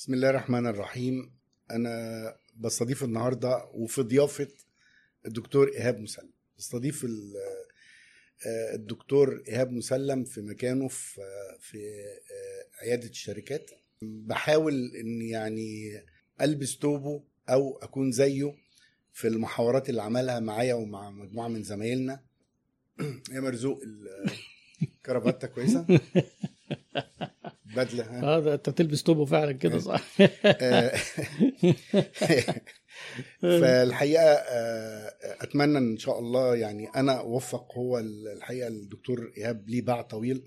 بسم الله الرحمن الرحيم. أنا بستضيف النهارده وفي ضيافة الدكتور إيهاب مسلم. بستضيف آه، الدكتور إيهاب مسلم في مكانه في في آه، عيادة الشركات. بحاول إن يعني ألبس توبه أو أكون زيه في المحاورات اللي عملها معايا ومع مجموعة من زمايلنا. يا مرزوق ال- الكرافته كويسة؟ بدلة ها؟ ده انت تلبس توبة فعلا كده صح؟ آه، فالحقيقة آه، أتمنى إن شاء الله يعني أنا أوفق هو الحقيقة الدكتور إيهاب ليه باع طويل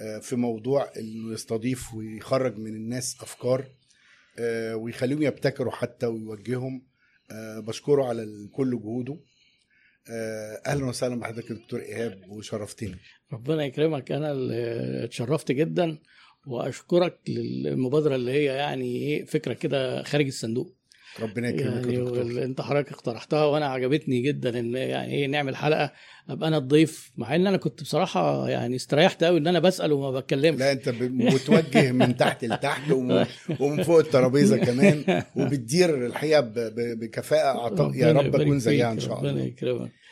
آه، في موضوع إنه يستضيف ويخرج من الناس أفكار آه، ويخليهم يبتكروا حتى ويوجههم بشكره على كل جهوده. أهلا وسهلا بحضرتك دكتور إيهاب وشرفتني. ربنا يكرمك. أنا اللي اتشرفت جدا وأشكرك للمبادرة اللي هي يعني إيه فكرة كده خارج الصندوق. ربنا يكرمك يعني أنت حضرتك اقترحتها وأنا عجبتني جدا إن يعني إيه نعمل حلقة أبقى أنا الضيف مع إن أنا كنت بصراحة يعني استريحت قوي إن أنا بسأل وما بتكلمش. لا أنت متوجه من تحت لتحت ومن, فوق الترابيزة كمان وبتدير الحقيقة بكفاءة يا ربنا رب أكون زيها إن شاء ربنا الله. يكرمك. آه،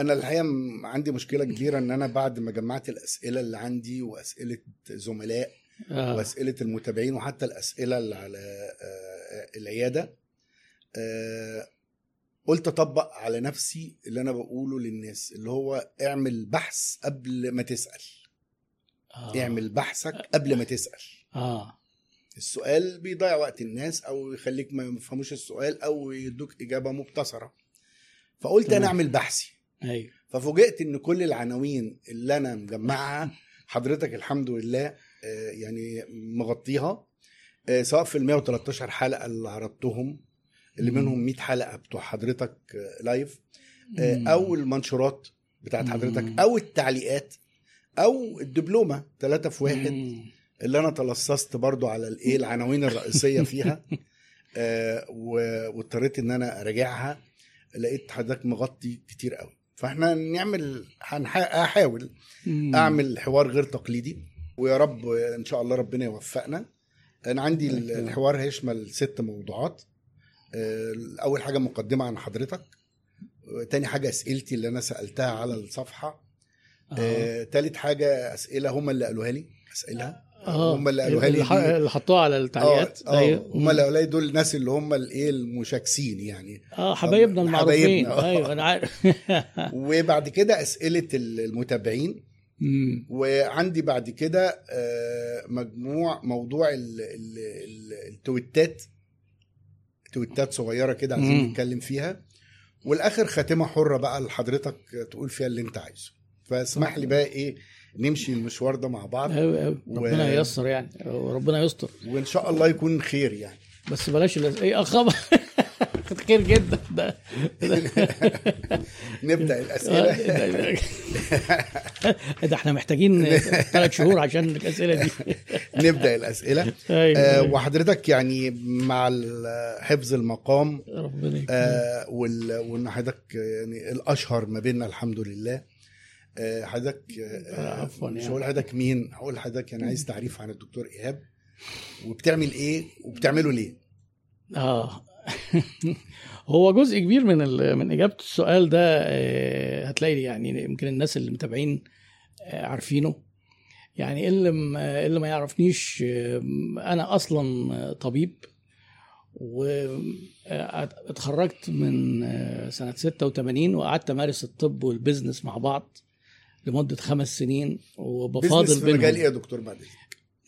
أنا الحقيقة عندي مشكلة كبيرة إن أنا بعد ما جمعت الأسئلة اللي عندي وأسئلة زملاء آه. وأسئلة المتابعين وحتى الأسئلة اللي على آه، العيادة آه، قلت أطبق على نفسي اللي أنا بقوله للناس اللي هو اعمل بحث قبل ما تسأل. آه. اعمل بحثك قبل ما تسأل. آه. السؤال بيضيع وقت الناس أو يخليك ما يفهموش السؤال أو يدوك إجابة مبتصرة. فقلت تمام. أنا أعمل بحثي أيوه ففوجئت إن كل العناوين اللي أنا مجمعها حضرتك الحمد لله آه، يعني مغطيها آه، سواء في ال 113 حلقة اللي عرضتهم اللي. منهم 100 حلقة بتوع حضرتك لايف آه،. أو المنشورات بتاعت حضرتك. أو التعليقات أو الدبلومة ثلاثة في واحد. اللي أنا تلصصت برضو على الإيه العناوين الرئيسية فيها واضطريت إن أنا أراجعها لقيت حضرتك مغطي كتير قوي. فاحنا نعمل هحاول. أعمل حوار غير تقليدي ويا رب إن شاء الله ربنا يوفقنا. أنا عندي ال- الحوار هيشمل ست موضوعات. آه، أول حاجة مقدمة عن حضرتك. تاني حاجة أسئلتي اللي أنا سألتها على الصفحة. آه. تالت حاجة أسئلة هم اللي قالوها لي اسئلها آه. هم اللي قالوها لي اللي حطوها على التعليقات. آه أيوة. آه هم اللي قالوا لي دول الناس اللي هم الإيه المشاكسين يعني. آه حبايبنا المعروفين. آه. أيوه أنا عارف. وبعد كده أسئلة المتابعين. مم. وعندي بعد كده آه، مجموع موضوع ال- ال- ال- التويتات. تويتات صغيرة كده عايزين. نتكلم فيها. والآخر خاتمة حرة بقى لحضرتك تقول فيها اللي أنت عايزه. فاسمح لي بقى إيه نمشي المشوار ده مع بعض. أيوة أيوة. و- ربنا ييسر يعني. وربنا يستر. وإن شاء الله يكون خير يعني. بس بلاش الأس... إيه خبر خير جدا. ده نبدأ الأسئلة. ده إحنا محتاجين ثلاث شهور عشان الأسئلة دي. نبدأ الأسئلة. أيوه. آه، أيوة. وحضرتك يعني مع حفظ المقام ربنا. آه، وال- وإن حضرتك يعني الأشهر ما بيننا الحمد لله. آه، حضرتك آه، عفواً مش يعني. هقول حضرتك مين هقول لحضرتك أنا عايز تعريف عن الدكتور إيهاب. وبتعمل إيه وبتعمله ليه؟ آه. هو جزء كبير من. من إجابة السؤال ده آه، هتلاقي يعني يمكن الناس اللي متابعين آه، عارفينه. يعني اللي ما اللي ما يعرفنيش؟ آه، أنا أصلا طبيب واتخرجت من آه، سنة 86 وقعدت أمارس الطب والبزنس مع بعض. لمدة خمس سنين وبفاضل في مجال إيه بينهم يا دكتور بعد؟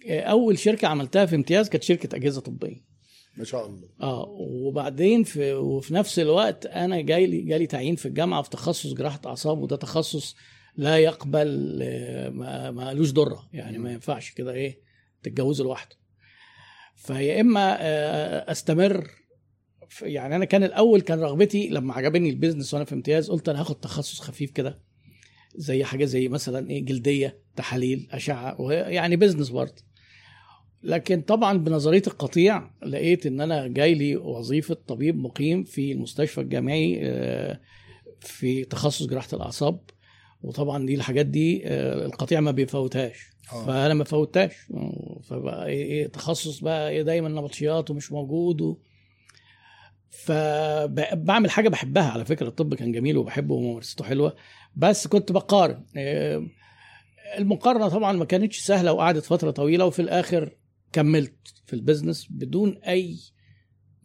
آه، أول شركة عملتها في امتياز كانت شركة أجهزة طبية. ما شاء الله. آه وبعدين في وفي نفس الوقت أنا جاي لي جالي تعيين في الجامعة في تخصص جراحة أعصاب وده تخصص لا يقبل آه، ما لوش ضره يعني ما ينفعش كده إيه تتجوزه لوحده. فيا إما آه، أستمر يعني أنا كان الأول كان رغبتي لما عجبني البيزنس وأنا في امتياز قلت أنا هاخد تخصص خفيف كده. زي حاجة زي مثلا إيه جلدية تحاليل أشعة وهي- يعني بيزنس برضه. لكن طبعا بنظرية القطيع لقيت إن أنا جاي لي وظيفة طبيب مقيم في المستشفى الجامعي آه، في تخصص جراحة الأعصاب. وطبعا دي الحاجات دي آه، القطيع ما بيفوتهاش. آه. فأنا ما فوتهاش. فبقى إيه إيه تخصص بقى إيه دايما نبطشيات ومش موجود و... فبعمل حاجة بحبها على فكرة. الطب كان جميل وبحبه وممارسته حلوة. بس كنت بقارن. إيه، المقارنة طبعا ما كانتش سهلة وقعدت فترة طويلة وفي الآخر كملت في ال business بدون أي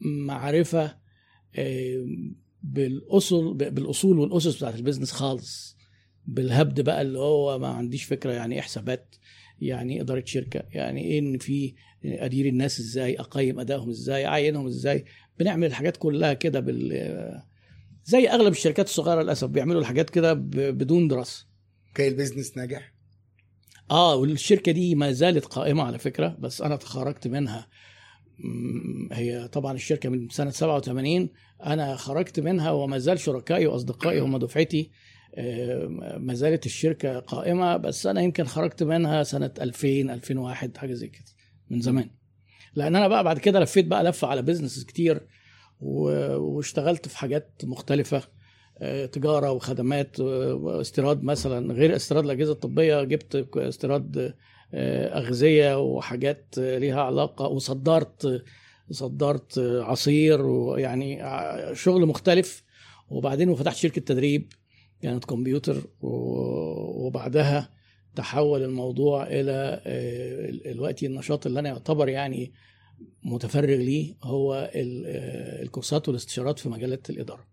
معرفة إيه، بالأصول بالأصول والأسس بتاعت ال business خالص. بالهبد بقى اللي هو ما عنديش فكرة يعني إيه حسابات يعني إيه إدارة شركة يعني إيه إن في أدير الناس إزاي أقيم أدائهم إزاي أعينهم إزاي. بنعمل الحاجات كلها كده بال زي أغلب الشركات الصغيرة للأسف بيعملوا الحاجات كده بدون دراسة. كي ال business ناجح؟ آه والشركة دي ما زالت قائمة على فكرة بس أنا تخرجت منها. هي طبعا الشركة من سنة 87 أنا خرجت منها وما زال شركائي وأصدقائي هم دفعتي. آه، ما زالت الشركة قائمة بس أنا يمكن خرجت منها سنة 2000 2001 حاجة زي كده من زمان. لأن أنا بقى بعد كده لفيت بقى لفة على business كتير. واشتغلت في حاجات مختلفة آه، تجارة وخدمات آه، واستيراد مثلا غير استيراد الأجهزة الطبية جبت استيراد آه، أغذية وحاجات ليها علاقة وصدرت صدرت عصير ويعني شغل مختلف. وبعدين وفتحت شركة تدريب كانت كمبيوتر وبعدها تحول الموضوع إلى ال- دلوقتي النشاط اللي أنا يعتبر يعني متفرغ ليه هو آه، الكورسات والاستشارات في مجالات الإدارة.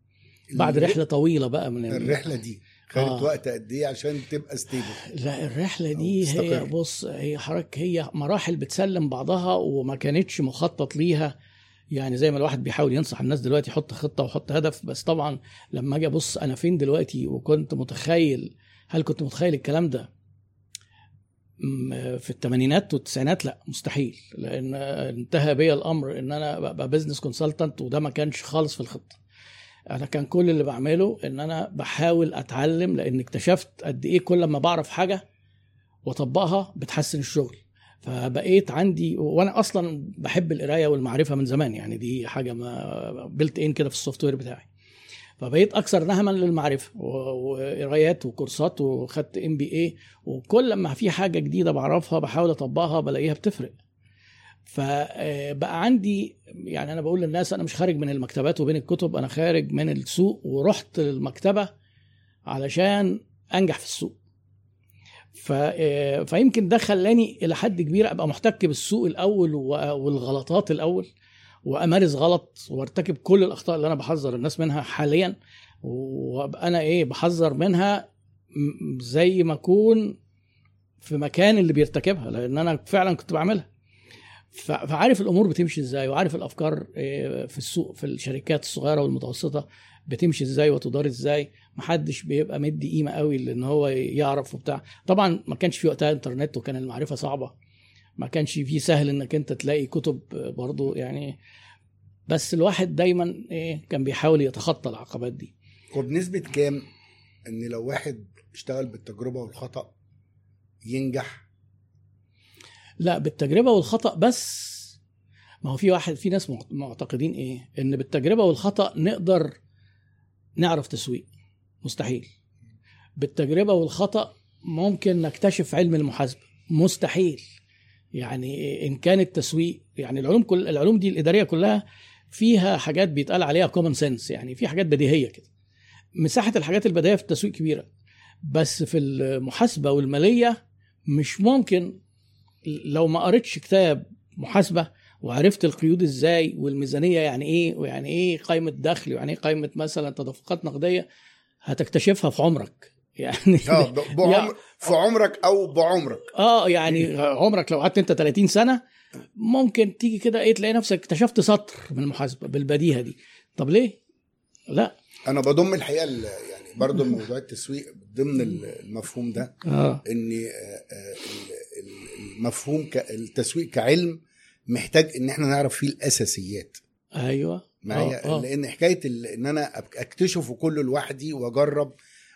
بعد رحلة طويلة بقى من ال- الرحلة دي خدت آه. وقت قد إيه عشان تبقى ستيبل لا الرحلة دي هي. بص هي حركه هي مراحل بتسلم بعضها وما كانتش مخطط ليها. يعني زي ما الواحد بيحاول ينصح الناس دلوقتي يحط خطة ويحط هدف. بس طبعا لما أجي أبص أنا فين دلوقتي؟ وكنت متخيل هل كنت متخيل الكلام ده؟ في الثمانينات والتسعينات لا مستحيل. لأن انتهى بيا الأمر إن أنا أبقى business consultant وده ما كانش خالص في الخطة. أنا كان كل اللي بعمله إن أنا بحاول أتعلم لأن اكتشفت قد إيه كل ما بعرف حاجة وأطبقها بتحسن الشغل. فبقيت عندي وأنا أصلا بحب القراية والمعرفة من زمان يعني دي حاجة هي built in كده في ال software بتاعي. فبقيت أكثر نهما للمعرفة وقرايات وكورسات وخدت MBA وكل ما في حاجة جديدة بعرفها بحاول أطبقها بلاقيها بتفرق. فبقى عندي يعني أنا بقول للناس أنا مش خارج من المكتبات وبين الكتب أنا خارج من السوق ورحت للمكتبة علشان أنجح في السوق. ف... آه، فيمكن ده خلاني إلى حد كبير أبقى محتك بالسوق الأول والغلطات الأول. وامارس غلط وارتكب كل الاخطاء اللي أنا بحذر الناس منها حاليا وابقى أنا إيه بحذر منها زي ما اكون في مكان اللي بيرتكبها لأن أنا فعلا كنت بعملها. فعارف الأمور بتمشي إزاي وعارف الافكار إيه، في السوق في الشركات الصغيرة والمتوسطة بتمشي إزاي وتدار إزاي. محدش بيبقى مدي قيمة قوي لأن هو يعرف وبتاع. طبعا ما كانش في وقتها انترنت وكان المعرفة صعبة. ما كانش في سهل إنك أنت تلاقي كتب برضو يعني. بس الواحد دايما إيه كان بيحاول يتخطى العقبات دي. وبنسبه كام إن لو واحد اشتغل بالتجربة والخطأ ينجح؟ لا بالتجربة والخطأ بس. ما هو في واحد في ناس مع- معتقدين إيه؟ إن بالتجربة والخطأ نقدر نعرف تسويق. مستحيل. بالتجربة والخطأ ممكن نكتشف علم المحاسبة. مستحيل. يعني إن كان التسويق يعني العلوم كل العلوم دي الإدارية كلها فيها حاجات بيتقال عليها كومن سنس يعني في حاجات بديهية كده. مساحة الحاجات البديهية في التسويق كبيرة بس في المحاسبة والمالية مش ممكن. لو ما قريتش كتاب محاسبة وعرفت القيود إزاي والميزانية يعني إيه ويعني إيه قائمة دخل ويعني إيه قائمة مثلا تدفقات نقدية هتكتشفها في عمرك. يعني ب- بعمر في عمرك أو بعمرك. آه يعني عمرك لو قعدت أنت 30 سنة ممكن تيجي كده إيه تلاقي نفسك اكتشفت سطر من المحاسبه بالبديهة دي. طب ليه؟ لا. أنا بضم الحقيقة ال- يعني برضو الموضوع التسويق ضمن ال- المفهوم ده آه. إن آه، آه، ال- ال- المفهوم التسويق كعلم محتاج إن إحنا نعرف فيه الأساسيات. أيوه. معايا؟ آه، آه. لأن حكاية إن أنا أكتشفه كله لوحدي وأجرب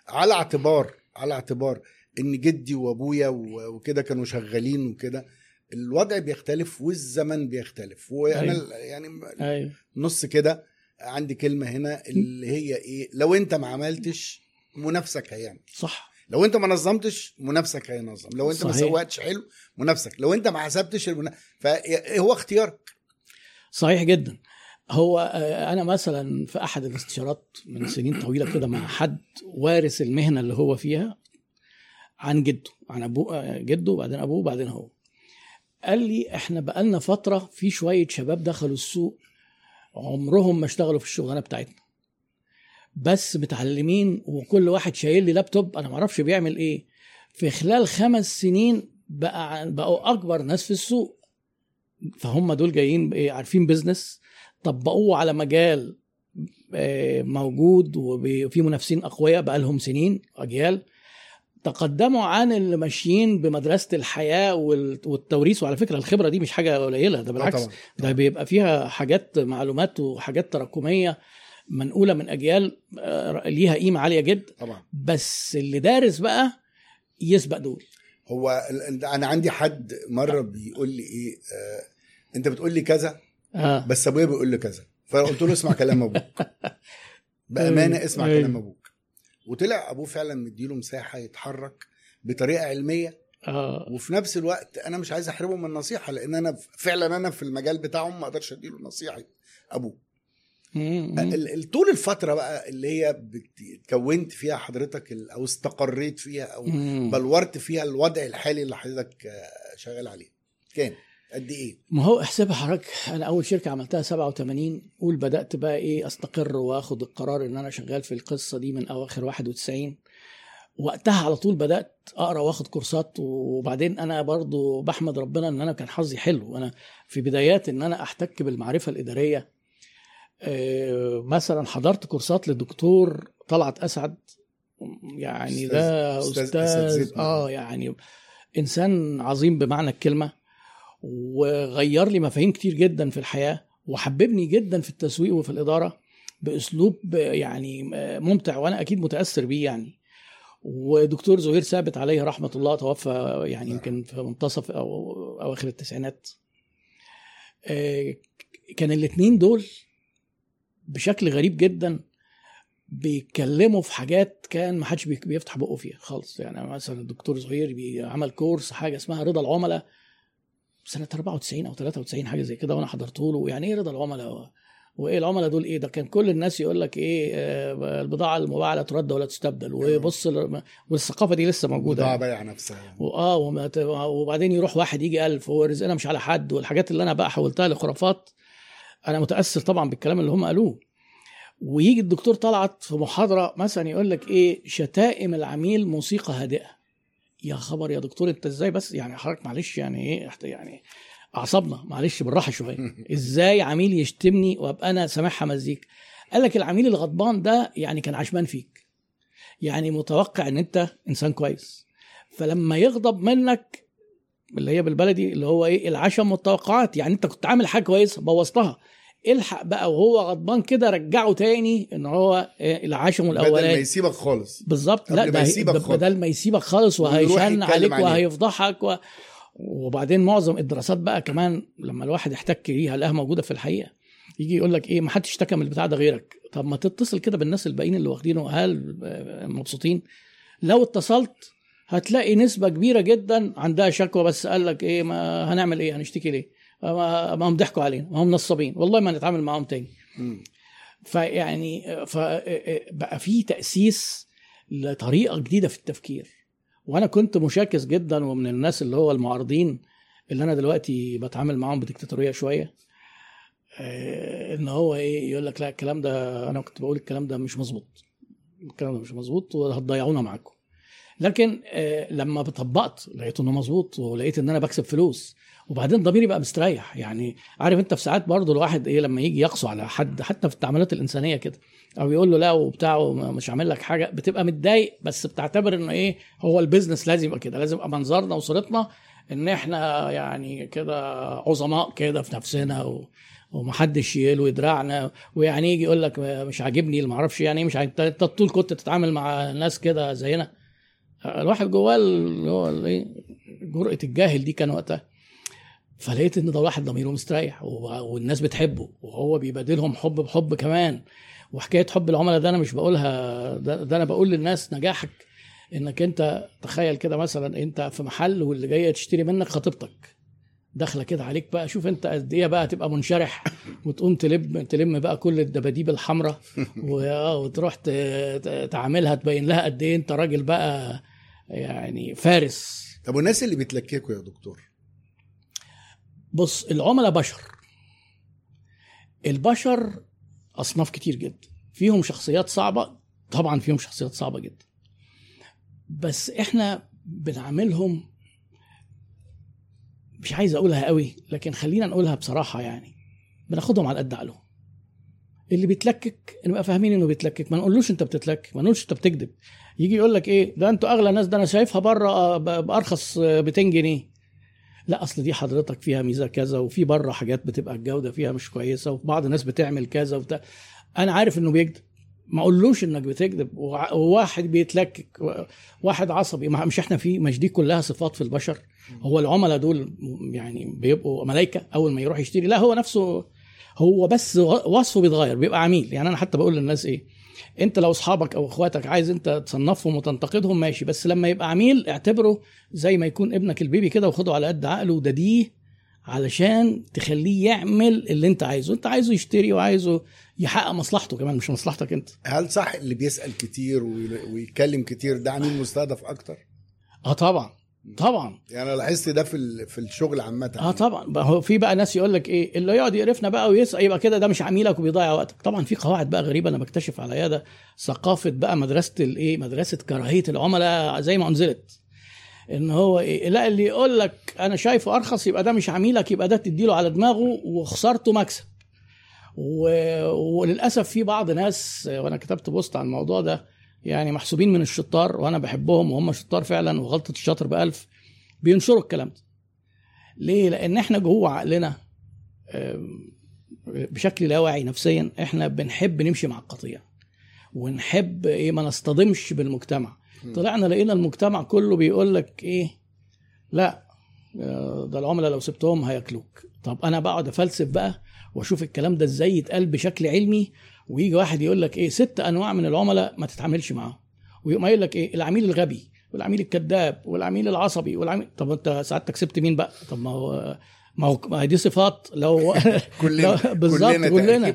على اعتبار على اعتبار إن جدي وأبويا وكده كانوا شغالين وكده الوضع بيختلف والزمن بيختلف. وأنا أيوة. يعني أيوه. نص كده عندي كلمة هنا اللي هي إيه لو أنت ما عملتش منافسك هيعمل. صح. لو أنت ما نظمتش منافسك هينظم. لو أنت ما. سوقتش حلو منافسك. لو أنت ما حسبتش المنا... فهو اختيارك. صحيح جدا. هو آه، أنا مثلا في أحد الاستشارات من سنين طويلة كده مع حد وارث المهنة اللي هو فيها عن جده عن أبوه آه، جده وبعدين أبوه وبعدين هو. قال لي إحنا بقالنا فترة في شوية شباب دخلوا السوق عمرهم ما اشتغلوا في الشغلانة بتاعتنا. بس متعلمين وكل واحد شايل لي لابتوب أنا ما أعرفش بيعمل إيه. في خلال خمس سنين بقى بقوا أكبر ناس في السوق. فهم دول جايين إيه، عارفين بيزنس طبقوه على مجال آه، موجود وفي منافسين أقوياء بقى لهم سنين أجيال. تقدموا عن اللي ماشيين بمدرسة الحياة وال- والتوريث وعلى فكرة الخبرة دي مش حاجة قليلة ده آه بالعكس طبعا. ده بيبقى فيها حاجات معلومات وحاجات تراكمية منقولة من أجيال آه، ليها قيمة عالية جدا طبعا. بس اللي دارس بقى يسبق دول. هو أنا عندي حد مرة بيقول لي إيه آه أنت بتقول لي كذا؟ آه. بس أبويا بيقول لي كذا. فقلت له اسمع كلام أبوك. بأمانة اسمع أيوة. كلام أبوك. وطلع أبوه فعلا مديله مساحة يتحرك بطريقة علمية. آه. وفي نفس الوقت أنا مش عايز أحرمه من النصيحة لأن أنا فعلا أنا في المجال بتاعهم ما أقدرش أديله نصيحة أبوه. طول الفترة بقى اللي هي اتكونت فيها حضرتك أو استقريت فيها أو. بلورت فيها الوضع الحالي اللي حضرتك آه، شغال عليه. كام قد إيه؟ ما هو احسبها حضرتك أنا أول شركة عملتها 87 قول بدأت بقى إيه أستقر وآخد القرار إن أنا شغال في القصة دي من أواخر 91 وقتها على طول بدأت أقرأ وآخد كورسات وبعدين أنا برضو بحمد ربنا إن أنا كان حظي حلو. أنا في بدايات إن أنا أحتك بالمعرفة الإدارية. آه، مثلا حضرت كورسات للدكتور طلعت أسعد. يعني أستاذ- ده أستاذ أستاذ, أساتذتنا. آه يعني إنسان عظيم بمعنى الكلمة. وغير لي مفاهيم كتير جدا في الحياة وحببني جدا في التسويق وفي الإدارة بأسلوب يعني ممتع وأنا أكيد متأثر بيه يعني. ودكتور زهير ثابت عليه رحمة الله توفى يعني يمكن في منتصف أو أواخر التسعينات. آه، كان الاثنين دول بشكل غريب جدا بيتكلموا في حاجات كان ما حدش بي- بيفتح بقه فيها خالص. يعني مثلا الدكتور زهير عمل كورس حاجة اسمها رضا العملاء. سنة 94 أو 93 حاجة زي كده وأنا حضرته له. يعني إيه رضا العملاء؟ وإيه العملاء دول؟ إيه ده؟ كان كل الناس يقول لك إيه آه، البضاعة المباعه لا ترد ولا تستبدل. وبص ال- والثقافة دي لسه موجودة بضاعه يعني. بايعه نفسها يعني. واه وبعدين يروح واحد يجي ألف هو رزقنا مش على حد. والحاجات اللي أنا بقى حولتها لخرافات أنا متأثر طبعا بالكلام اللي هم قالوه. ويجي الدكتور طلعت في محاضرة مثلا يقول لك إيه شتائم العميل موسيقى هادئة. يا خبر يا دكتور انت إزاي بس؟ يعني حضرتك معلش يعني إيه يعني اعصابنا معلش بالراحة شوية. إزاي عميل يشتمني وابقى أنا سامعها مزيكا قال لك العميل الغضبان ده يعني كان عشمان فيك. يعني متوقع ان انت انسان كويس. فلما يغضب منك اللي هي بالبلدي اللي هو إيه العشم والتوقعات يعني انت كنت عامل حاجة كويسة بوظتها. الحق بقى وهو غضبان كده رجعه تاني إن هو إيه العشم بدل ما الاولاني يسيبك خالص. بالظبط. لا ده يسيبك خالص. بدل ما يسيبك خالص وهيشن عليك. وهيفضحك و... وبعدين معظم الدراسات بقى كمان لما الواحد يحتك بيها لها موجودة في الحقيقة. يجي يقول لك إيه ما حدش اشتكى من البتاع ده غيرك. طب ما تتصل كده بالناس الباقيين اللي واخدينه هل آه، مبسوطين. لو اتصلت هتلاقي نسبة كبيرة جدا عندها شكوى بس قال لك إيه ما هنعمل إيه؟ هنشتكي ليه؟ ما هم ضحكوا علينا ما هم نصابين. والله ما نتعامل معاهم تاني. فيعني فبقى في تأسيس لطريقة جديدة في التفكير. وأنا كنت مشاكس جدا ومن الناس اللي هو المعارضين اللي أنا دلوقتي بتعامل معاهم بديكتاتورية شوية. آه، إن هو إيه يقول لك لا الكلام ده أنا كنت بقول الكلام ده مش مظبوط. الكلام ده مش مظبوط وهتضيعونا معاكم. لكن آه، لما طبقت لقيت إنه مظبوط ولقيت إن أنا بكسب فلوس وبعدين ضميري بقى مستريح. يعني عارف انت في ساعات برضه الواحد إيه لما يجي يقسو على حد حتى في التعاملات الإنسانية كده أو يقول له لا وبتاع مش عامل لك حاجة بتبقى متضايق بس بتعتبر إنه إيه هو البيزنس لازم يبقى كده لازم يبقى منظرنا وصورتنا إن إحنا يعني كده عظماء كده في نفسنا و... ومحدش يلوي دراعنا ويعني يجي يقول لك مش عاجبني اللي معرفش يعني إيه مش عاجب أنت طول كنت تتعامل مع ناس كده زينا؟ الواحد جواه اللي هو الايه جرأة الجاهل دي كان وقتها. فلقيت إن ده واحد ضميره مستريح والناس بتحبه وهو بيبادلهم حب بحب كمان. وحكاية حب العملاء ده أنا مش بقولها ده, ده أنا بقول للناس نجاحك. إنك أنت تخيل كده مثلا أنت في محل واللي جاية تشتري منك خطيبتك. داخلة كده عليك بقى شوف أنت قد إيه بقى تبقى منشرح وتقوم تلم تلم بقى كل الدباديب الحمراء وتروح تعاملها تبين لها قد إيه أنت راجل بقى يعني فارس. طب والناس اللي بتلككوا يا دكتور؟ بص العملاء بشر. البشر أصناف كتير جدا. فيهم شخصيات صعبة طبعا فيهم شخصيات صعبة جدا. بس إحنا بنعاملهم مش عايز أقولها قوي لكن خلينا نقولها بصراحة يعني. بناخدهم على قد عقلهم. اللي بيتلكك نبقى فاهمين إنه بيتلكك. ما نقولوش أنت بتتلكك ما نقولش أنت بتكذب. يجي يقول لك إيه ده أنتوا أغلى ناس ده أنا شايفها بره ب- بأرخص 200 جنيه. لا أصل دي حضرتك فيها ميزة كذا وفي بره حاجات بتبقى الجودة فيها مش كويسة وبعض الناس بتعمل كذا وبتاع أنا عارف إنه بيكذب. ما أقولوش إنك بتكذب. وواحد بيتلكك واحد عصبي. مش إحنا في مش دي كلها صفات في البشر. هو العملاء دول يعني بيبقوا ملائكه أول ما يروح يشتري. لا هو نفسه هو بس وصفه بيتغير بيبقى عميل. يعني أنا حتى بقول للناس إيه انت لو اصحابك أو اخواتك عايز انت تصنفهم وتنتقدهم ماشي. بس لما يبقى عميل اعتبره زي ما يكون ابنك البيبي كده وخده على قد عقله وداديه علشان تخليه يعمل اللي انت عايزه. انت عايزه يشتري وعايزه يحقق مصلحته كمان مش مصلحتك انت. هل صح اللي بيسأل كتير وي- ويتكلم كتير ده عميل مستهدف أكتر؟ آه طبعا. طبعا. يعني أنا لاحظت ده في في الشغل عامة. آه طبعا. هو في بقى ناس يقول لك إيه اللي يقعد يقرفنا بقى ويسأل يبقى كده ده مش عميلك وبيضيع وقتك. طبعا في قواعد بقى غريبة أنا بكتشف على يدا ثقافة بقى مدرسة الايه مدرسة كراهية العملاء زي ما أنزلت. إن هو إيه لا اللي يقول لك أنا شايفه أرخص يبقى ده مش عميلك يبقى ده تديله على دماغه وخسارته مكسب. و... وللأسف في بعض ناس وأنا كتبت بوست عن الموضوع ده يعني محسوبين من الشطار وأنا بحبهم وهم شطار فعلا وغلطة الشاطر بألف بينشروا الكلام ده. ليه؟ لأن إحنا جوه عقلنا بشكل لا واعي نفسيا إحنا بنحب نمشي مع القطيع ونحب إيه ما نصطدمش بالمجتمع. طلعنا لقينا المجتمع كله بيقول لك إيه لا آه، ده العملاء لو سبتهم هياكلوك. طب أنا بقعد أفلسف بقى وأشوف الكلام ده إزاي يتقال بشكل علمي ويجي واحد يقول لك إيه ست أنواع من العملاء ما تتعاملش معاهم. ويقوم قايل لك إيه العميل الغبي والعميل الكذاب والعميل العصبي والعميل طب أنت سعادتك سبت مين بقى؟ طب ما هو ما هو ما دي صفات لو كلنا بالظبط كلنا.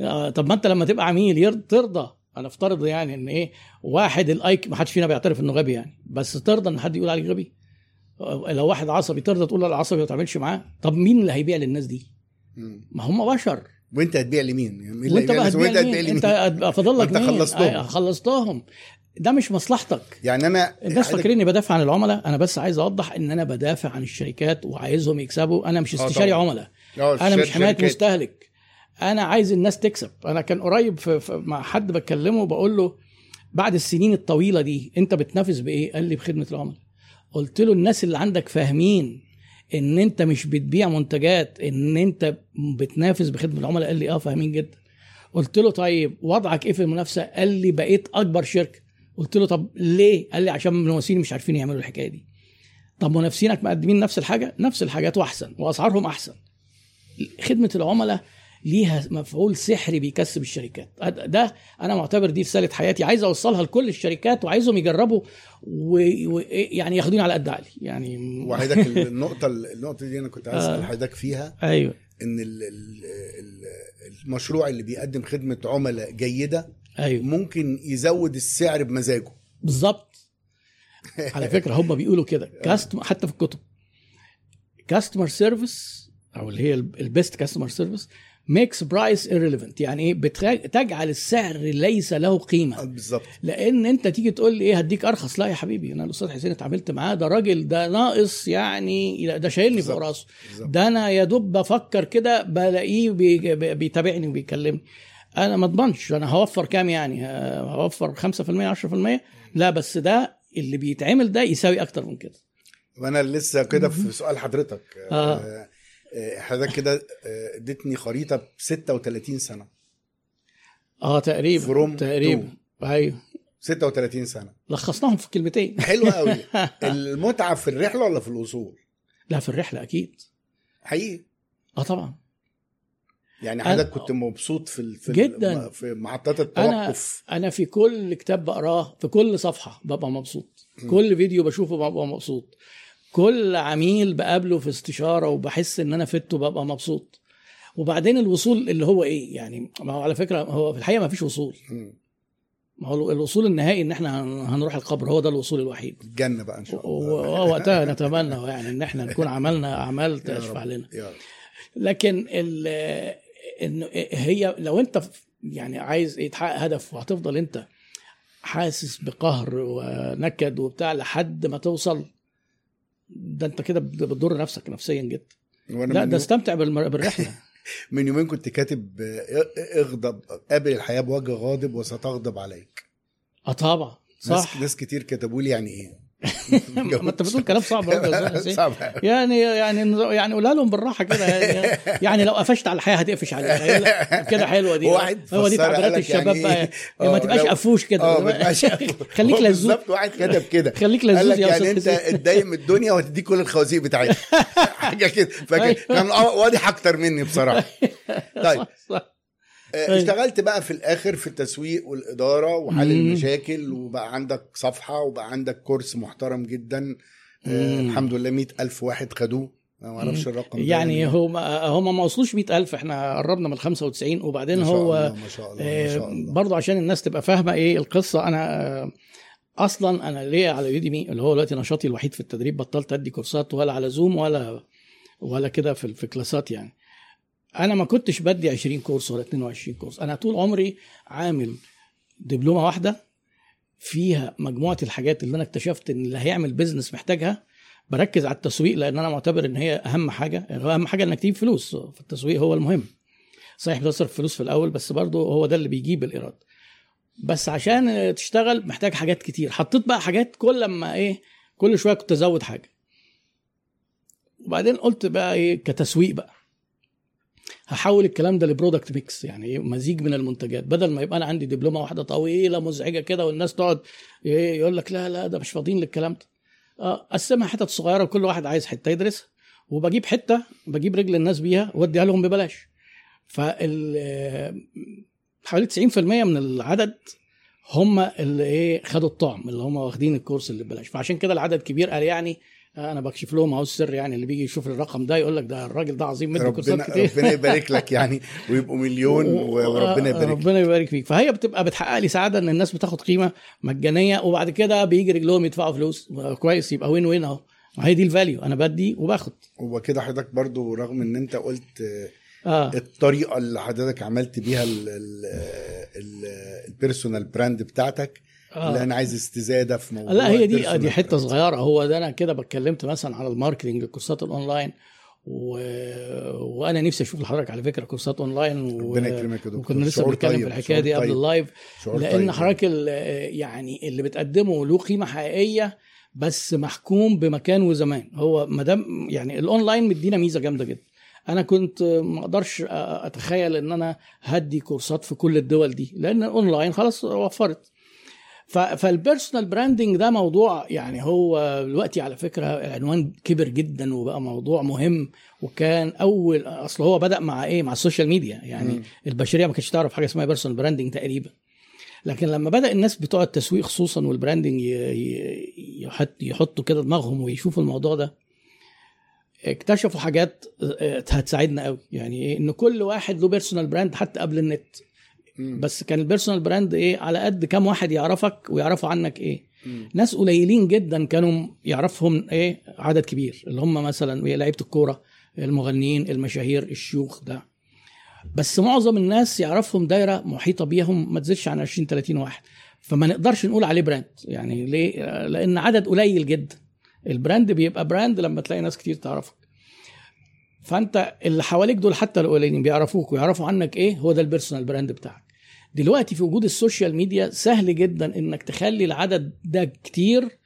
آه، طب ما أنت لما تبقى عميل ترضى. أنا أفترض يعني إن إيه واحد الايك ما حدش فينا بيعترف إنه غبي يعني بس ترضى إن حد يقول عليك غبي. آه، لو واحد عصبي ترضى تقول العصبي ما تعملش معاه. طب مين اللي هيبيع للناس دي. ما هم بشر. وانت هتبيع لمين؟ يعني وانت بقى لناس وانت هتبيع هتبيع لمين؟ انت فاضل لك مين؟ خلصتهم. آه، خلصتهم ده مش مصلحتك يعني أنا الناس حضرتك- فاكريني بدافع عن العملاء أنا بس عايز أوضح إن أنا بدافع عن الشركات وعايزهم يكسبوا أنا مش آه استشاري. عملاء آه أنا مش حماية. مستهلك أنا عايز الناس تكسب أنا كان قريب في في مع حد بكلمه بقول له بعد السنين الطويلة دي أنت بتنافس بإيه قال لي بخدمة العملاء قلت له الناس اللي عندك فاهمين إن أنت مش بتبيع منتجات إن أنت بتنافس بخدمة العملاء قال لي آه فاهمين جدا. قلت له طيب وضعك إيه في المنافسة؟ قال لي بقيت أكبر شركة. قلت له طب ليه؟ قال لي عشان المنافسين مش عارفين يعملوا الحكاية دي. طب منافسينك مقدمين نفس الحاجة؟ نفس الحاجات وأحسن وأسعارهم أحسن. خدمة العملاء ليها مفعول سحري بيكسب الشركات. ده أنا معتبر دي رساله حياتي عايز أوصلها لكل الشركات وعايزهم يجربوا ويعني ياخدوني على قد عقلي. يعني وحضرتك النقطة النقطة دي أنا كنت عايز أسأل آه. حضرتك فيها. أيوه. إن ال- ال- ال- المشروع اللي بيقدم خدمة عملاء جيدة أيوه. ممكن يزود السعر بمزاجه. بالظبط. على فكرة هم بيقولوا كده. custom حتى في الكتب. customer service أو اللي هي ال best customer service makes price irrelevant. يعني إيه؟ بتخ- تجعل السعر ليس له آه، قيمه بالظبط. لأن أنت تيجي تقول لي إيه؟ هديك أرخص. لا يا حبيبي أنا الأستاذ حسين اتعاملت معاه. ده راجل ده ناقص يعني ده شايلني فوق. راسه. ده أنا يا دوب بفكر كده بلاقيه بي- بي- بيتابعني وبيكلمني. أنا ما اضمنش. أنا هوفر كام يعني؟ ه- هوفر 5% 10% لا بس ده اللي بيتعمل ده يساوي أكتر من كده. وأنا لسه كده في سؤال حضرتك. آه. آه، حضرتك كده آه، اديتني خريطة ب 36 سنة. آه تقريبا From تقريبا. أيوه. 36 سنة. لخصناهم في كلمتين. حلوة قوي. المتعة في الرحلة ولا في الوصول؟ لا في الرحلة أكيد. حقيقي. آه طبعا. يعني حضرتك كنت مبسوط في في جداً. في محطات أنا التوقف. أنا في كل كتاب بقراه في كل صفحة ببقى مبسوط. كل فيديو بشوفه ببقى مبسوط. كل عميل بقابله في استشارة وبحس إن أنا فدته ببقى مبسوط. وبعدين الوصول اللي هو إيه؟ يعني ما هو على فكرة هو في الحقيقة ما فيش وصول. ما هو الوصول النهائي إن إحنا هن- هنروح القبر هو ده الوصول الوحيد. الجنة بقى إن شاء الله. ووقتها نتمنى يعني إن إحنا نكون عملنا اعمال تشفع لنا. لكن ال إن هي لو أنت يعني عايز إيه تحقق هدف وهتفضل أنت حاسس بقهر ونكد وبتاع لحد ما توصل ده انت كده بتضر نفسك نفسيا جدا. لا ده استمتع بالرحلة. من يومين كنت كاتب آه، اغضب قابل الحياة بوجه غاضب وستغضب عليك. آه طبعا. ناس صح. ناس كتير كتبوا لي يعني إيه؟ ما انت بتقول كلام صعب. صعب. يعني يعني يعني قولها لهم بالراحة كده. يعني, يعني لو قفشت على الحياة هتقفش عليها. كده حلوة دي. هو دي تعبيرات قالك الشباب يعني بقى. إيه؟ ما آه، تبقاش لو- قفوش كده. ما تبقاش خليك لزوز. بالظبط واحد كتب كده. خليك قال لزوز لك يا يعني أستاذ أنت من الدنيا وهتديك كل الخوازيق بتاعتها حاجة كده. فكان. كان آه، واضح أكتر مني بصراحة. طيب. اشتغلت بقى في الآخر في التسويق والإدارة وحل مم. المشاكل وبقى عندك صفحة وبقى عندك كورس محترم جدا. آه مم. الحمد لله مئة ألف واحد خدوه. ما أعرفش الرقم ده يعني هم هم ما وصلوش 100000 إحنا قربنا من ال 95 وبعدين ما شاء هو الله ما شاء الله ما شاء الله. برضه عشان الناس تبقى فاهمة إيه القصة أنا آه، أصلا أنا ليا على يوديمي اللي هو دلوقتي نشاطي الوحيد في التدريب بطلت أدي كورسات ولا على زوم ولا ولا كده في في كلاسات يعني. أنا ما كنتش بدي 20 كورس ولا 22 كورس. أنا طول عمري عامل دبلومة واحدة فيها مجموعة الحاجات اللي أنا اكتشفت إن اللي هيعمل business محتاجها. بركز على التسويق لأن أنا معتبر إن هي أهم حاجة. أهم حاجة إنك تجيب فلوس. في التسويق هو المهم. صحيح بتصرف فلوس في الأول بس برضه هو ده اللي بيجيب الإيراد. بس عشان تشتغل محتاج حاجات كتير. حطيت بقى حاجات كل لما إيه كل شوية كنت أزود حاجة. وبعدين قلت بقى إيه كتسويق بقى. هحول الكلام ده ل product mix يعني إيه؟ مزيج من المنتجات. بدل ما يبقى أنا عندي دبلومة واحدة طويلة مزعجة كده والناس تقعد إيه؟ يقول لك لا لا ده مش فاضيين للكلام ده. آه قسمها حتت صغيرة وكل واحد عايز حتة يدرسها. وبجيب حتة بجيب رجل الناس بيها وأديها لهم ببلاش. فال آه، حوالي 90% من العدد هم اللي إيه؟ خدوا الطعم اللي هم واخدين الكورس اللي ببلاش. فعشان كده العدد كبير قال يعني آه، أنا بكشف لهم أهو السر يعني اللي بيجي يشوف الرقم ده يقول لك ده الراجل ده عظيم مدي كورسات ربنا كتير. ربنا يبارك لك يعني ويبقوا مليون وربنا يبارك لك ربنا يبارك فيك. فهي بتبقى بتحقق لي سعادة إن الناس بتاخد قيمة مجانية وبعد كده بيجي رجلهم يدفعوا فلوس. كويس يبقى win win أهو. ما هي دي ال value أنا بدي وباخد. هو كده حضرتك برضو رغم إن أنت قلت آه، الطريقة اللي حضرتك عملت بيها ال- ال- ال- ال personal brand بتاعتك اللي آه. أنا عايز استزادة في موضوع لا هي دي دي حتة. صغيرة هو ده أنا كده بتكلمت مثلا على ال marketing الكورسات الأونلاين و... وأنا نفسي أشوف لحضرتك على فكرة كورسات أونلاين و... ربنا يكرمك يا دكتور وكنا لسه بنتكلم طيب، في الحكاية دي قبل طيب. ال live لأن طيب. حضرتك ال- يعني اللي بتقدمه له قيمة حقيقية بس محكوم بمكان وزمان هو ما دام يعني الأونلاين مدينا ميزة جامدة جدا أنا كنت ما أقدرش أتخيل إن أنا هدي كورسات في كل الدول دي لأن الأونلاين خلاص وفرت فال personal branding ده موضوع يعني هو دلوقتي على فكرة العنوان كبر جدا وبقى موضوع مهم وكان أول أصل هو بدأ مع إيه مع ال social media يعني مم. البشرية ما كانتش تعرف حاجة اسمها personal branding تقريبا لكن لما بدأ الناس بتوع التسويق خصوصا وال branding يحطوا كده دماغهم ويشوفوا الموضوع ده اكتشفوا حاجات آه، هتساعدنا قوي يعني إيه؟ إن كل واحد له personal brand حتى قبل النت بس كان ال personal brand إيه؟ على قد كام واحد يعرفك ويعرفوا عنك إيه. ناس قليلين جدا كانوا يعرفهم إيه؟ عدد كبير اللي هم مثلا إيه؟ لعيبة الكورة المغنيين المشاهير الشيوخ ده. بس معظم الناس يعرفهم دايرة محيطة بيهم ما تزيدش عن 20 30 واحد. فما نقدرش نقول عليه brand يعني ليه؟ لأن عدد قليل جدا. ال brand بيبقى brand لما تلاقي ناس كتير تعرفك. فأنت اللي حواليك دول حتى القليلين بيعرفوك ويعرفوا عنك إيه؟ هو ده ال personal brand بتاعك. دلوقتي في وجود ال social media سهل جدا إنك تخلي العدد ده كتير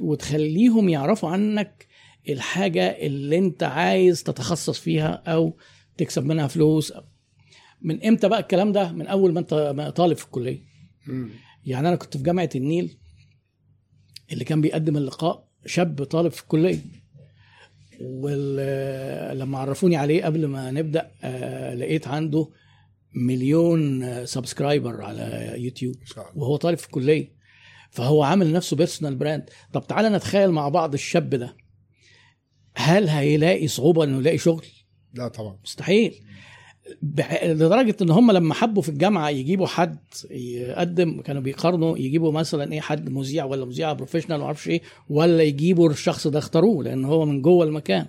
وتخليهم يعرفوا عنك الحاجة اللي أنت عايز تتخصص فيها أو تكسب منها فلوس. من إمتى بقى الكلام ده؟ من أول ما أنت طالب في الكلية. مم. يعني أنا كنت في جامعة النيل اللي كان بيقدم اللقاء شاب طالب في الكلية. ولما عرفوني عليه قبل ما نبدأ آه، لقيت عنده مليون subscriber على يوتيوب. وهو طالب في الكلية. فهو عامل لنفسه personal brand طب تعالى نتخيل مع بعض الشاب ده. هل هيلاقي صعوبة إنه يلاقي شغل؟ لا طبعا. مستحيل. لدرجة إن هم لما حبوا في الجامعة يجيبوا حد يقدم كانوا بيقارنوا يجيبوا مثلا إيه حد مذيع ولا مذيعة professional ما أعرفش إيه ولا يجيبوا الشخص ده اختاروه لأن هو من جوه المكان.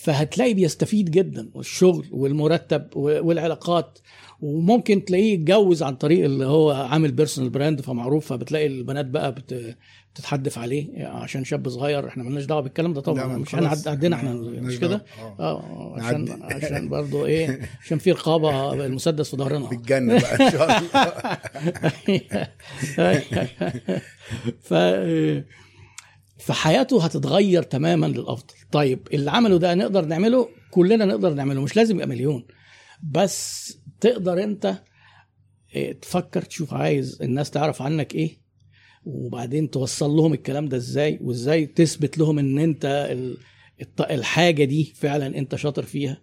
فهتلاقي بيستفيد جدا والشغل والمرتب والعلاقات وممكن تلاقيه يتجوز عن طريق اللي هو عامل personal brand فمعروف فبتلاقي البنات بقى بت بتتحدف عليه يعني عشان شاب صغير إحنا مالناش دعوة بالكلام ده طبعا مش. إحنا عندنا إحنا مش كده دعوة. آه. آه عشان. عشان برضه إيه عشان في رقابة المسدس في ظهرنا بالجنة بقى إن شاء الله ف فحياته هتتغير تماما للأفضل. طيب اللي عمله ده نقدر نعمله؟ كلنا نقدر نعمله مش لازم يبقى مليون. بس تقدر انت إيه، تفكر تشوف عايز الناس تعرف عنك إيه وبعدين توصل لهم الكلام ده إزاي وازاي تثبت لهم ان انت الحاجة دي فعلا انت شاطر فيها.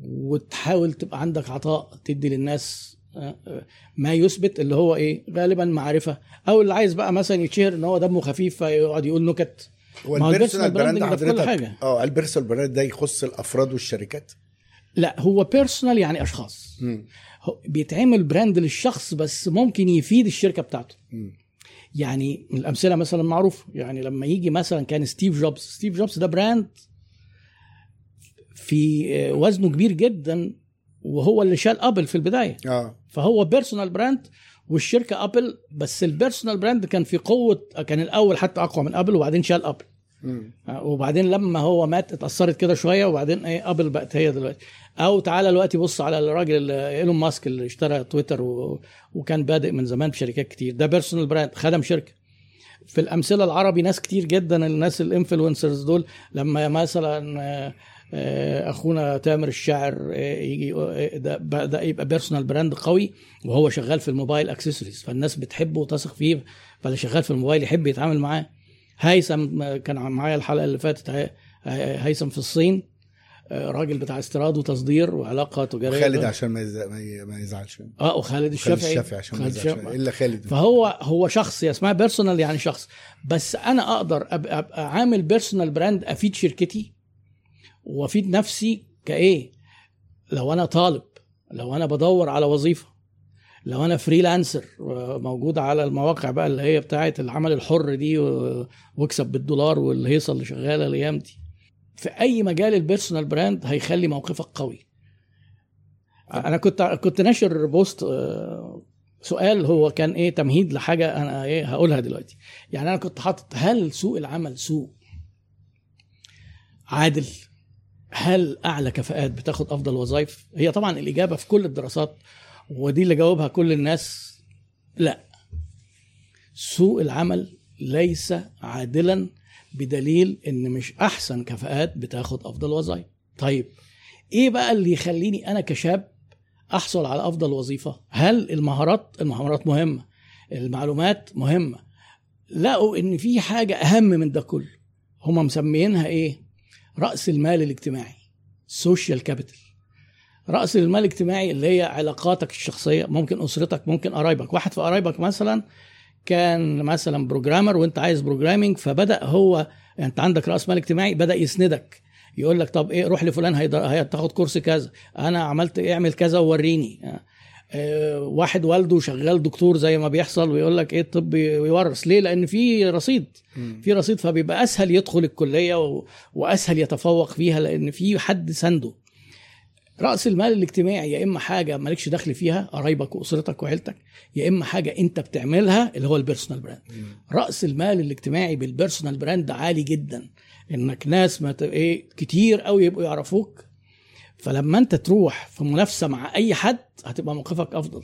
وتحاول تبقى عندك عطاء تدي للناس آه، آه، ما يثبت اللي هو إيه غالبا معرفة. أو اللي عايز بقى مثلا يتشهر إن هو دمه خفيف فيقعد يقول نكت. هو ال personal brand حضرتك. آه ال personal brand ده يخص الأفراد والشركات؟ لا هو personal يعني أشخاص. بيتعمل brand للشخص بس ممكن يفيد الشركة بتاعته. مم. يعني الأمثلة مثلا معروف. يعني لما يجي مثلا كان ستيف جوبز. ستيف جوبز ده brand في آه، وزنه كبير جدا. وهو اللي شال ابل في البداية. آه. فهو personal brand والشركة ابل بس ال personal brand كان في قوة كان الأول حتى أقوى من ابل وبعدين شال ابل مم. وبعدين لما هو مات اتأثرت كده شوية وبعدين إيه ابل بقت هي دلوقتي. أو تعالى دلوقتي بص على الراجل ايلون ماسك اللي اشترى تويتر و... وكان بادئ من زمان بشركات كتير. ده personal brand خدم شركة. في الأمثلة العربي ناس كتير جدا الناس ال influencers دول لما مثلا آه، آه، أخونا تامر الشاعر آه، يجي آه، ده بدا يبقى personal brand قوي وهو شغال في الموبايل اكسسوارز فالناس بتحبه وتثق فيه فاللي شغال في الموبايل يحب يتعامل معاه. هيثم كان معايا الحلقة اللي فاتت هي- هي- هيثم في الصين آه، راجل بتاع استيراد وتصدير وعلاقة تجارية. خالد عشان ما ما يزعلش. آه وخالد خالد الشافعي. الشافعي عشان ما يزعلش. إلا خالد. فهو هو شخص هي اسمها personal يعني شخص. بس أنا أقدر ابقى, أبقى عامل personal brand أفيد شركتي وافيد نفسي كإيه؟ لو أنا طالب لو أنا بدور على وظيفة لو أنا freelancer موجود على المواقع بقى اللي هي بتاعه العمل الحر دي واكسب بالدولار والهيصة اللي شغالة الأيام دي. في أي مجال ال personal brand هيخلي موقفك قوي. أنا كنت كنت ناشر post آه، سؤال هو كان إيه؟ تمهيد لحاجة أنا إيه؟ هقولها دلوقتي. يعني أنا كنت حاطط هل سوق العمل سوق؟ عادل. هل أعلى كفاءات بتاخد أفضل وظائف؟ هي طبعا الإجابة في كل الدراسات ودي اللي جاوبها كل الناس لا. سوق العمل ليس عادلا بدليل إن مش أحسن كفاءات بتاخد أفضل وظائف. طيب إيه بقى اللي يخليني أنا كشاب أحصل على أفضل وظيفة؟ هل المهارات المهارات مهمة المعلومات مهمة؟ لقوا ان في حاجة أهم من ده كله. هم مسميينها إيه؟ رأس المال الاجتماعي social capital رأس المال الاجتماعي اللي هي علاقاتك الشخصية ممكن أسرتك ممكن قرايبك. واحد في قرايبك مثلا كان مثلا programmer وانت عايز programming فبدأ هو انت عندك رأس مال اجتماعي بدأ يسندك. يقول لك طب إيه روح لفلان هتاخد كورس كذا. أنا عملت إيه اعمل كذا ووريني. واحد والده شغال دكتور زي ما بيحصل ويقول لك إيه الطب يورث. ليه؟ لأن في رصيد. في رصيد فبيبقى أسهل يدخل الكلية و... وأسهل يتفوق فيها لأن في حد سنده. رأس المال الاجتماعي يا إما حاجة مالكش دخل فيها قرايبك وأسرتك وعيلتك يا إما حاجة أنت بتعملها اللي هو ال personal brand. رأس المال الاجتماعي بال personal brand عالي جدا. إنك ناس ما ت- إيه كتير قوي يبقوا يعرفوك. فلما انت تروح في منافسة مع أي حد هتبقى موقفك أفضل.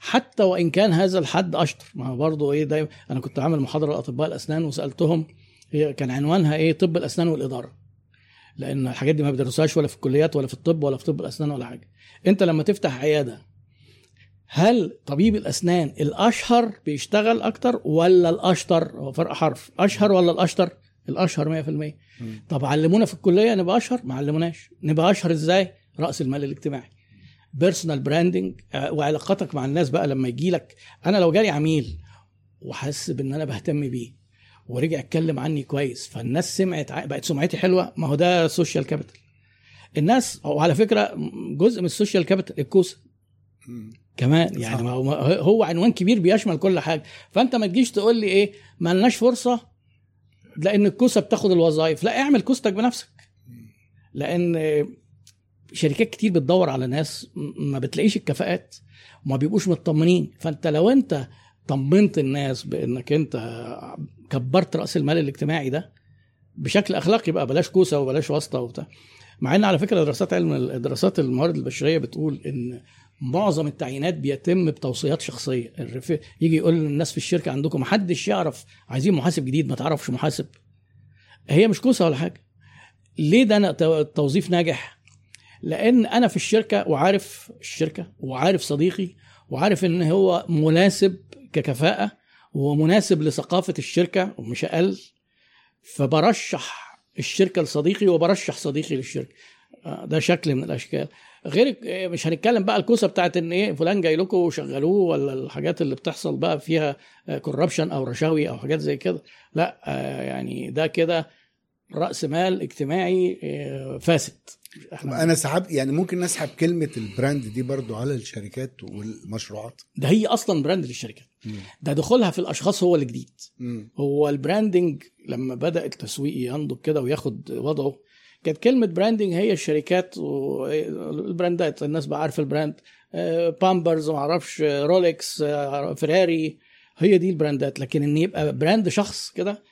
حتى وإن كان هذا الحد أشطر. ما برضه إيه دايما أنا كنت عامل محاضرة لأطباء الأسنان وسألتهم هي كان عنوانها إيه طب الأسنان والإدارة. لأن الحاجات دي ما بيدرسوهاش ولا في الكليات ولا في الطب ولا في طب الأسنان ولا حاجة. أنت لما تفتح عيادة هل طبيب الأسنان الأشهر بيشتغل أكتر ولا الأشطر؟ هو فرق حرف. أشهر ولا الأشطر؟ الأشهر 100% طب علمونا في الكلية نبقى أشهر؟ ما علموناش. نبقى أشهر إزاي؟ رأس المال الاجتماعي. personal branding وعلاقاتك مع الناس بقى لما يجي لك. أنا لو جالي عميل وحس بإن أنا بهتم بيه ورجع اتكلم عني كويس فالناس سمعت بقت سمعتي حلوة ما هو ده social capital الناس وعلى فكرة جزء من ال social capital الكوسة. كمان يعني. ما هو هو عنوان كبير بيشمل كل حاجة. فأنت ما تجيش تقول لي إيه ما لناش فرصة لأن الكوسة بتاخد الوظائف. لا اعمل كوستك بنفسك. لأن شركات كتير بتدور على ناس ما بتلاقيش الكفاءات وما بيبقوش مطمنين. فانت لو انت طمنت الناس بانك انت كبرت رأس المال الاجتماعي ده بشكل أخلاقي بقى بلاش كوسة وبلاش واسطة وبتاع. مع إن على فكرة دراسات علم دراسات الموارد البشرية بتقول إن معظم التعيينات بيتم بتوصيات شخصية. الرف... يجي يقول للناس في الشركة عندكم محدش يعرف عايزين محاسب جديد ما تعرفش محاسب. هي مش كوسة ولا حاجة. ليه ده تو- التوظيف ناجح؟ لأن أنا في الشركة وعارف الشركة وعارف صديقي وعارف إن هو مناسب ككفاءة ومناسب لثقافة الشركة ومش أقل. فبرشح الشركة لصديقي وبرشح صديقي للشركة. آه، ده شكل من الأشكال. غير آه، مش هنتكلم بقى الكوسة بتاعت إن إيه فلان جاي لكم وشغلوه ولا الحاجات اللي بتحصل بقى فيها corruption أو رشاوي أو حاجات زي كده. لا آه، يعني ده كده رأس مال اجتماعي آه، فاسد. أنا سحب يعني ممكن نسحب كلمة ال brand دي برضو على الشركات والمشروعات؟ ده هي أصلا brand للشركات. ده دخولها في الأشخاص هو الجديد. هو ال branding لما بدا التسويق ينضج كده وياخد وضعه كانت كلمة branding هي الشركات وال brand ات الناس بقى عارفة ال brand. آه، بامبرز ما أعرفش آه، رولكس آه، فيراري هي دي ال brand ات. لكن إن يبقى brand شخص كده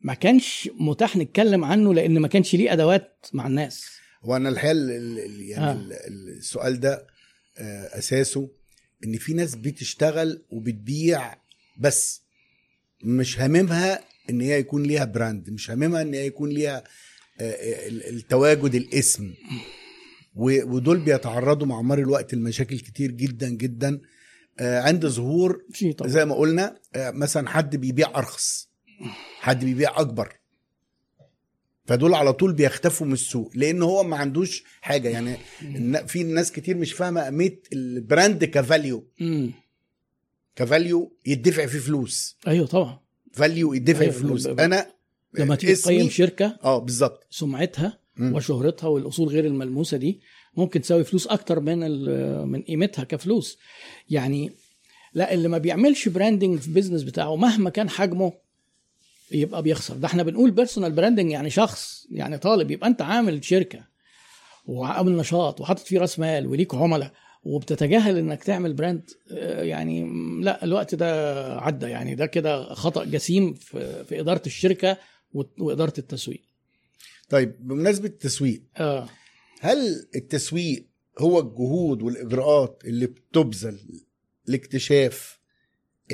ما كانش متاح نتكلم عنه لأن ما كانش ليه أدوات مع الناس. وأنا الحقيقة ال- ال- ال- يعني آه. ال- السؤال ده آه، أساسه إن في ناس بتشتغل وبتبيع بس مش هاممها إن هي يكون ليها brand مش هاممها إن هي يكون ليها آه، ال- التواجد الاسم. ودول بيتعرضوا مع مر الوقت لمشاكل كتير جدا جدا. آه، عند ظهور زي ما قلنا آه، مثلا حد بيبيع أرخص حد بيبيع أكبر. فدول على طول بيختفوا من السوق لأن هو ما عندوش حاجة. يعني في ناس كتير مش فاهمة أهمية ال brand ك value. ك value يدفع فيه فلوس. أيوه طبعا. value يدفع أيوة، فيه فلوس أنا لما تيجي تقيم شركة آه بالظبط. سمعتها مم. وشهرتها والأصول غير الملموسة دي ممكن تساوي فلوس أكتر من من قيمتها كفلوس. يعني لا اللي ما بيعملش branding في ال business بتاعه مهما كان حجمه يبقى بيخسر. ده إحنا بنقول personal branding يعني شخص يعني طالب يبقى انت عامل شركة وعامل نشاط وحاطط فيه رأس مال وليك عملاء وبتتجاهل إنك تعمل brand آه، يعني لا الوقت ده عدى. يعني ده كده خطأ جسيم في, في إدارة الشركة وإدارة التسويق. طيب بمناسبة التسويق آه. هل التسويق هو الجهود والإجراءات اللي بتبذل لاكتشاف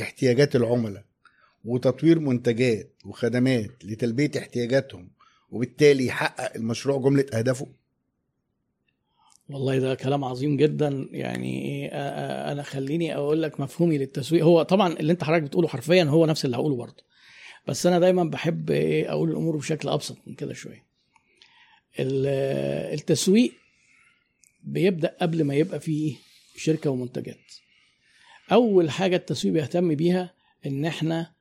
احتياجات العملاء؟ وتطوير منتجات وخدمات لتلبية احتياجاتهم وبالتالي يحقق المشروع جملة أهدافه؟ والله ده كلام عظيم جدا. يعني إيه، أنا خليني أقول لك مفهومي للتسويق. هو طبعا اللي أنت حضرتك بتقوله حرفيا هو نفس اللي هقوله برضه. بس أنا دايما بحب إيه أقول الأمور بشكل أبسط من كده شوية. ال- التسويق بيبدأ قبل ما يبقى فيه شركة ومنتجات. أول حاجة التسويق بيهتم بيها إن إحنا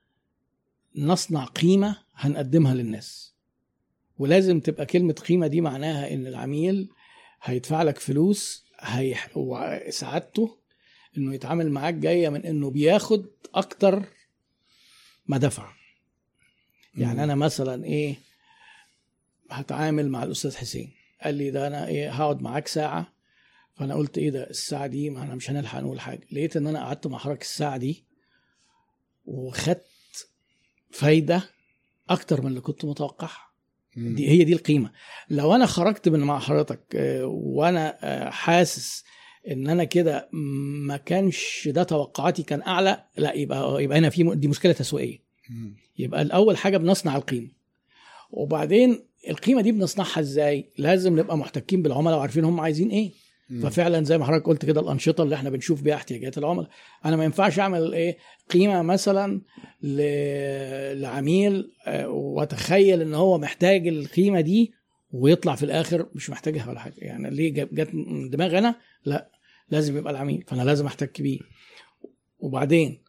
نصنع قيمة هنقدمها للناس. ولازم تبقى كلمة قيمة دي معناها إن العميل هيدفع لك فلوس هي سعادته إنه يتعامل معاك جاية من إنه بياخد أكتر ما دفع. يعني مم. أنا مثلا إيه هتعامل مع الأستاذ حسين. قال لي ده أنا إيه هقعد معاك ساعة. فأنا قلت إيه ده الساعة دي ما إحنا مش هنلحق نقول حاجة. لقيت إن أنا قعدت مع حضرتك الساعة دي وخدت فايدة أكتر من اللي كنت متوقعها. دي هي دي القيمة. لو أنا خرجت من مع حضرتك آه، وأنا آه، حاسس إن أنا كده ما كانش ده توقعاتي كان أعلى لا يبقى يبقى هنا في دي مشكلة تسويقية. يبقى الأول حاجة بنصنع القيمة. وبعدين القيمة دي بنصنعها إزاي؟ لازم نبقى محتكين بالعملاء وعارفين هم عايزين إيه. ففعلا زي ما حضرتك قلت كده الأنشطة اللي إحنا بنشوف بيها احتياجات العملاء. أنا ما ينفعش أعمل إيه قيمة مثلا ل- لعميل آه، وأتخيل إن هو محتاج القيمة دي ويطلع في الآخر مش محتاجها ولا حاجة. يعني ليه جت من دماغي أنا؟ لا لازم يبقى العميل فأنا لازم احتك بيه وبعدين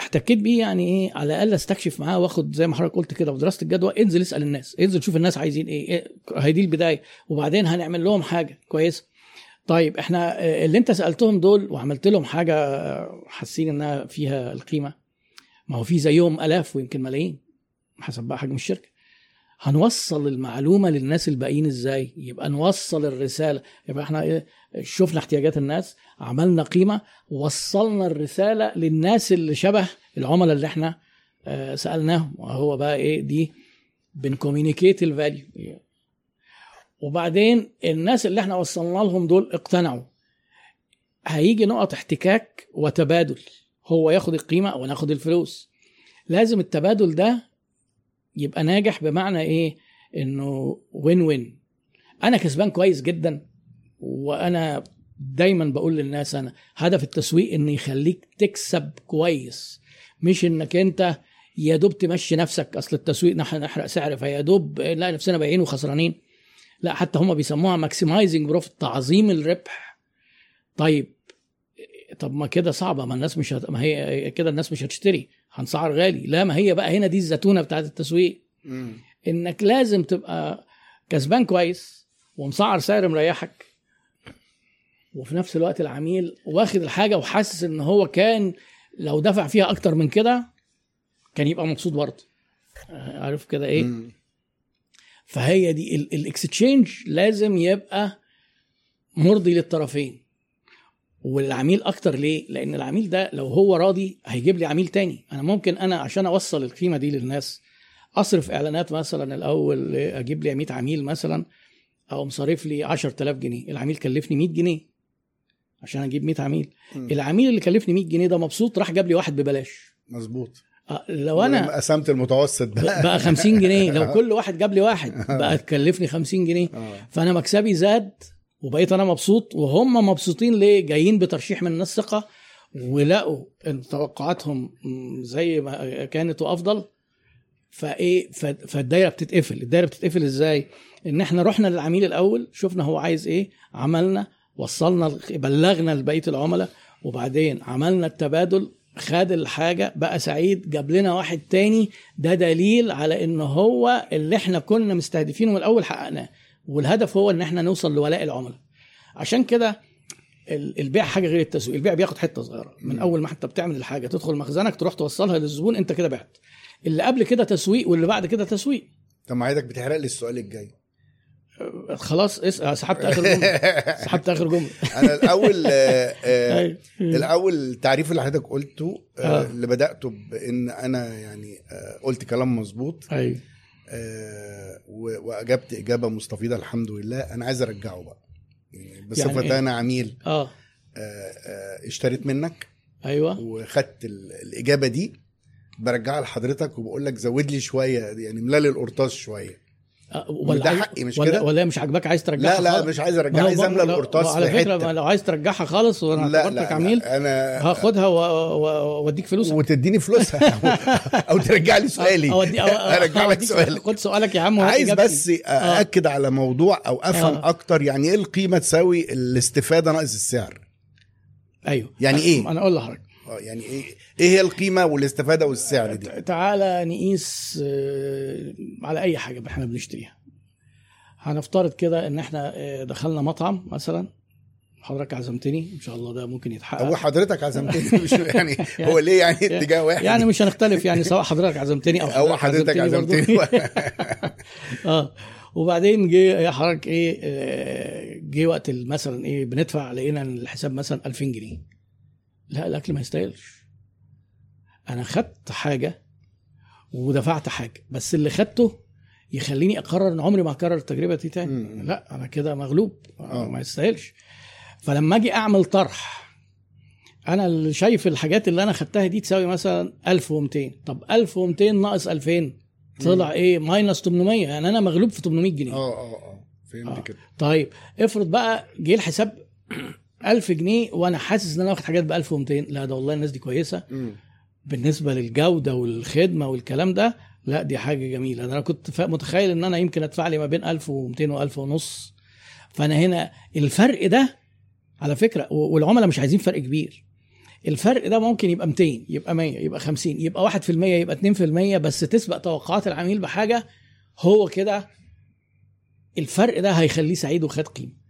احتكيت بيه يعني إيه على الأقل استكشف معاه واخد زي ما حضرتك قلت كده في دراسة الجدوى انزل اسأل الناس انزل شوف الناس عايزين إيه, إيه هي دي البداية وبعدين هنعمل لهم حاجة كويسة. طيب إحنا آه، اللي انت سألتهم دول وعملت لهم حاجة آه، حاسين انها فيها القيمة ما هو في زيهم آلاف ويمكن ملايين حسب بقى حجم الشركة. هنوصل المعلومة للناس الباقيين إزاي؟ يبقى نوصل الرسالة. يبقى إحنا إيه؟ شفنا احتياجات الناس عملنا قيمة وصلنا الرسالة للناس اللي شبه العملاء اللي إحنا آه، سألناهم. وهو بقى إيه؟ دي بن communicate ال value. وبعدين الناس اللي إحنا وصلنا لهم دول اقتنعوا. هيجي نقط احتكاك وتبادل. هو ياخد القيمة وأنا اخد الفلوس. لازم التبادل ده يبقى ناجح بمعنى إيه؟ إنه win win أنا كسبان كويس جدا وأنا دايما بقول للناس أنا هدف التسويق ان يخليك تكسب كويس. مش إنك أنت يا دوب تمشي نفسك أصل التسويق نحن نحرق سعر فيا دوب نلاقي نفسنا بايعين وخسرانين. لا حتى هم بيسموها maximizing profit تعظيم الربح. طيب طب ما كده صعبة ما الناس مش هت... ما هي كده الناس مش هتشتري. هنسعر غالي. لا ما هي بقى هنا دي الزتونة بتاعت التسويق. مم. إنك لازم تبقى كسبان كويس ومسعر سعر مريحك وفي نفس الوقت العميل واخد الحاجة وحاسس إن هو كان لو دفع فيها أكتر من كده كان يبقى مبسوط برضه. آه، عارف كده إيه؟ مم. فهي دي ال- الاكستشينج لازم يبقى مرضي للطرفين. والعميل أكتر ليه؟ لأن العميل ده لو هو راضي هيجيب لي عميل تاني. أنا ممكن أنا عشان أوصل القيمة دي للناس أصرف إعلانات مثلا الأول أجيب لي 100 عميل مثلا أو مصاريف لي 10000 جنيه. العميل كلفني 100 جنيه عشان أجيب 100 عميل. مم. العميل اللي كلفني 100 جنيه ده مبسوط راح جاب لي واحد ببلاش. مظبوط. آه، لو أنا قسمت المتوسط بقى. بقى 50 جنيه. لو كل واحد جاب لي واحد بقى تكلفني 50 جنيه. آه. فأنا مكسبي زاد وبقيت أنا مبسوط وهم مبسوطين ليه؟ جايين بترشيح من الناس ثقة ولقوا إن توقعاتهم زي ما كانت وأفضل. فإيه؟ فالدايرة بتتقفل. الدايرة بتتقفل إزاي؟ إن إحنا رحنا للعميل الأول شفنا هو عايز إيه عملنا وصلنا بلغنا لبقية العملاء وبعدين عملنا التبادل خد الحاجة بقى سعيد جاب لنا واحد تاني. ده دليل على إن هو اللي إحنا كنا مستهدفينه من الأول حققناه. والهدف هو إن إحنا نوصل لولاء العملاء. عشان كده ال- البيع حاجة غير التسويق. البيع بياخد حتة صغيرة. من أول ما انت بتعمل الحاجة تدخل مخزنك تروح توصلها للزبون أنت كده بعت. اللي قبل كده تسويق واللي بعد كده تسويق. طب ما عايزك بتحرق لي السؤال الجاي. أه، خلاص اس- سحبت آخر جملة. سحبت آخر جملة. أنا الأول آه، آه، أيوة. الأول التعريف اللي حضرتك قلته آه، آه. اللي بدأته بإن أنا يعني قلت كلام مظبوط. أيوه. وأجبت إجابة مستفيضة الحمد لله. أنا عايز أرجعه بقى. يعني بصفه يعني إيه؟ أنا عميل. آه. آه، آه، اشتريت منك. أيوه. وخدت ال- الإجابة دي. برجعها لحضرتك وبقول لك زود لي شوية يعني ملالي القرطاس شوية. آه، وده عايز- حقي مش ولا كده؟ ولا مش عاجباك عايز ترجعها لا لا خالص؟ مش عايز أرجعها عايز املى القرطاس على فكرة لو عايز ترجعها خالص وأنا اعتبرتك عميل لا أنا هاخدها وأديك فلوسك وتديني فلوسها أو ترجع لي سؤالي ارجع لك سؤالك خد سؤالك يا عم عايز. بس أأكد على موضوع أو أفهم آه. أكتر يعني إيه القيمة تساوي الاستفادة ناقص السعر أيوه يعني إيه؟ أنا أقول لحضرتك آه، يعني إيه إيه هي القيمة والاستفادة والسعر دي؟ تعالى نقيس آه، على أي حاجة إحنا بنشتريها. هنفترض كده إن إحنا آه، دخلنا مطعم مثلا. حضرتك عزمتني إن شاء الله ده ممكن يتحقق. هو حضرتك عزمتني؟ مش يعني هو ليه يعني اتجاه واحد؟ يعني مش هنختلف يعني سواء حضرتك عزمتني أو هو حضرتك عزمتني. آه. وبعدين جه يا حضرتك إيه جه وقت مثلا إيه بندفع لقينا الحساب مثلا 2000 جنيه. لا الأكل ما يستاهلش. أنا خدت حاجة ودفعت حاجة بس اللي خدته يخليني أقرر إن عمري ما هكرر التجربة دي تاني. مم. لا أنا كده مغلوب. آه. ما يستاهلش. فلما أجي أعمل طرح أنا اللي شايف الحاجات اللي أنا خدتها دي تساوي مثلا 1200 طب 1200 ناقص 2000 طلع إيه؟ ماينس 800 يعني أنا مغلوب في 800 جنيه. آه آه آه. فهمت آه. كده. طيب افرض بقى جه الحساب 1000 جنيه وأنا حاسس إن أنا واخد حاجات ب 1200 لا ده والله الناس دي كويسة. بالنسبة للجودة والخدمة والكلام ده لا دي حاجة جميلة. ده أنا كنت متخيل إن أنا يمكن أدفع لي ما بين 1200 و1000 ونص. فأنا هنا الفرق ده على فكرة والعملاء مش عايزين فرق كبير. الفرق ده ممكن يبقى 200 يبقى 100 يبقى 50 يبقى 1% يبقى 2% بس تسبق توقعات العميل بحاجة هو كده الفرق ده هيخليه سعيد وخد قيمة.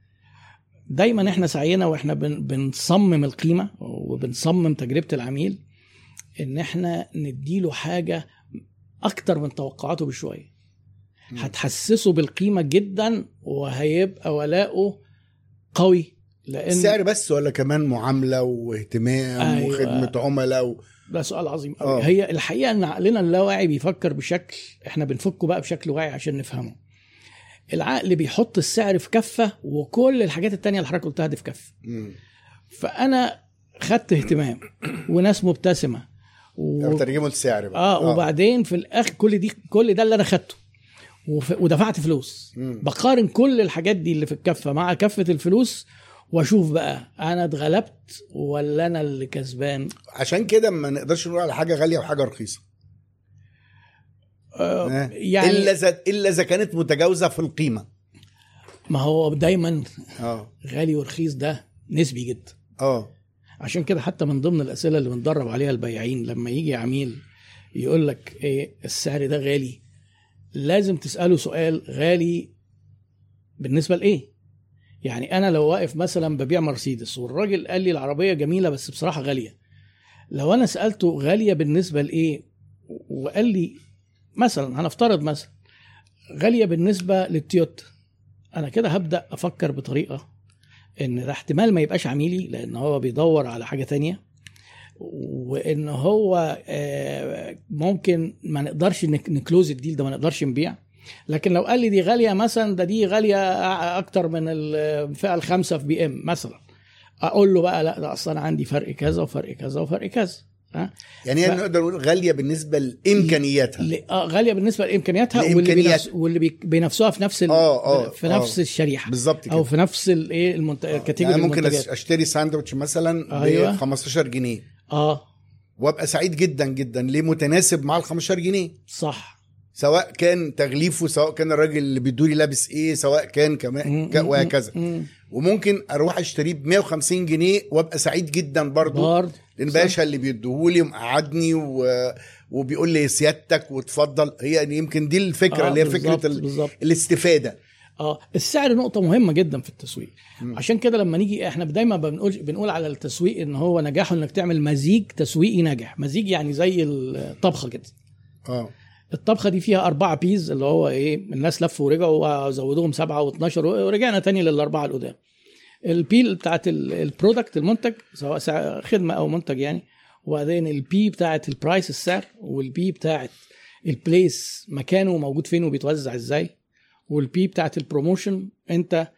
دايما إحنا سعينا وإحنا بن بنصمم القيمة وبنصمم تجربة العميل إن إحنا نديله حاجة أكتر من توقعاته بشوية. هتحسسه بالقيمة جدا وهيبقى ولاؤه قوي لأن السعر بس ولا كمان معاملة واهتمام أيوة. وخدمة عملاء و... ده سؤال عظيم آه. قوي هي الحقيقة إن عقلنا اللاواعي بيفكر بشكل إحنا بنفكه بقى بشكل واعي عشان نفهمه العقل بيحط السعر في كفة وكل الحاجات التانية اللي حضرتك قلتها دي في كفة. فأنا خدت اهتمام وناس مبتسمة و... ترجمه السعر بقى آه وبعدين في الآخر كل دي كل ده اللي أنا خدته وف... ودفعت فلوس مم. بقارن كل الحاجات دي اللي في الكفة مع كفة الفلوس وأشوف بقى أنا اتغلبت ولا أنا اللي كسبان عشان كده ما نقدرش نقول على حاجة غالية وحاجة رخيصة آه آه. يعني إلا اذا إلا إذا كانت متجاوزة في القيمة. ما هو دايما آه. غالي ورخيص ده نسبي جدا. آه. عشان كده حتى من ضمن الأسئلة اللي بندرب عليها البياعين لما يجي عميل يقول لك إيه السعر ده غالي لازم تسأله سؤال غالي بالنسبة لإيه؟ يعني أنا لو واقف مثلا ببيع مرسيدس والراجل قال لي العربية جميلة بس بصراحة غالية لو أنا سألته غالية بالنسبة لإيه؟ وقال لي مثلا هنفترض مثلا غالية بالنسبة للتويوتا. أنا كده هبدأ أفكر بطريقة إن ده احتمال ما يبقاش عميلي لأن هو بيدور على حاجة تانية وإن هو آه، ممكن ما نقدرش نك- نكلوز الديل ده ما نقدرش نبيع. لكن لو قال لي دي غالية مثلا ده دي غالية أكتر من الفئة الخامسة في بي إم مثلا. أقول له بقى لأ ده أصلا عندي فرق كذا وفرق كذا وفرق كذا. يعني ف- نقدر نقول غالية بالنسبة لإمكانياتها. ل- آه، غالية بالنسبة لإمكانياتها واللي واللي بي- بينافسوها في نفس ال- آه، آه، في آه. نفس الشريحة. بالظبط كده. أو في نفس الايه المنت... category يعني ممكن المنتجات. أشتري ساندوتش مثلا ب أيوة. 15 جنيه. آه. وأبقى سعيد جدا جدا. ليه متناسب مع ال 15 جنيه؟ صح. سواء كان تغليفه سواء كان الراجل اللي بيدوري لابس إيه سواء كان كمان وهكذا. مم. وممكن أروح أشتريه ب 150 جنيه وأبقى سعيد جدا برضو برضه لأن. باشا اللي بيديهولي مقعدني و... وبيقول لي سيادتك وتفضل هي يعني يمكن دي الفكرة آه، اللي هي بالظبط، فكره ال... الاستفادة. آه السعر نقطة مهمة جدا في التسويق. مم. عشان كده لما نيجي إحنا دايما بنقول بنقول على التسويق إن هو نجاحه إنك تعمل مزيج تسويقي ناجح. مزيج يعني زي الطبخة كده. آه. الطبخة دي فيها أربعة بيز اللي هو إيه الناس لفوا ورجعوا وزودوهم سبعة و12 ورجعنا تاني للأربعة القدام. ال P بتاعت ال- ال product المنتج سواء خدمة أو منتج يعني وبعدين ال P بتاعت ال price السعر وال P بتاعت ال place مكانه موجود فين وبيتوزع إزاي. وال P بتاعت ال promotion أنت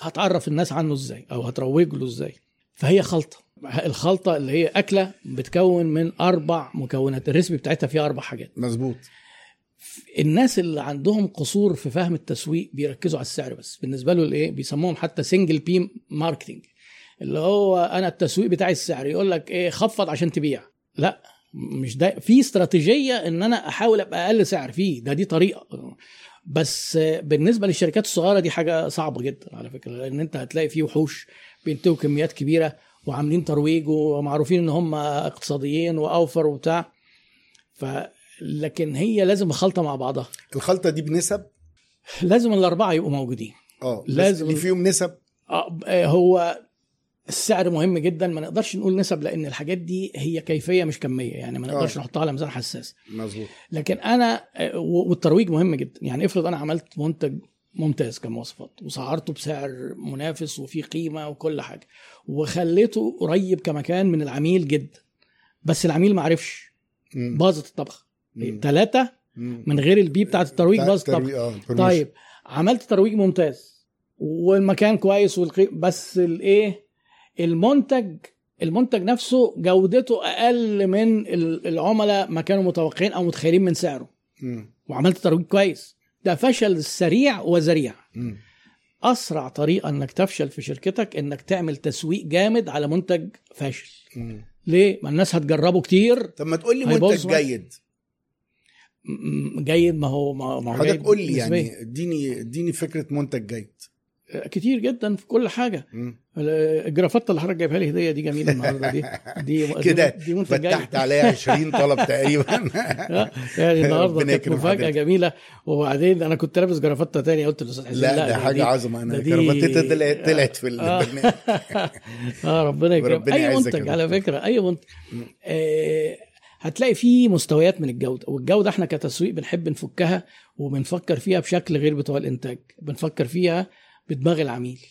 هتعرف الناس عنه إزاي أو هتروج له إزاي. فهي خلطة. الخلطة اللي هي أكلة بتكون من أربع مكونات ال recipe بتاعتها فيها أربع حاجات. مظبوط. الناس اللي عندهم قصور في فهم التسويق بيركزوا على السعر بس. بالنسبة له الإيه؟ بيسموهم حتى single P marketing اللي هو أنا التسويق بتاعي السعر. يقول لك إيه؟ خفض عشان تبيع. لا مش ده في استراتيجية إن أنا أحاول أبقى أقل سعر فيه. ده دي طريقة. بس بالنسبة للشركات الصغيرة دي حاجة صعبة جدا على فكرة لأن أنت هتلاقي فيه وحوش بينتجوا كميات كبيرة. وعاملين ترويج ومعروفين إن هم اقتصاديين وأوفر وبتاع. ف لكن هي لازم خلطه مع بعضها. الخلطة دي بنسب؟ لازم الأربعة يبقوا موجودين. آه لازم- اللي فيهم نسب؟ آه، آه، هو السعر مهم جدا. ما نقدرش نقول نسب لأن الحاجات دي هي كيفية مش كمية. يعني ما نقدرش آه. نحطها على ميزان حساس. مظبوط. لكن أنا آه، والترويج مهم جدا. يعني افرض أنا عملت منتج ممتاز كمواصفات وسعرته بسعر منافس وفيه قيمة وكل حاجة وخليته قريب كمكان من العميل جدا بس العميل ما عرفش. باظت الطبخة. ثلاثة. من غير ال P بتاعت الترويج باظت الطبخة آه. طيب عملت ترويج ممتاز والمكان كويس والقي... بس الايه المنتج المنتج نفسه جودته أقل من ال- العملاء ما كانوا متوقعين أو متخيلين من سعره مم. وعملت ترويج كويس ده فشل سريع وذريع. أسرع طريقة إنك تفشل في شركتك إنك تعمل تسويق جامد على منتج فاشل مم. ليه ما الناس هتجربه كتير طب ما تقول لي منتج. جيد جيد ما هو ما هو حضرتك قول لي. يعني اديني اديني فكرة منتج جيد كتير جدا في كل حاجة. مم. الجرافته اللي حضرتك جايبها لي هديه دي جميلة النهارده دي. دي كده دي فتحت عليا 20 طلب تقريبا. آه، يعني النهارده كانت مفاجأة. جميلة. وبعدين أنا كنت لابس جرافتة تانية قلت للأستاذ حسين لا ده دي- حاجة عظمة. أنا ده دي- كرفتي طلعت في آه. البرنامج. آه. ربنا يكرم ربنا أي يعزك يا منتج على. فكرة أي منتج. آه هتلاقي فيه مستويات من الجودة والجودة إحنا كتسويق بنحب نفكها وبنفكر فيها بشكل غير بتوع الإنتاج. بنفكر فيها بدماغ العميل.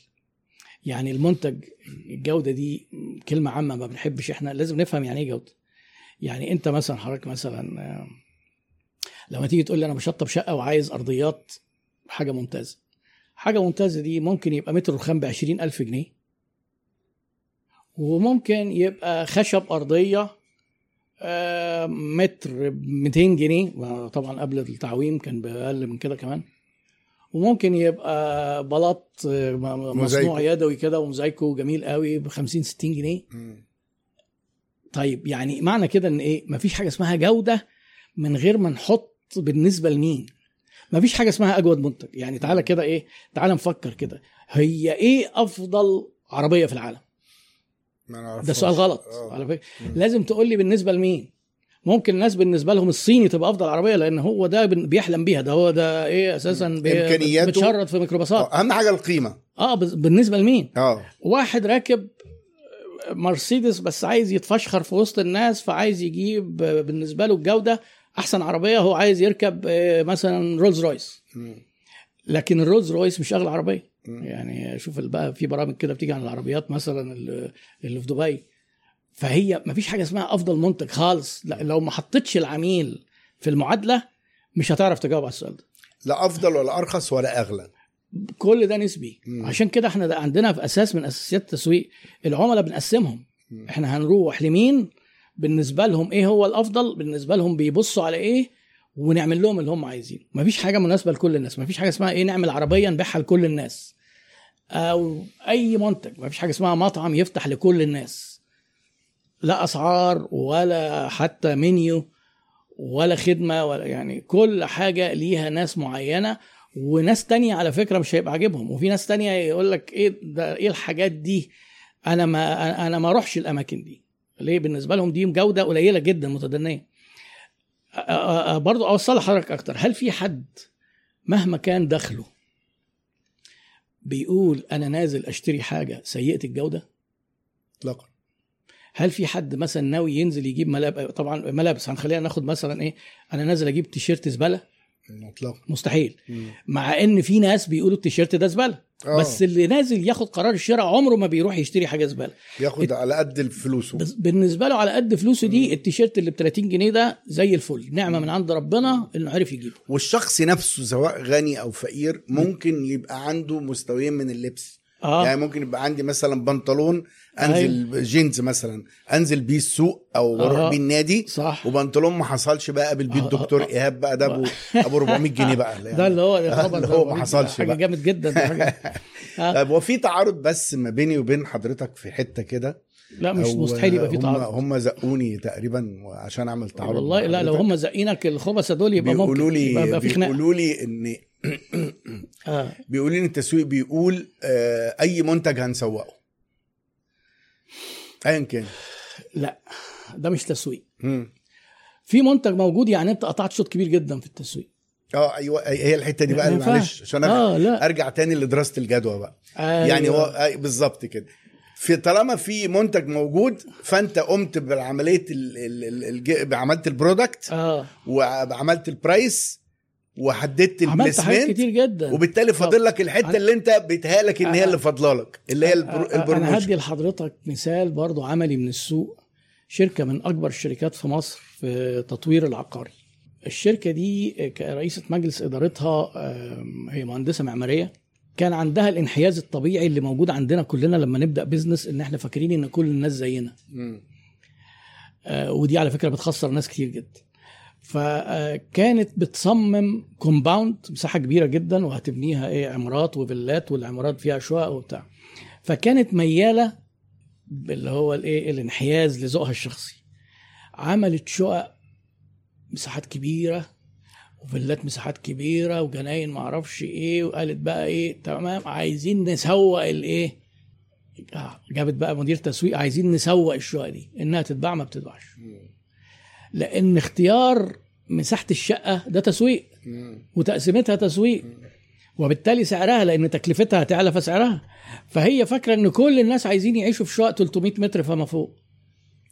يعني المنتج الجودة دي كلمة عامة ما بنحبش إحنا لازم نفهم يعني إيه جودة. يعني انت مثلا حضرتك مثلا آه، لما تيجي تقول لي أنا بشطب شقة وعايز أرضيات حاجة ممتازة. حاجة ممتازة دي ممكن يبقى متر رخام ب ألف جنيه. وممكن يبقى خشب أرضية آه، متر ب 200 جنيه طبعا قبل التعويم كان بأقل من كده كمان. وممكن يبقى بلاط آه،. مصنوع يدوي كده وموزايكو جميل قوي ب 50 60 جنيه. مم. طيب يعني معنى كده إن إيه؟ مفيش حاجة اسمها جودة من غير ما نحط بالنسبة لمين. مفيش حاجة اسمها أجود منتج. يعني تعالى كده إيه؟ تعالى نفكر كده. هي إيه أفضل عربية في العالم؟ ما. ده سؤال غلط. آه. على فكرة. لازم تقول لي بالنسبة لمين؟ ممكن الناس بالنسبة لهم الصيني تبقى أفضل عربية لأن هو ده بيحلم بيها ده هو ده إيه أساسا بي- إمكانياته- بتشرد في ميكروباصات. أهم حاجة القيمة. آه بالنسبة لمين؟ آه. واحد راكب مرسيدس بس عايز يتفشخر في وسط الناس فعايز يجيب بالنسبة له الجودة أحسن عربية هو عايز يركب آه، مثلا رولز رويس. لكن الرولز رويس مش أغلى عربية. يعني شوف بقى في برامج كده بتيجي عن العربيات مثلا اللي في دبي. فهي ما فيش حاجة اسمها أفضل منتج خالص. لا لو ما حطيتش العميل في المعادلة مش هتعرف تجاوب على السؤال ده. لا أفضل ولا أرخص ولا أغلى. كل ده نسبي. مم. عشان كده إحنا ده عندنا في أساس من أساسيات التسويق العملاء بنقسمهم. مم. إحنا هنروح لمين؟ بالنسبة لهم إيه هو الأفضل؟ بالنسبة لهم بيبصوا على إيه ونعمل لهم اللي هم عايزينه. مفيش حاجة مناسبة لكل الناس. مفيش حاجة اسمها إيه نعمل عربية نبيعها لكل الناس. أو أي منتج مفيش حاجة اسمها مطعم يفتح لكل الناس. لا أسعار ولا حتى منيو ولا خدمة ولا يعني كل حاجة ليها ناس معينة وناس تانية على فكرة مش هيبقى عاجبهم. وفي ناس تانية يقول لك إيه ده إيه الحاجات دي؟ أنا ما أنا ما اروحش الأماكن دي. ليه؟ بالنسبة لهم دي جودة قليلة جدا متدنية. برضو أوصل لحضرتك أكتر. هل في حد مهما كان دخله بيقول أنا نازل أشتري حاجة سيئة الجودة؟ اطلاقا هل في حد مثلا ناوي ينزل يجيب ملابس طبعا ملابس هنخلينا ناخد مثلا إيه أنا نازل أجيب تيشيرت زبالة؟ اطلاقا مستحيل. مم. مع إن في ناس بيقولوا التيشيرت ده زبالة. آه. بس اللي نازل ياخد قرار الشراء عمره ما بيروح يشتري حاجة زبالة. ياخد على قد فلوسه. بالنسبة له على قد فلوسه دي التيشيرت اللي ب 30 جنيه ده زي الفل. نعمة من عند ربنا إنه عرف يجيبه. والشخص نفسه سواء غني أو فقير ممكن يبقى عنده مستويين من اللبس. آه. يعني ممكن يبقى عندي مثلا بنطلون أنزل أيوه. جينز مثلا أنزل بيه السوق أو أروح آه. بيه النادي صح وبنطلون ما حصلش بقى قابل بيه الدكتور آه،. إيهاب بقى ده أبو أبو 400 جنيه بقى يعني. ده اللي هو اللي هو ما حصلش حاجة بقى جامد جدا. طيب هو في تعارض بس ما بيني وبين حضرتك في حتة كده لا مش مستحيل يبقى في تعارض هم زقوني تقريبا عشان أعمل تعارض والله لا لو. هم زقينك الخبثه دول يبقى بيقولوا ممكن لي يبقى, في خناقة بيقولوا لي إن آه. بيقولوا لي التسويق بيقول آه أي منتج هنسوقه ايا كان. لا ده مش تسويق. مم. في منتج موجود يعني أنت قطعت شوط كبير جدا في التسويق. آه أيوه هي الحتة دي بقى. معلش عشان أرجع- آه لا. أرجع تاني لدراسة الجدوى بقى. أيوة. يعني هو بالظبط كده. في طالما في منتج موجود فأنت قمت بعملية عملت ال product آه. وعملت ال price وحددت عملت حاجات كتير جدا. وبالتالي فاضل لك الحتة اللي أنت بيتهيألك إن هي اللي فاضلة لك اللي هي ال pro- أنا هدي ال promotion لحضرتك مثال برضو عملي من السوق شركة من أكبر الشركات في مصر في تطوير العقاري. الشركة دي كرئيسة مجلس إدارتها هي مهندسة معمارية. كان عندها الانحياز الطبيعي اللي موجود عندنا كلنا لما نبدأ business إن إحنا فاكرين إن كل الناس زينا. آه، ودي على فكرة بتخسر ناس كتير جدا. فكانت بتصمم compound مساحة كبيرة جدا وهتبنيها إيه؟ عمارات وفيلات والعمارات فيها شقق وبتاع. فكانت ميالة اللي هو الإيه؟ الانحياز لذوقها الشخصي. عملت شقق مساحات كبيرة وفيلات مساحات كبيرة وجناين معرفش إيه وقالت بقى إيه؟ تمام عايزين نسوق الإيه؟ جابت بقى مدير تسويق عايزين نسوق الشقق دي. إنها تتباع ما بتتباعش. لأن اختيار مساحة الشقة ده تسويق وتقسيمتها تسويق وبالتالي سعرها لأن تكلفتها هتعلى فسعرها. فهي فاكرة إن كل الناس عايزين يعيشوا في شقق 300 متر فما فوق.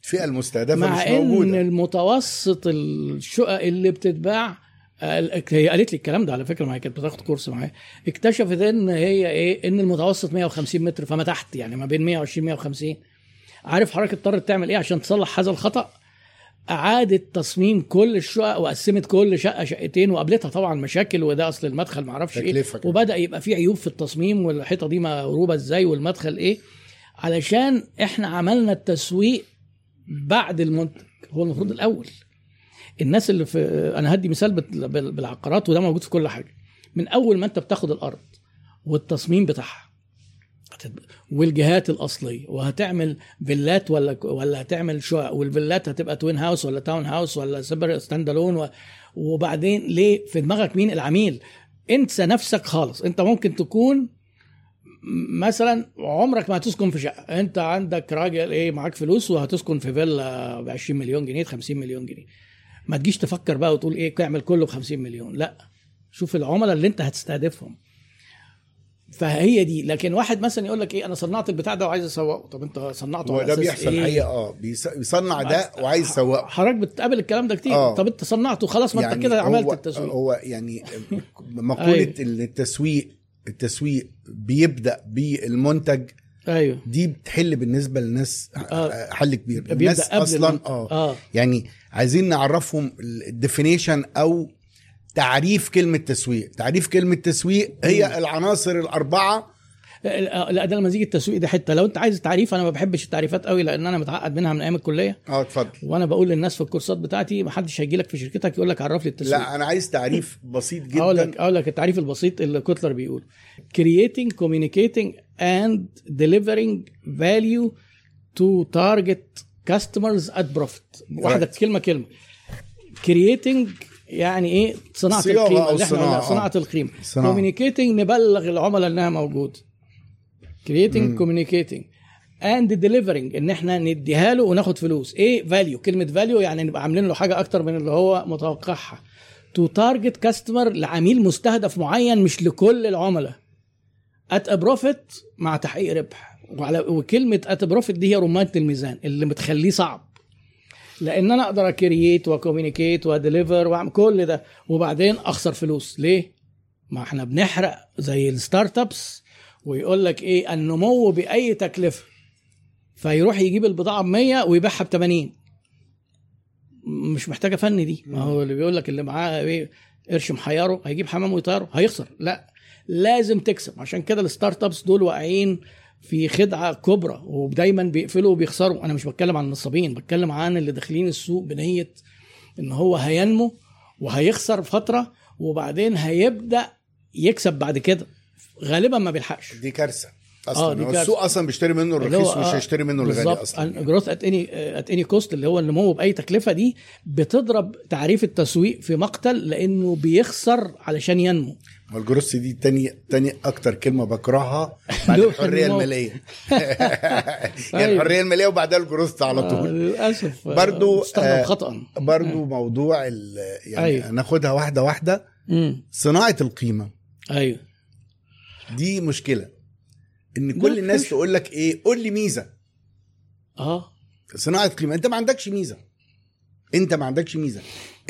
الفئة المستهدفة مع مش إن موجوده المتوسط الشقق اللي بتتباع هي قالت لي الكلام ده على فكرة ما هي كانت بتاخد كورس معايا. اكتشفت إن هي إيه إن المتوسط 150 متر فما تحت يعني ما بين 120 150 عارف حضرتك اضطرت تعمل إيه عشان تصلح هذا الخطأ؟ اعادت تصميم كل الشقق وقسمت كل شقة شقتين وقابلتها طبعا مشاكل وده أصل المدخل ما أعرفش إيه. وبدأ يبقى في عيوب في التصميم والحيطة دي مقروبة إزاي والمدخل إيه. علشان إحنا عملنا التسويق بعد المنتج هو المفروض الأول. الناس اللي في أنا هدي مثال بال- بال- بالعقارات وده موجود في كل حاجة. من أول ما أنت بتاخد الأرض والتصميم بتاعها والجهات الأصلية. وهتعمل فيلات ولا ولا هتعمل شقق والفيلات هتبقى twin house ولا town house ولا super stand alone وبعدين ليه في دماغك مين العميل؟ انسى نفسك خالص. انت ممكن تكون مثلا عمرك ما هتسكن في شقة. انت عندك راجل إيه معاك فلوس وهتسكن في فيلا ب 20 مليون جنيه 50 مليون جنيه. ما تجيش تفكر بقى وتقول إيه تعمل كله ب 50 مليون. لا شوف العملاء اللي انت هتستهدفهم. فهي دي. لكن واحد مثلا يقول لك إيه أنا صنعت البتاع ده وعايز أسوقه. طب أنت صنعته على ده بيحصل إيه؟ حقيقة. آه بيص- بيصنع ده وعايز يسوقه حضرتك بتقابل الكلام ده كتير؟ آه. طب أنت صنعته خلاص ما أنت كده عملت التسويق. هو يعني مقولة أيوة. ان التسويق التسويق بيبدأ بالمنتج. أيوه. دي بتحل بالنسبة للناس آه. حل كبير. الناس أصلا. آه. آه. يعني عايزين نعرفهم الديفينيشن أو تعريف كلمة تسويق. تعريف كلمة تسويق هي العناصر الأربعة. لا ده المزيج التسويق ده حتة. لو انت عايز تعريف أنا ما بحبش التعريفات قوي لأن أنا متعقد منها من أيام الكلية. آه اتفضل. وأنا بقول للناس في الكورسات بتاعتي ما حدش هيجي لك في شركتك يقول لك عرف لي التسويق. لا أنا عايز تعريف بسيط أقول جدا. لك أقول لك التعريف البسيط اللي كوتلر بيقول creating communicating and delivering value to target customers at profit. واحدة Right. كلمة كلمة. Creating يعني إيه؟ صناعة القيمه اللي إحنا صناعة. القيمه communicating نبلغ العملاء إنها موجود. Creating communicating. And delivering إن إحنا نديها له وناخد فلوس. إيه؟ value كلمة value يعني نبقى عاملين له حاجة أكتر من اللي هو متوقعها. to target customer لعميل مستهدف معين مش لكل العملاء. at profit مع تحقيق ربح. وعلى وكلمة at profit دي هي رمانه الميزان اللي بتخليه صعب. لأن أنا أقدر أ create و communicate وا deliver وأعمل كل ده وبعدين أخسر فلوس. ليه؟ ما إحنا بنحرق زي ال startups ويقول لك إيه النمو بأي تكلفة. فيروح يجيب البضاعة ب 100 ويبيعها ب 80 مش محتاجة فن دي. ما هو اللي بيقول لك اللي معاه إيه قرش محيره هيجيب حمام ويطيره هيخسر. لا لازم تكسب. عشان كده ال startups دول واقعين في خدعة كبرى ودايما بيقفلوا وبيخسروا. أنا مش بتكلم عن النصابين بتكلم عن اللي داخلين السوق بنية إن هو هينمو وهيخسر فترة وبعدين هيبدأ يكسب بعد كده. غالبا ما بيلحقش. دي كارثة. أصلا. دي هو. السوق أصلا بيشتري منه الرخيص مش آه، هيشتري منه الغالي أصلا. growth at any at any cost اللي هو النمو بأي تكلفة دي بتضرب تعريف التسويق في مقتل لأنه بيخسر علشان ينمو. ما الجروس دي تاني تاني أكتر كلمة بكرهها بعد الحرية. المالية. يعني أيوة. الحرية المالية وبعدها الجروس على آه، طول للأسف آه، برضو، آه، خطأ. برضو موضوع يعني أيوة. ناخدها واحدة واحدة. صناعة القيمة. أيوه. دي مشكلة. إن كل الناس تقول لك إيه قول لي ميزة. آه. صناعة قيمه أنت ما عندكش ميزة. أنت ما عندكش ميزة.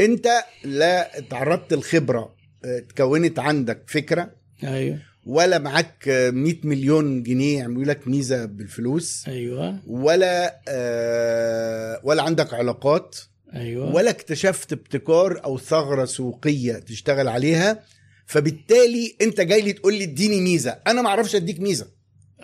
أنت لا تعرضت الخبرة آه، اتكونت عندك فكرة. أيوه. ولا معاك آه، 100 مليون جنيه يعملوا لك ميزة بالفلوس. أيوه. ولا آه ولا عندك علاقات. أيوه. ولا اكتشفت ابتكار أو ثغرة سوقية تشتغل عليها. فبالتالي أنت جاي لي تقول لي اديني ميزة. أنا ما أعرفش أديك ميزة.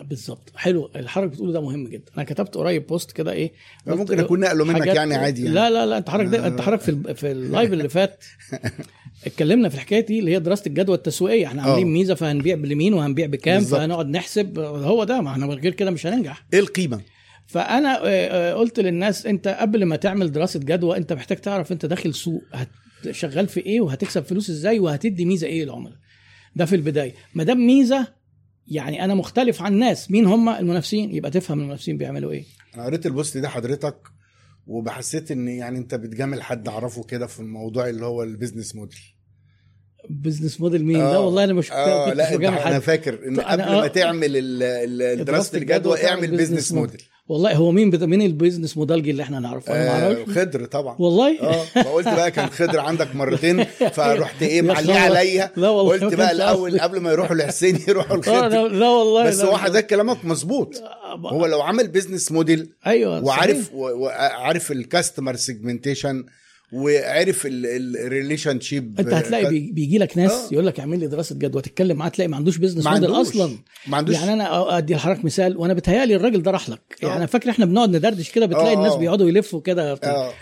بالظبط. حلو. اللي حضرتك بتقوله ده مهم جدا. أنا كتبت قريب post كده إيه ممكن أكون نقله منك يعني عادي يعني. لا لا لا أنت حضرتك. أنت حضرتك في في ال live اللي فات. اتكلمنا في الحكاية دي اللي هي دراسة الجدوى التسويقية. إحنا عاملين آه. ميزة فهنبيع لمين وهنبيع بكام. فهنقعد نحسب. هو ده ما إحنا غير كده مش هننجح. إيه القيمة؟ فأنا آه، آه، قلت للناس أنت قبل ما تعمل دراسة جدوى أنت محتاج تعرف أنت داخل سوق شغال في إيه وهتكسب فلوس إزاي وهتدي ميزة إيه للعملاء. ده في البداية. ما دام ميزة يعني أنا مختلف عن الناس. مين هم المنافسين؟ يبقى تفهم المنافسين بيعملوا إيه. أنا قريت ال post ده حضرتك وبحسيت إن يعني أنت بتجامل حد أعرفه كده في الموضوع اللي هو ال business model business model مين؟ آه. لا والله أنا مش كنتش لا أنا فاكر إن قبل ما آه. تعمل دراسة الجدوى اعمل business model والله هو مين بت... مين ال business model اللي إحنا نعرفه؟ أنا ما آه خضر طبعا. والله؟ آه فقلت بقى كان خضر عندك مرتين فرحت إيه معليه. عليا. لا والله قلت بقى الأول. قبل ما يروحوا لحسين يروحوا آه، لخضر لا, والله بس هو. حضرتك كلامك مظبوط. آه، هو لو عمل business model أيوه وعارف وعارف ال customer segmentation وعارف ال relationship انت هتلاقي بي- بيجي لك ناس آه. يقول لك اعمل لي دراسة جدوى تتكلم معاه تلاقي ما عندوش business model أصلا ما عندوش يعني أنا أدي لحضرتك مثال وأنا بتهيالي الراجل ده راح لك آه. يعني أنا فاكر إحنا بنقعد ندردش كده بتلاقي آه، الناس آه. بيقعدوا يلفوا كده آه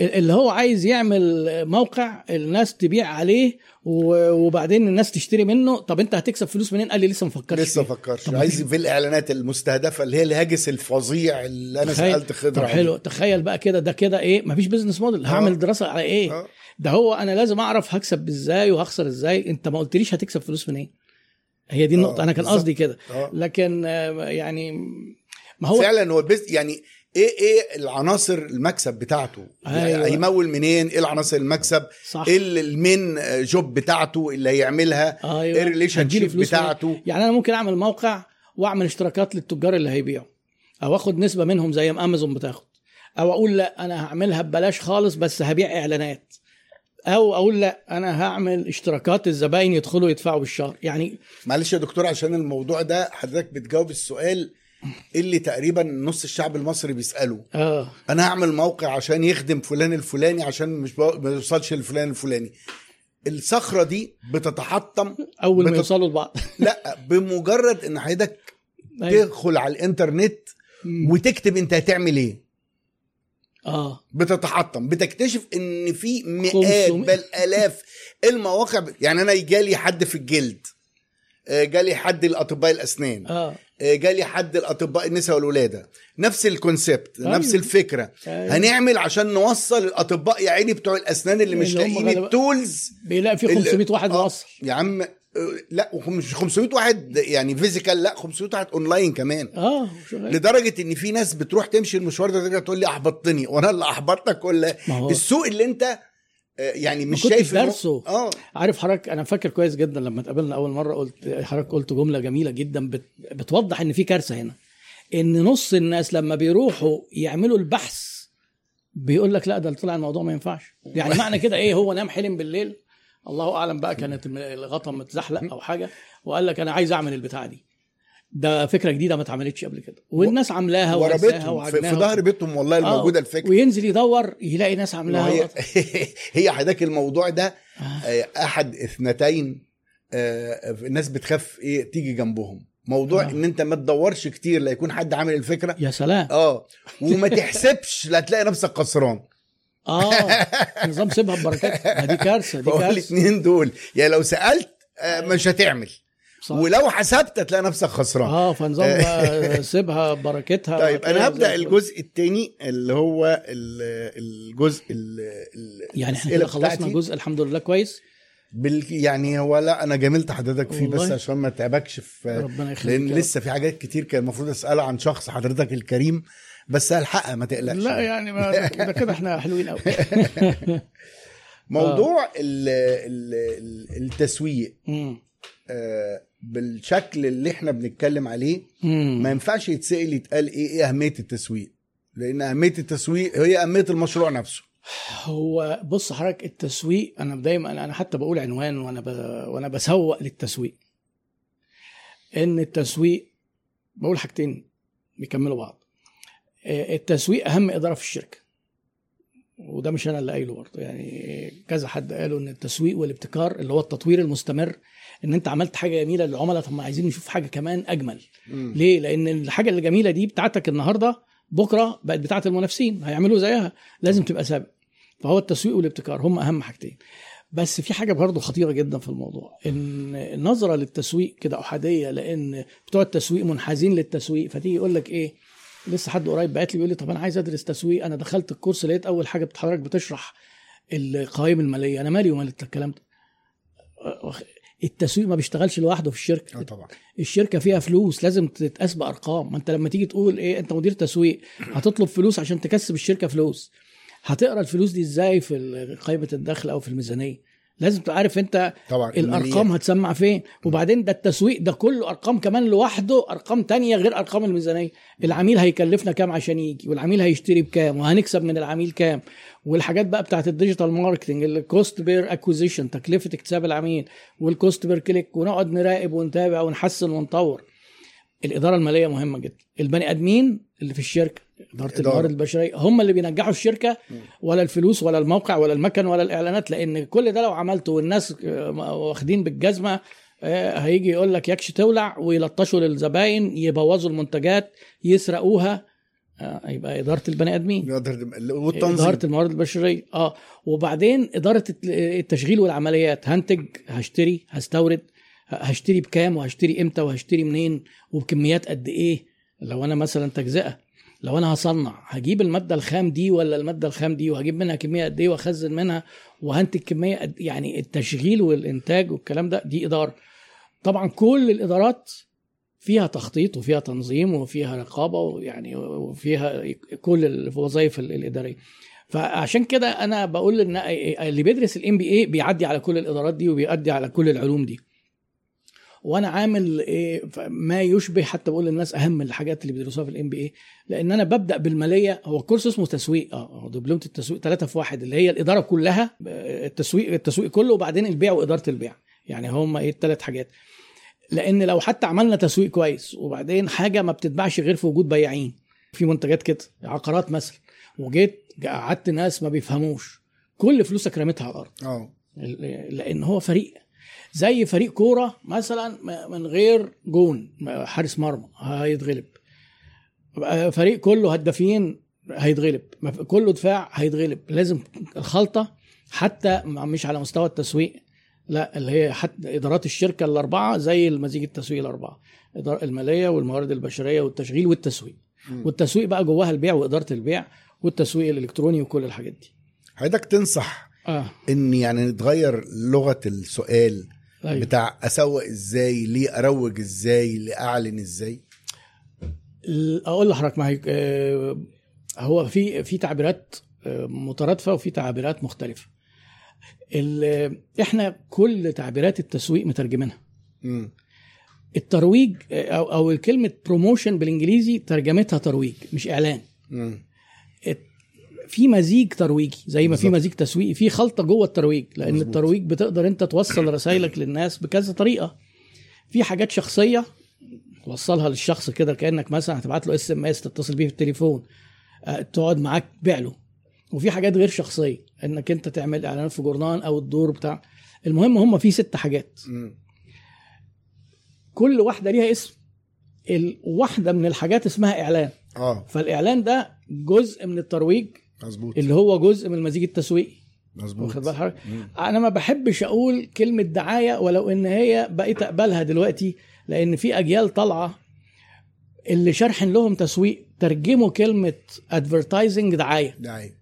اللي هو عايز يعمل موقع الناس تبيع عليه وبعدين الناس تشتري منه. طب انت هتكسب فلوس منين؟ قال لي لسه ما فكرتش لسه فيه. فكرش. طب عايز في الإعلانات المستهدفة اللي هي الهاجس الفظيع اللي أنا تخيل- سألت خضر طب. حلو. تخيل بقى كده. ده كده إيه؟ مفيش business model هعمل دراسة على إيه؟ آه. ده هو أنا لازم أعرف هكسب إزاي وهخسر إزاي. أنت ما قلتليش هتكسب فلوس منين. هي دي النقطة. آه، أنا كان. قصدي كده. آه. لكن آه، يعني ما هو فعلا هو ال base يعني إيه إيه العناصر المكسب بتاعته؟ يعني أيوة. هيمول منين؟ إيه العناصر المكسب؟ صح. إيه ال- ال main job بتاعته اللي هيعملها؟ أيوه. إيه ال relationship؟ بتاعته؟ يعني أنا ممكن أعمل موقع وأعمل اشتراكات للتجار اللي هيبيعوا. أو آخد نسبة منهم زي ما أمازون بتاخد. أو أقول لا أنا هعملها ببلاش خالص بس هبيع إعلانات. أو أقول لا أنا هعمل اشتراكات الزباين يدخلوا يدفعوا بالشهر. يعني معلش يا دكتور عشان الموضوع ده حضرتك بتجاوب السؤال اللي تقريبا نص الشعب المصري بيسأله. آه. أنا هعمل موقع عشان يخدم فلان الفلاني عشان مش ما يوصلش لفلان الفلاني. الصخرة دي بتتحطم أول ما بت- يوصلوا لبعض. لا بمجرد إن حضرتك أيوة. تدخل على الإنترنت. وتكتب أنت هتعمل إيه. آه. بتتحطم. بتكتشف إن في مئات 500. بل آلاف المواقع. ب- يعني أنا جالي حد في الجلد. آه، جالي حد الاطباء الأسنان. آه، جالي حد الأطباء النساء والولادة نفس ال concept أيوة. نفس الفكرة أيوة. هنعمل عشان نوصل الأطباء يا عيني بتوع الأسنان اللي مش اللي هم لاقيين ال tools بيلاقي في ال- 500 واحد آه، موصل يا عم آه، لا مش 500 واحد يعني physical لا 500 واحد أونلاين كمان آه. لدرجة إن في ناس بتروح تمشي المشوار ده ترجع تقول لي أحبطتني وأنا اللي أحبطتك ولا السوق اللي أنت آه، يعني مش شايف دارسه. آه. عارف حضرتك أنا فاكر كويس جدا لما اتقابلنا أول مرة قلت حضرتك قلت جملة جميلة جدا بت... بتوضح إن في كارثة هنا. إن نص الناس لما بيروحوا يعملوا البحث بيقول لك لا ده طلع الموضوع ما ينفعش. يعني معنى كده إيه؟ هو نام حلم بالليل الله أعلم بقى كانت الغطا متزحلق أو حاجة وقال لك أنا عايز أعمل البتاعة دي. ده فكرة جديدة ما اتعملتش قبل كده. والناس عاملاها ورا بيتهم في, ظهر بيتهم والله آه، الموجودة الفكرة. وينزل يدور يلاقي ناس عاملاها هي هي حضرتك الموضوع ده آه. آه، أحد اثنتين آه، الناس بتخاف إيه تيجي جنبهم. موضوع آه. إن أنت ما تدورش كتير لا يكون حد عامل الفكرة. يا سلام. آه وما تحسبش لا تلاقي نفسك خسران. آه نظام سيبها ببركات. ما دي كارثة دي كارثة. الاثنين دول. يعني لو سألت آه، مش هتعمل. صح. ولو حسبت هتلاقي نفسك خسران آه فنظام سيبها ببركتها طيب أنا هبدأ. الجزء الثاني اللي هو ال- الجزء ال- ال- يعني إحنا كده خلصنا. جزء الحمد لله كويس بال يعني هو لا أنا جاملت حضرتك فيه بس. عشان ما تعبكش في ربنا لأن. لسه في حاجات كتير كان المفروض أسألها عن شخص حضرتك الكريم بس هلحقها ما تقلقش لا يعني ما ده كده إحنا حلوين قوي موضوع ال ال ال التسويق. آه، بالشكل اللي إحنا بنتكلم عليه مم. ما ينفعش يتسأل يتقال إيه إيه أهمية التسويق لأن أهمية التسويق هي أهمية المشروع نفسه. هو بص حضرتك التسويق أنا دايما أنا حتى بقول عنوان وأنا ب... وأنا بسوق للتسويق. إن التسويق بقول حاجتين بيكملوا بعض. آه، التسويق أهم إدارة في الشركة. وده مش أنا اللي قايله برضه يعني كذا حد قالوا إن التسويق والابتكار اللي هو التطوير المستمر إن أنت عملت حاجة جميلة للعملاء طب ما عايزين نشوف حاجة كمان أجمل. مم. ليه؟ لأن الحاجة الجميلة دي بتاعتك النهارده بكرة بقت بتاعت المنافسين هيعملوا زيها. لازم تبقى سابق. فهو التسويق والابتكار هم أهم حاجتين. بس في حاجة برضه خطيرة جدا في الموضوع. إن النظرة للتسويق كده أحادية لأن بتوع التسويق منحازين للتسويق. فتيجي يقول لك إيه؟ لسه حد قريب بعت لي بيقول لي طب أنا عايز أدرس تسويق أنا دخلت الكورس لقيت أول حاجة حضرتك بتشرح القوائم المالية. أنا مالي ومال الكلام ده. التسويق ما بيشتغلش لوحده في الشركة. آه طبعا. الشركة فيها فلوس لازم تتقاس بأرقام. ما انت لما تيجي تقول إيه انت مدير تسويق هتطلب فلوس عشان تكسب الشركة فلوس. هتقرأ الفلوس دي إزاي في قائمة الدخل أو في الميزانية؟ لازم تبقى عارف انت طبعا الأرقام هتسمع فين. وبعدين ده التسويق ده كله أرقام كمان لوحده أرقام تانية غير أرقام الميزانية. العميل هيكلفنا كام عشان يجي؟ والعميل هيشتري بكام؟ وهنكسب من العميل كام؟ والحاجات بقى بتاعت ال digital marketing ال cost per acquisition تكلفة اكتساب العميل وال cost per click ونقعد نراقب ونتابع ونحسن ونطور. الإدارة المالية مهمة جدا. البني آدمين اللي في الشركة إدارة. الموارد البشرية هم اللي بينجحوا الشركة ولا الفلوس ولا الموقع ولا المكن ولا الإعلانات لأن كل ده لو عملته والناس آه، واخدين بالجزمة آه، هيجي يقول لك يكش تولع ويلطشوا للزباين يبوظوا المنتجات يسرقوها. آه، يبقى إدارة البني آدمين. إدارة الموارد البشرية آه. وبعدين إدارة التشغيل والعمليات. هنتج هشتري هستورد. هشتري بكام وهشتري إمتى وهشتري منين وبكميات قد إيه؟ لو أنا مثلا تجزئة لو أنا هصنع هجيب المادة الخام دي ولا المادة الخام دي وهجيب منها كمية قد إيه وأخزن منها وهنتج كمية قد يعني التشغيل والإنتاج والكلام ده دي إدارة. طبعا كل الإدارات فيها تخطيط وفيها تنظيم وفيها رقابة ويعني وفيها كل الوظائف الإدارية. فعشان كده أنا بقول إن اللي بيدرس ال MBA بيعدي على كل الإدارات دي وبيعدي على كل العلوم دي. وأنا عامل إيه ما يشبه حتى بقول للناس اهم الحاجات اللي بيدرسوها في ال MBA لأن أنا ببدأ بالمالية هو ال course اسمه تسويق آه هو دبلومة التسويق ثلاثة في واحد اللي هي الإدارة كلها آه، التسويق التسويق كله وبعدين البيع وإدارة البيع يعني هم إيه الثلاث حاجات. لأن لو حتى عملنا تسويق كويس وبعدين حاجة ما بتتباعش غير في وجود بياعين في منتجات كده عقارات مثلا وجيت قعدت ناس ما بيفهموش كل فلوسك رميتها على الأرض. آه. لأن هو فريق. زي فريق كورة مثلا من غير جون حارس مرمى هيتغلب. فريق كله هدافين هيتغلب. كله دفاع هيتغلب. لازم الخلطة حتى مش على مستوى التسويق لا اللي هي حتى إدارات الشركة الأربعة زي المزيج التسويق الأربعة إدارة المالية والموارد البشرية والتشغيل والتسويق. والتسويق بقى جواها البيع وإدارة البيع والتسويق الإلكتروني وكل الحاجات دي. حضرتك تنصح آه. إن يعني نتغير لغة السؤال أيوة. بتاع أسوق إزاي ليه أروج إزاي ليه اعلن إزاي أقول لحضرتك ما آه، هو في في تعبيرات آه، مترادفة وفي تعبيرات مختلفة ال- إحنا كل تعبيرات التسويق مترجمينها. الترويج آه، أو أو كلمة promotion بالإنجليزي ترجمتها ترويج مش إعلان مم. في مزيج ترويجي زي ما في. مزيج تسويقي في خلطة جوه الترويج لأن مظبوط. الترويج بتقدر أنت توصل رسائلك للناس بكذا طريقة. في حاجات شخصية توصلها للشخص كده كأنك مثلا هتبعت له SMS تتصل بيه في التليفون آه، تقعد معاك تبيع له وفي حاجات غير شخصية إنك أنت تعمل اعلانات في جورنال أو الدور بتاع. المهم هم في ست حاجات. كل واحدة ليها اسم. الواحدة من الحاجات اسمها إعلان. آه. فالإعلان ده جزء من الترويج مظبوط. اللي هو جزء من المزيج التسويقي. مظبوط. واخد بال حضرتك. أنا ما بحبش أقول كلمة دعاية ولو ان هي بقيت اقبلها دلوقتي لأن في اجيال طالعة اللي شرحوا لهم تسويق ترجموا كلمة advertising دعاية. دعاية.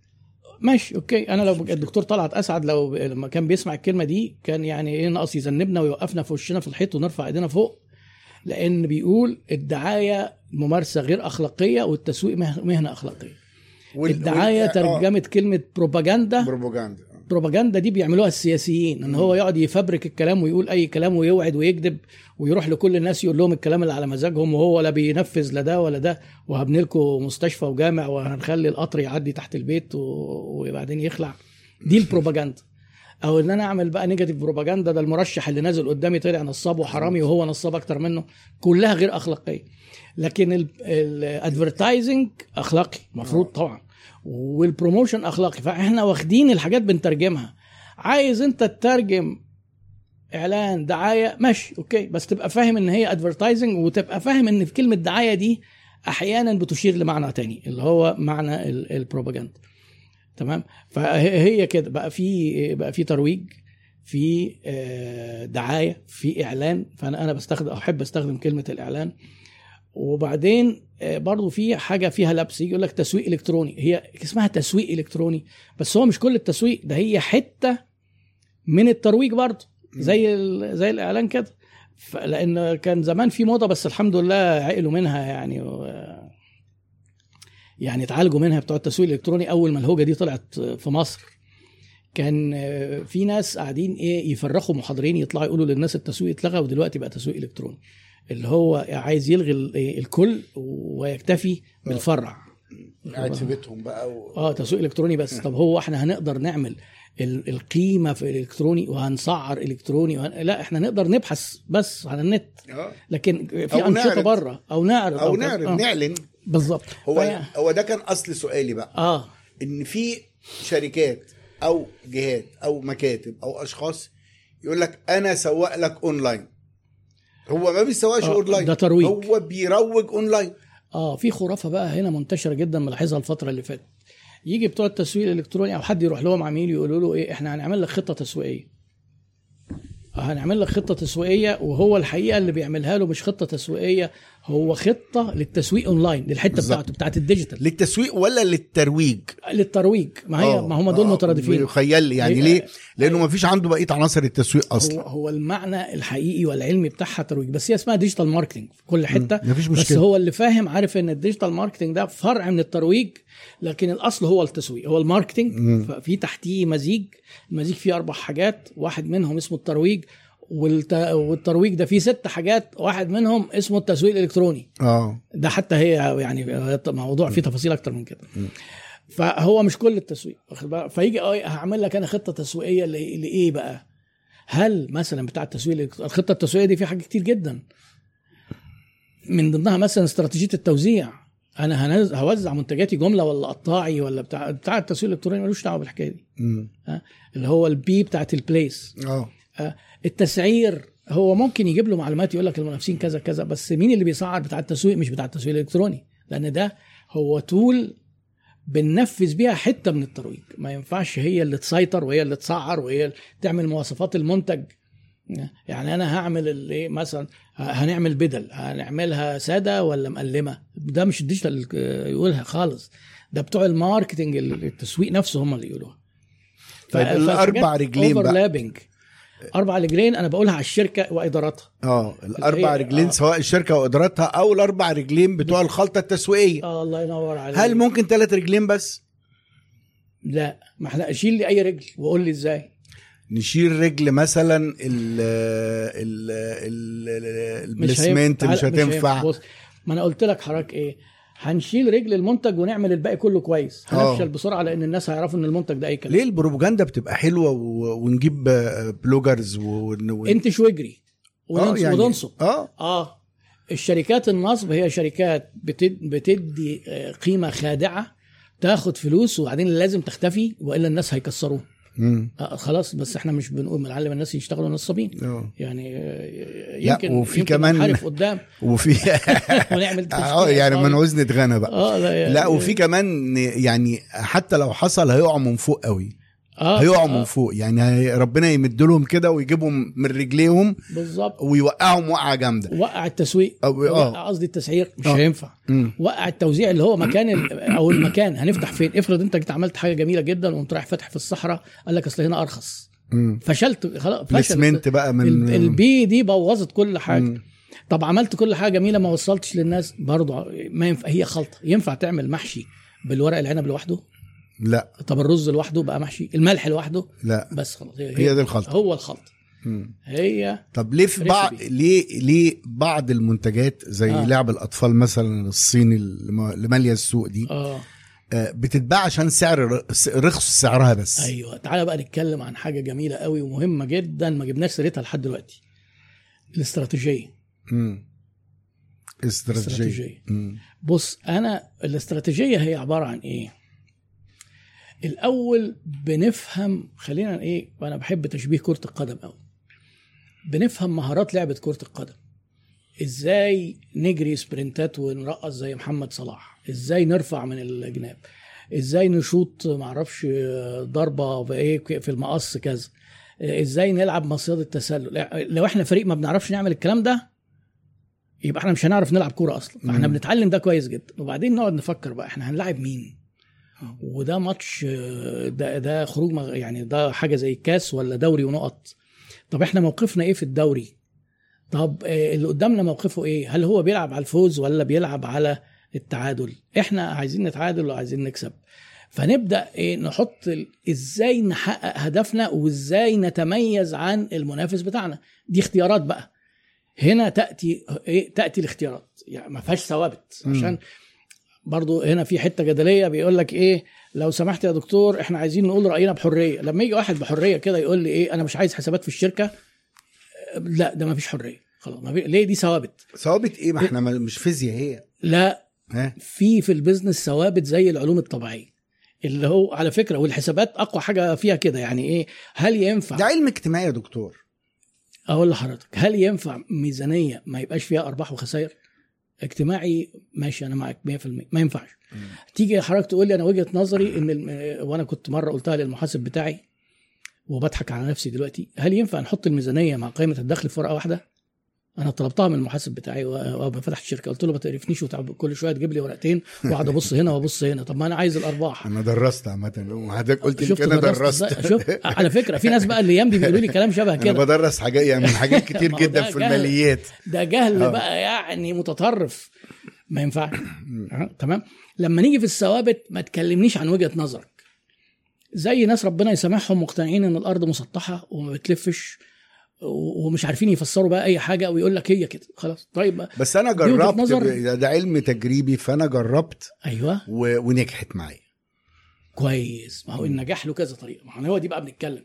ماشي okay. أنا لو الدكتور طلعت أسعد لو لما كان بيسمع الكلمة دي كان يعني إيه ناقص يذنبنا ويوقفنا في وشنا في الحيط ونرفع إيدينا فوق لأن بيقول الدعاية ممارسة غير أخلاقية والتسويق مه- مهنة أخلاقية. وال- الدعاية وال- آه، ترجمه كلمة propaganda. propaganda. آه. بروباجندا دي بيعملوها السياسيين إن هو يقعد يفبرك الكلام ويقول أي كلام ويوعد ويكذب ويروح لكل الناس يقول لهم الكلام اللي على مزاجهم وهو لا بينفذ لا ده ولا ده. وهبني لكم مستشفى وجامع وهنخلي القطر يعدي تحت البيت و... وبعدين يخلع. دي البروباجندا. أو إن أنا أعمل بقى negative propaganda ده المرشح اللي نازل قدامي طلع نصاب وحرامي وهو نصاب أكتر منه كلها غير أخلاقية. لكن ال advertising أخلاقي المفروض طبعا. وال promotion أخلاقي. فإحنا واخدين الحاجات بنترجمها. عايز أنت تترجم إعلان دعاية ماشي okay. بس تبقى فاهم إن هي advertising وتبقى فاهم إن في كلمة دعاية دي أحيانا بتشير لمعنى تاني اللي هو معنى ال- البروباجندا تمام؟ فهي كده. بقى في بقى في ترويج في آه، دعاية في إعلان. فانا أنا بستخدم أحب أستخدم كلمة الإعلان. وبعدين آه، برضو في حاجة فيها لبس يقول لك تسويق إلكتروني. هي اسمها تسويق إلكتروني بس هو مش كل التسويق ده هي حتة من الترويج برضو زي زي الإعلان كده. لأن كان زمان في موضة بس الحمد لله عقلوا منها يعني و- يعني اتعالجوا منها بتوع التسويق الإلكتروني أول ما الهوجة دي طلعت في مصر. كان آه، في ناس قاعدين إيه يفرخوا محاضرين يطلعوا يقولوا للناس التسويق اتلغى ودلوقتي بقى تسويق إلكتروني. اللي هو عايز يلغي ال- الكل ويكتفي بالفرع. قاعد في بيتهم بقى و... آه تسويق إلكتروني بس. طب هو إحنا هنقدر نعمل ال- القيمة في الإلكتروني وهنسعر إلكتروني وهن... لا إحنا نقدر نبحث بس على النت. آه. لكن في أو أنشطة. بره أو نعرض. أو كذا. نعرض آه. نعلن. بالظبط. هو فهي- هو ده كان أصل سؤالي بقى. آه. إن في شركات أو جهات أو مكاتب أو أشخاص يقول لك أنا هسوق لك اونلاين هو ما بيسوقش آه، أونلاين. ده ترويج. هو بيروج أونلاين. آه في خرافة بقى هنا منتشرة جدا ملاحظها الفترة اللي فاتت. يجي بتوع التسويق الإلكتروني أو حد يروح لهم عميل يقولوا له إيه إحنا هنعمل لك خطة تسويقية. هنعمل لك خطة تسويقية وهو الحقيقة اللي بيعملها له مش خطة تسويقية. هو خطة للتسويق اونلاين للحتة بالظبط. بتاعته بتاعت ال digital. للتسويق ولا للترويج؟ للترويج. ما هي آه، ما هم دول آه، مترادفين. بيخيل لي. يعني ليه؟ لأنه ما فيش عنده بقية عناصر التسويق هو أصلا. هو المعنى الحقيقي والعلمي بتاعها ترويج. بس هي اسمها digital marketing في كل حتة. مفيش بس مشكلة. هو اللي فاهم عارف إن ال digital marketing ده فرع من الترويج لكن الأصل هو التسويق. هو ال marketing ففي تحتيه مزيج. المزيج فيه أربع حاجات. واحد منهم اسمه الترويج. والترويج ده فيه ست حاجات واحد منهم اسمه التسويق الإلكتروني. آه. ده حتى هي يعني موضوع فيه تفاصيل أكتر من كده. فهو مش كل التسويق واخد بالك؟ فيجي آه هعمل لك أنا خطة تسويقية لإيه بقى؟ هل مثلا بتاع التسويق الخطة التسويقية دي في حاجات كتير جدا. من ضمنها مثلا استراتيجية التوزيع. أنا هنز- هوزع منتجاتي جملة ولا قطاعي ولا بتاع بتاع التسويق الإلكتروني ملوش دعوة بالحكاية دي. اللي هو ال P بتاعت ال place. آه. آه، التسعير هو ممكن يجيب له معلومات يقول لك المنافسين كذا كذا بس مين اللي بيسعر بتاع التسويق؟ مش بتاع التسويق الإلكتروني لأن ده هو tool بننفذ بيها حتة من الترويج. ما ينفعش هي اللي تسيطر وهي اللي تسعر وهي اللي تعمل مواصفات المنتج. يعني أنا هعمل الايه مثلا هنعمل بدل هنعملها سادة ولا مقلمه ده مش ال digital يقولها خالص ده بتوع ال marketing التسويق نفسه هم اللي يقولوها. طيب الأربع رجلين بقى. أربع رجلين أنا بقولها على الشركة واداراتها آه الأربع رجلين آه. سواء الشركة وإدارتها أو الأربع رجلين بتوع الخلطة التسويقية. آه الله ينور عليك. هل ممكن ثلاث رجلين بس؟ لا ما إحنا اشيل لي أي رجل وقول لي إزاي. نشيل رجل مثلا ال ال مش ال placement. مش هتنفع. بص ما أنا قلت لك حضرتك إيه؟ هنشيل رجل المنتج ونعمل الباقي كله كويس. آه. هنفشل بسرعة لأن الناس هيعرفوا إن المنتج ده أي كلام. ليه البروباجندا بتبقى حلوة و... ونجيب آه، bloggers و... و... انتش واجري وننص- يعني- وننصب. آه. آه. الشركات النصب هي شركات بتد... بتدي آه، قيمة خادعة تاخد فلوس وبعدين لازم تختفي وإلا الناس هيكسروه مم. آه خلاص بس إحنا مش بنقول بنعلم الناس يشتغلوا نصابين. آه. يعني آه، يمكن وفي يمكن كمان- ننحرف قدام. وفي ونعمل آه يعني عصابي. منعوز نتغنى بقى. آه لا, يعني لا وفي كمان يعني حتى لو حصل هيقعوا من فوق قوي. آه هيقعوا آه. من فوق. يعني ربنا يمد لهم كده ويجيبهم من رجليهم بالظبط. ويوقعهم وقعة جامدة. وقع التسويق. وقع قصدي التسعير مش آه. هينفع. مم. وقع التوزيع اللي هو مكان أو المكان. هنفتح فين؟ افرض أنت جيت عملت حاجة جميلة جدا وقمت رايح فاتح في الصحراء قال لك أصل هنا أرخص. مم. فشلت. خلاص فشلت. بقى من ال- البي دي بوظت كل حاجة. مم. طب عملت كل حاجة جميلة ما وصلتش للناس برضه ما ينفع هي خلطة. ينفع تعمل محشي بالورق العنب لوحده؟ لا طب الرز لوحده بقى محشي الملح لوحده لا بس خلاص هي دي الخلطة هو الخلط مم. هي طب ليه في بعض. ليه ليه بعض المنتجات زي آه. آه. لعب الأطفال مثلا الصيني اللي ما- اللي ماليه السوق دي آه آه بتتباع عشان سعر رخص سعرها بس أيوه تعالى بقى نتكلم عن حاجة جميلة قوي ومهمة جدا ما جبناش سيرتها لحد دلوقتي الاستراتيجية مم. استراتيجية. بص أنا الاستراتيجية هي عبارة عن إيه الأول بنفهم خلينا إيه وأنا بحب تشبيه كرة القدم قوي بنفهم مهارات لعبة كرة القدم. إزاي نجري سبرنتات ونرقص زي محمد صلاح؟ إزاي نرفع من الجناب إزاي نشوط معرفش ضربة بايه في المقص كذا؟ إزاي نلعب مصيدة التسلل؟ لو إحنا فريق ما بنعرفش نعمل الكلام ده يبقى إحنا مش هنعرف نلعب كورة أصلا. فإحنا مم. بنتعلم ده كويس جدا. وبعدين نقعد نفكر بقى إحنا هنلاعب مين؟ وده ماتش ده ده خروج يعني ده حاجة زي الكاس ولا دوري ونقط. طب إحنا موقفنا إيه في الدوري؟ طب آه، اللي قدامنا موقفه إيه؟ هل هو بيلعب على الفوز ولا بيلعب على التعادل؟ إحنا عايزين نتعادل وعايزين نكسب. فنبدأ إيه نحط إزاي نحقق هدفنا وازاي نتميز عن المنافس بتاعنا. دي اختيارات بقى. هنا تأتي إيه تأتي الاختيارات. يعني ما فيهاش ثوابت. عشان برضو هنا في حتة جدلية بيقول لك إيه لو سمحت يا دكتور إحنا عايزين نقول رأينا بحرية. لما يجي واحد بحرية كده يقول لي إيه أنا مش عايز حسابات في الشركة لا ده ما فيش حرية. خلاص ما في... ليه دي ثوابت؟ ثوابت إيه؟ ما إحنا ما- مش فيزياء هي. لا ها؟ في في البيزنس ثوابت زي العلوم الطبيعية. اللي هو على فكرة والحسابات أقوى حاجة فيها كده. يعني إيه؟ هل ينفع؟ ده علم اجتماعي يا دكتور. أقول لحضرتك هل ينفع ميزانية ما يبقاش فيها أرباح وخسائر؟ اجتماعي ماشي أنا معاك 100% ما ينفعش. تيجي حضرتك تقول لي أنا وجهة نظري إن الم... وأنا كنت مرة قلتها للمحاسب بتاعي وبضحك على نفسي دلوقتي هل ينفع نحط الميزانية مع قائمة الدخل في ورقة واحدة؟ أنا طلبتها من المحاسب بتاعي ما فتحت الشركة. قلت له ما تقرفنيش كل شوية تجيب لي ورقتين وأقعد أبص هنا وأبص هنا. طب ما أنا عايز الأرباح. أنا درست عامة. وحضرتك قلت لي أنا درست؟ شوف على فكرة في ناس بقى الأيام دي بيقولوا لي كلام شبه أنا كده. بدرس حاجات يعني من حاجات كتير جدا في جهل. الماليات. ده جهل آه. بقى يعني متطرف. ما ينفعش. آه، تمام. لما نيجي في الثوابت ما تكلمنيش عن وجهة نظرك. زي ناس ربنا يسامحهم مقتنعين إن الأرض مسطحة وما بتلفش. ومش عارفين يفسروا بقى أي حاجة ويقول لك هي كده. خلاص طيب بقى. بس أنا جربت نظر. ده, ده علم تجريبي فأنا جربت أيوه. و... ونجحت معايا. كويس. ما هو النجاح له كذا طريقة. ما هو دي بقى بنتكلم.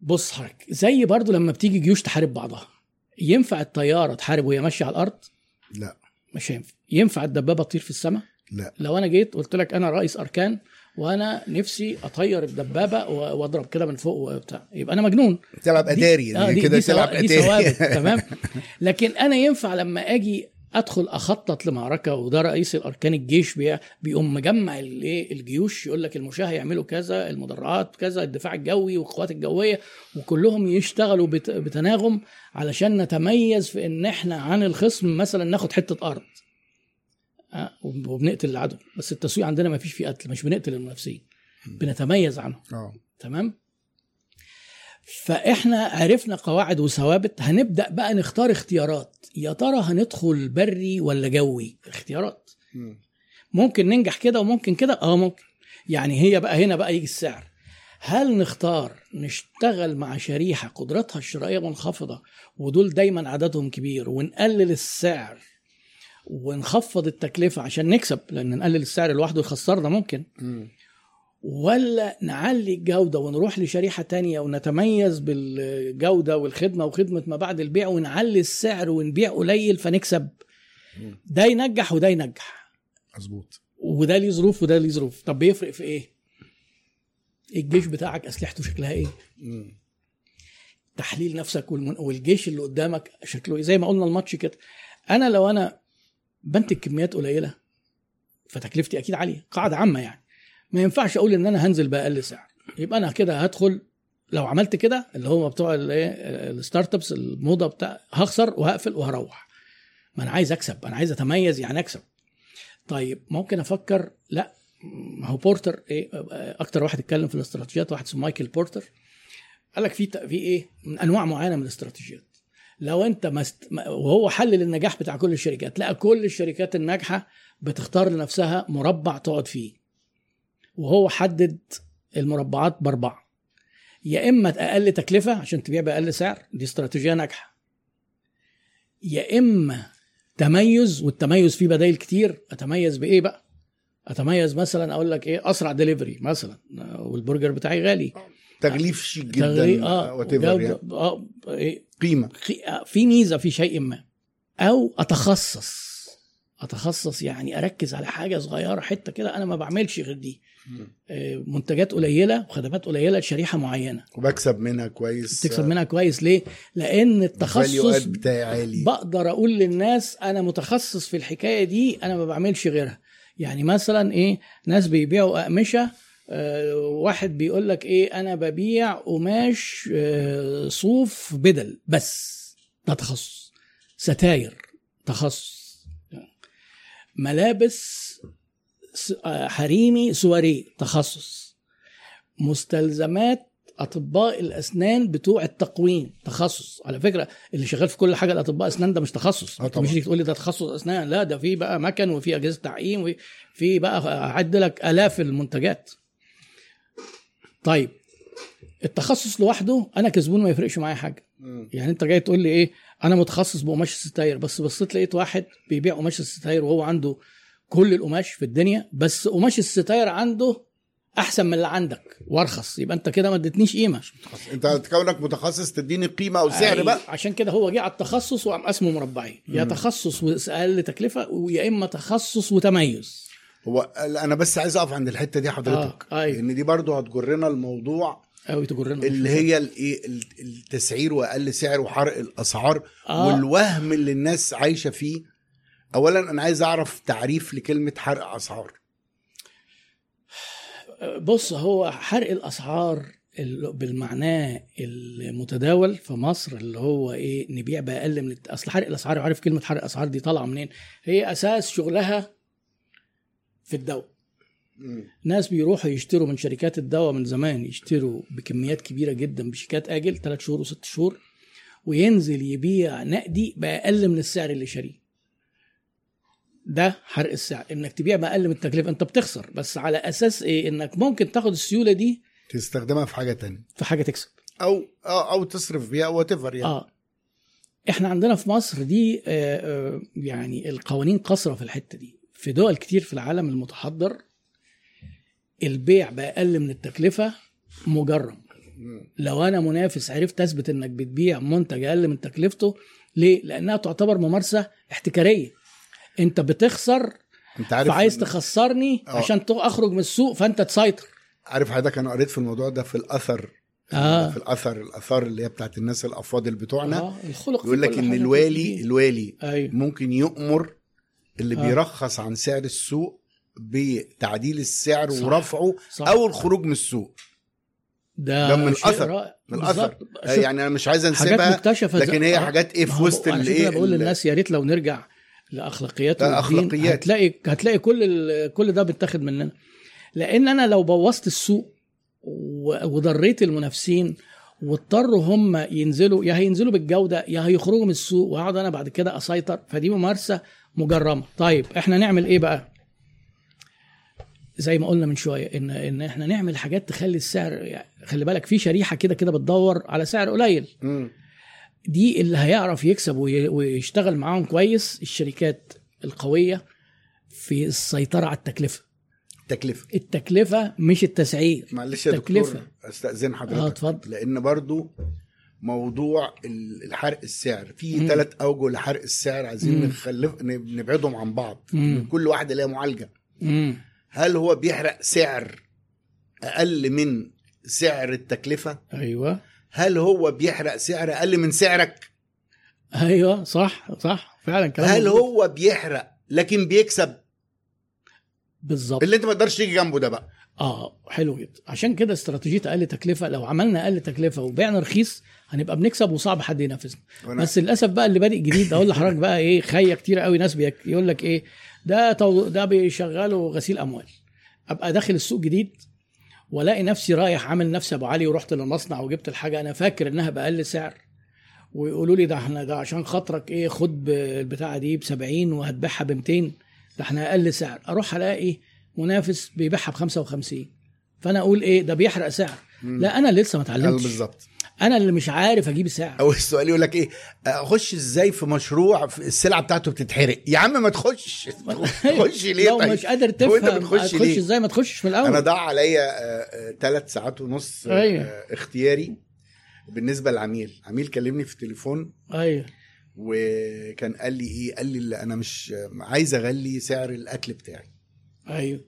بص حضرتك زي برضو لما بتيجي جيوش تحارب بعضها. ينفع الطيارة تحارب وهي ماشية على الأرض؟ لا. مش هينفع ينفع الدبابة تطير في السماء؟ لا. لو أنا جيت قلت لك أنا رئيس أركان وأنا نفسي اطير الدبابة واضرب كده من فوق وبتاع. يبقى أنا مجنون. تلعب اتاري آه، يعني دي- كده تلعب اتاري ثوابت تمام؟ لكن أنا ينفع لما أجي ادخل اخطط لمعركة وده رئيس الاركان الجيش بي- بيقوم مجمع الايه الجيوش يقول لك المشاه يعملوا كذا المدرعات كذا الدفاع الجوي والقوات الجوية وكلهم يشتغلوا بت- بتناغم علشان نتميز في ان إحنا عن الخصم مثلا ناخد حتة أرض. وبنقتل العدو. بس التسويق عندنا ما فيش فيه قتل مش بنقتل المنافسين. بنتميز عنهم. آه. تمام؟ فإحنا عرفنا قواعد وثوابت. هنبدأ بقى نختار اختيارات. يا ترى هندخل بري ولا جوي؟ اختيارات. مم. ممكن ننجح كده وممكن كده؟ آه ممكن. يعني هي بقى هنا بقى يجي السعر. هل نختار نشتغل مع شريحة قدرتها الشرائية منخفضة ودول دايما عددهم كبير ونقلل السعر ونخفض التكلفة عشان نكسب لأن نقلل السعر لوحده يخسرنا ممكن. مم. ولا نعلي الجودة ونروح لشريحة تانية ونتميز بالجودة والخدمة وخدمة ما بعد البيع ونعلي السعر ونبيع قليل فنكسب. ده ينجح وده ينجح. مظبوط. وده ليه ظروف وده ليه ظروف. طب بيفرق في إيه؟ الجيش بتاعك أسلحته شكلها إيه؟ مم. تحليل نفسك. والجيش اللي قدامك شكله إيه؟ زي ما قلنا الماتش كده. أنا لو أنا بنتج كميات قليلة فتكلفتي أكيد عالية قاعدة عامة يعني. ما ينفعش أقول إن أنا هنزل بأقل سعر. يبقى أنا كده هدخل لو عملت كده اللي هم بتوع ال startups الموضة بتاع هخسر وهقفل وهروح. ما أنا عايز أكسب أنا عايز أتميز يعني أكسب. طيب ممكن أفكر لا ما هو بورتر إيه أكتر واحد اتكلم في الاستراتيجيات واحد اسمه مايكل بورتر. قال لك في في إيه من أنواع معينة من الاستراتيجيات. لو انت مست... وهو حلل النجاح بتاع كل الشركات. لا كل الشركات الناجحة بتختار لنفسها مربع تقعد فيه. وهو حدد المربعات باربعة. يا إما أقل تكلفة عشان تبيع بأقل سعر دي استراتيجية ناجحة. يا إما تميز والتميز فيه بدايل كتير. أتميز بإيه بقى؟ أتميز مثلا أقول لك إيه أسرع دليفري مثلا والبرجر بتاعي غالي. تغليف شيك تغلي- جدا آه whatever جودة- يعني. آه إيه؟ قيمة. آه، في ميزة في شيء ما أو أتخصص. أتخصص يعني أركز على حاجة صغيرة حتة كده أنا ما بعملش غير دي. آه، منتجات قليلة وخدمات قليلة لشريحة معينة. وبكسب منها كويس. تكسب منها كويس. ليه؟ لأن التخصص بتاعي عالي. بقدر أقول للناس أنا متخصص في الحكاية دي أنا ما بعملش غيرها. يعني مثلا إيه؟ ناس بيبيعوا أقمشة واحد بيقول لك إيه أنا ببيع قماش آه، صوف بدل بس ده تخصص ستاير تخصص. ملابس آه، حريمي سواري تخصص. مستلزمات أطباء الأسنان بتوع التقويم تخصص. على فكرة اللي شغال في كل حاجة الأطباء أسنان ده مش تخصص. آه طبعا. مش تقول لي ده تخصص أسنان لا ده في بقى مكن وفي أجهزة تعقيم وفي بقى أعد لك آلاف المنتجات. طيب التخصص لوحده أنا كزبون ما يفرقش معايا حاجة. يعني أنت جاي تقول لي إيه أنا متخصص بقماش الستاير بس بصيت لقيت واحد بيبيع قماش الستاير وهو عنده كل القماش في الدنيا بس قماش الستاير عنده أحسن من اللي عندك وارخص. يبقى أنت كده ما اديتنيش قيمة. أنت كونك متخصص تديني قيمة أو سعر بقى؟ عشان كده هو جه على التخصص وقام قسمه مربعين. يا تخصص وأقل تكلفة ويا إما تخصص وتميز. هو أنا بس عايز أقف عند الحتة دي حضرتك. آه، أيوة. لأن دي برضو هتجرنا الموضوع قوي تجرنا اللي هي الايه التسعير وأقل سعر وحرق الأسعار آه. والوهم اللي الناس عايشة فيه. اولا أنا عايز أعرف تعريف لكلمة حرق أسعار. بص هو حرق الأسعار ال- بالمعناه المتداول في مصر اللي هو إيه نبيع بأقل من أصل حرق الأسعار عارف كلمة حرق اسعار دي طالعة منين؟ هي أساس شغلها في الدواء. ناس بيروحوا يشتروا من شركات الدواء من زمان يشتروا بكميات كبيرة جدا بشيكات آجل 3 شهور وست شهور وينزل يبيع نقدي بأقل من السعر اللي شاريه. ده حرق السعر. إنك تبيع بأقل من التكلفة أنت بتخسر. بس على أساس إيه؟ إنك ممكن تاخد السيولة دي تستخدمها في حاجة تانية. في حاجة تكسب. أو أو, أو تصرف بيها وات يعني. آه. إحنا عندنا في مصر دي آه، آه، يعني القوانين قصرة في الحتة دي. في دول كتير في العالم المتحضر البيع بأقل من التكلفة مجرم لو أنا منافس عرفت أثبت إنك بتبيع منتج أقل من تكلفته ليه لأنها تعتبر ممارسة احتكارية أنت بتخسر أنت عارف فعايز تخسرني آه. عشان أخرج من السوق فأنت تسيطر عارف حضرتك أنا قريت في الموضوع ده في الأثر آه. في الأثر الأثار اللي هي بتاعت الناس الافاضل بتوعنا آه. الخلق يقول لك إن الوالي. الوالي أيوه ممكن يؤمر اللي آه. بيرخص عن سعر السوق بتعديل السعر صح. ورفعه صح. أو الخروج من السوق ده, ده من. رائع. من الأثر. آه، يعني أنا مش عايز حاجات أنسبها مكتشفة لكن هي آه. حاجات إيه في وسط الايه بقول للناس يا ريت لو نرجع لاخلاقيات لا، والدين أخلاقيات. هتلاقي هتلاقي كل كل ده بيتاخد مننا لأن أنا لو بوظت السوق وضريت المنافسين واضطروا هم ينزلوا يا هينزلوا بالجودة يا هيخرجوا من السوق واقعد أنا بعد كده أسيطر فدي ممارسة مجرمة. طيب إحنا نعمل إيه بقى؟ زي ما قلنا من شوية ان إن إحنا نعمل حاجات تخلي السعر يعني خلي بالك في شريحة كده كده بتدور على سعر قليل. دي اللي هيعرف يكسب وي- ويشتغل معاهم كويس الشركات القوية في السيطرة على التكلفة. تكلفه التكلفة مش التسعير. معلش يا. دكتور أستأذن آه حضرتك اتفضل. لأن برضو موضوع ال- الحرق السعر في. ثلاث أوجه لحرق السعر عايزين. نخلف نبعدهم عن بعض مم. كل واحدة ليها معالجة مم. هل هو بيحرق سعر أقل من سعر التكلفة أيوه هل هو بيحرق سعر أقل من سعرك أيوه صح صح فعلا كلام هل. هو بيحرق لكن بيكسب بالظبط اللي انت ما تقدرش تيجي جنبه ده بقى آه حلو جدا. عشان كده استراتيجية أقل تكلفة لو عملنا أقل تكلفة وبعنا رخيص هنبقى بنكسب وصعب حد ينافسنا. بس للأسف بقى اللي بادئ جديد أقول لحضرتك بقى إيه خيه كتير قوي. ناس يقول لك إيه ده تو ده بيشغلوا غسيل أموال. أبقى داخل السوق جديد وألاقي نفسي رايح عامل نفسي أبو علي ورحت للمصنع وجبت الحاجة. أنا فاكر إنها بأقل سعر. ويقولوا لي ده إحنا ده عشان خاطرك إيه خد البتاعة دي ب 70 وهتبيعها ب 200 ده إحنا أقل سعر. أروح ألاقي منافس بيبيعها ب 55 فأنا أقول إيه؟ ده بيحرق سعر. مم. لا أنا لسه ما اتعلمتش. بالظبط. أنا اللي مش عارف أجيب سعر أو السؤال يقول لك إيه؟ أخش إزاي في مشروع في السلعة بتاعته بتتحرق؟ يا عم ما تخش. تخش ليه لو طيب؟ مش قادر تفهم ليه؟ إزاي؟ ما تخشش من الأول. أنا ضاع عليا ثلاث ساعات ونص آه، أيوة. آه، اختياري بالنسبة للعميل عميل كلمني في التليفون. أيوه. وكان قال لي إيه؟ قال لي اللي أنا مش عايز أغلي سعر الأكل بتاعي. أيوه.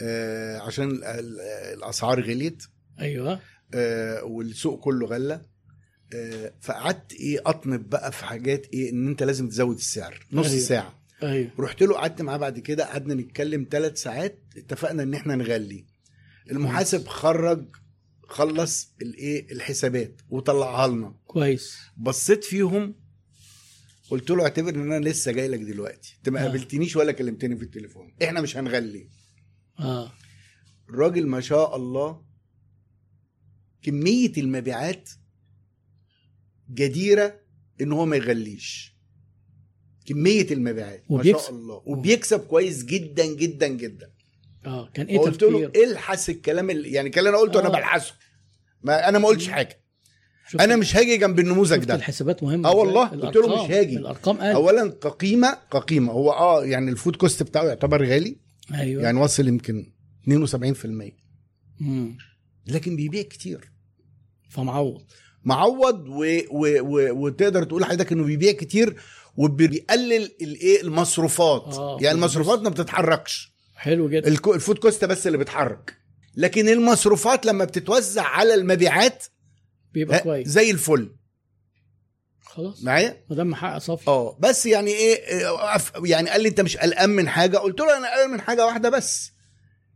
آه عشان ال- ال- الأسعار غليت. أيوه. آه والسوق كله غلى. آه فقعدت إيه أطنب بقى في حاجات إيه إن أنت لازم تزود السعر. نص أيوة. ساعة. أيوه. رحت له قعدت معاه بعد كده قعدنا نتكلم ثلاث ساعات اتفقنا إن إحنا نغلي. المحاسب خرج خلص الإيه الحسابات وطلعها لنا. كويس. بصيت فيهم قلت له اعتبر إن أنا لسه جاي لك دلوقتي. أنت ما آه. قابلتنيش ولا كلمتني في التليفون. إحنا مش هنغلي. آه. الراجل ما شاء الله كمية المبيعات جديرة إن هو ما يغليش. كمية المبيعات ما وبيكسب. شاء الله. وبيكسب كويس جدا جدا جدا. آه كان إيه قلت له الحس الكلام اللي يعني اللي أنا قلته أنا آه. بلحسه. ما أنا ما قلتش حاجة. أنا مش هاجي جنب النموذج ده. الحسابات مهمة إزاي؟ والله، قلت له مش هاجي. الأرقام قال اولا كقيمه كقيمه هو آه يعني ال food cost بتاعه يعتبر غالي. أيوه. يعني وصل يمكن 72% مم. لكن بيبيع كتير. فمعوض. معوض و... و... و... وتقدر تقول لحضرتك إنه بيبيع كتير وبيقلل الإيه؟ المصروفات. آه، يعني المصروفات ما بتتحركش. حلو جدا. ال food cost بس اللي بتحرك لكن المصروفات لما بتتوزع على المبيعات بيبقى كويس. زي الفل. خلاص. معايا؟ ما دام محقق صافي آه بس يعني إيه يعني قال لي انت مش قلقان من حاجة. قلت له أنا قلقان من حاجة واحدة بس.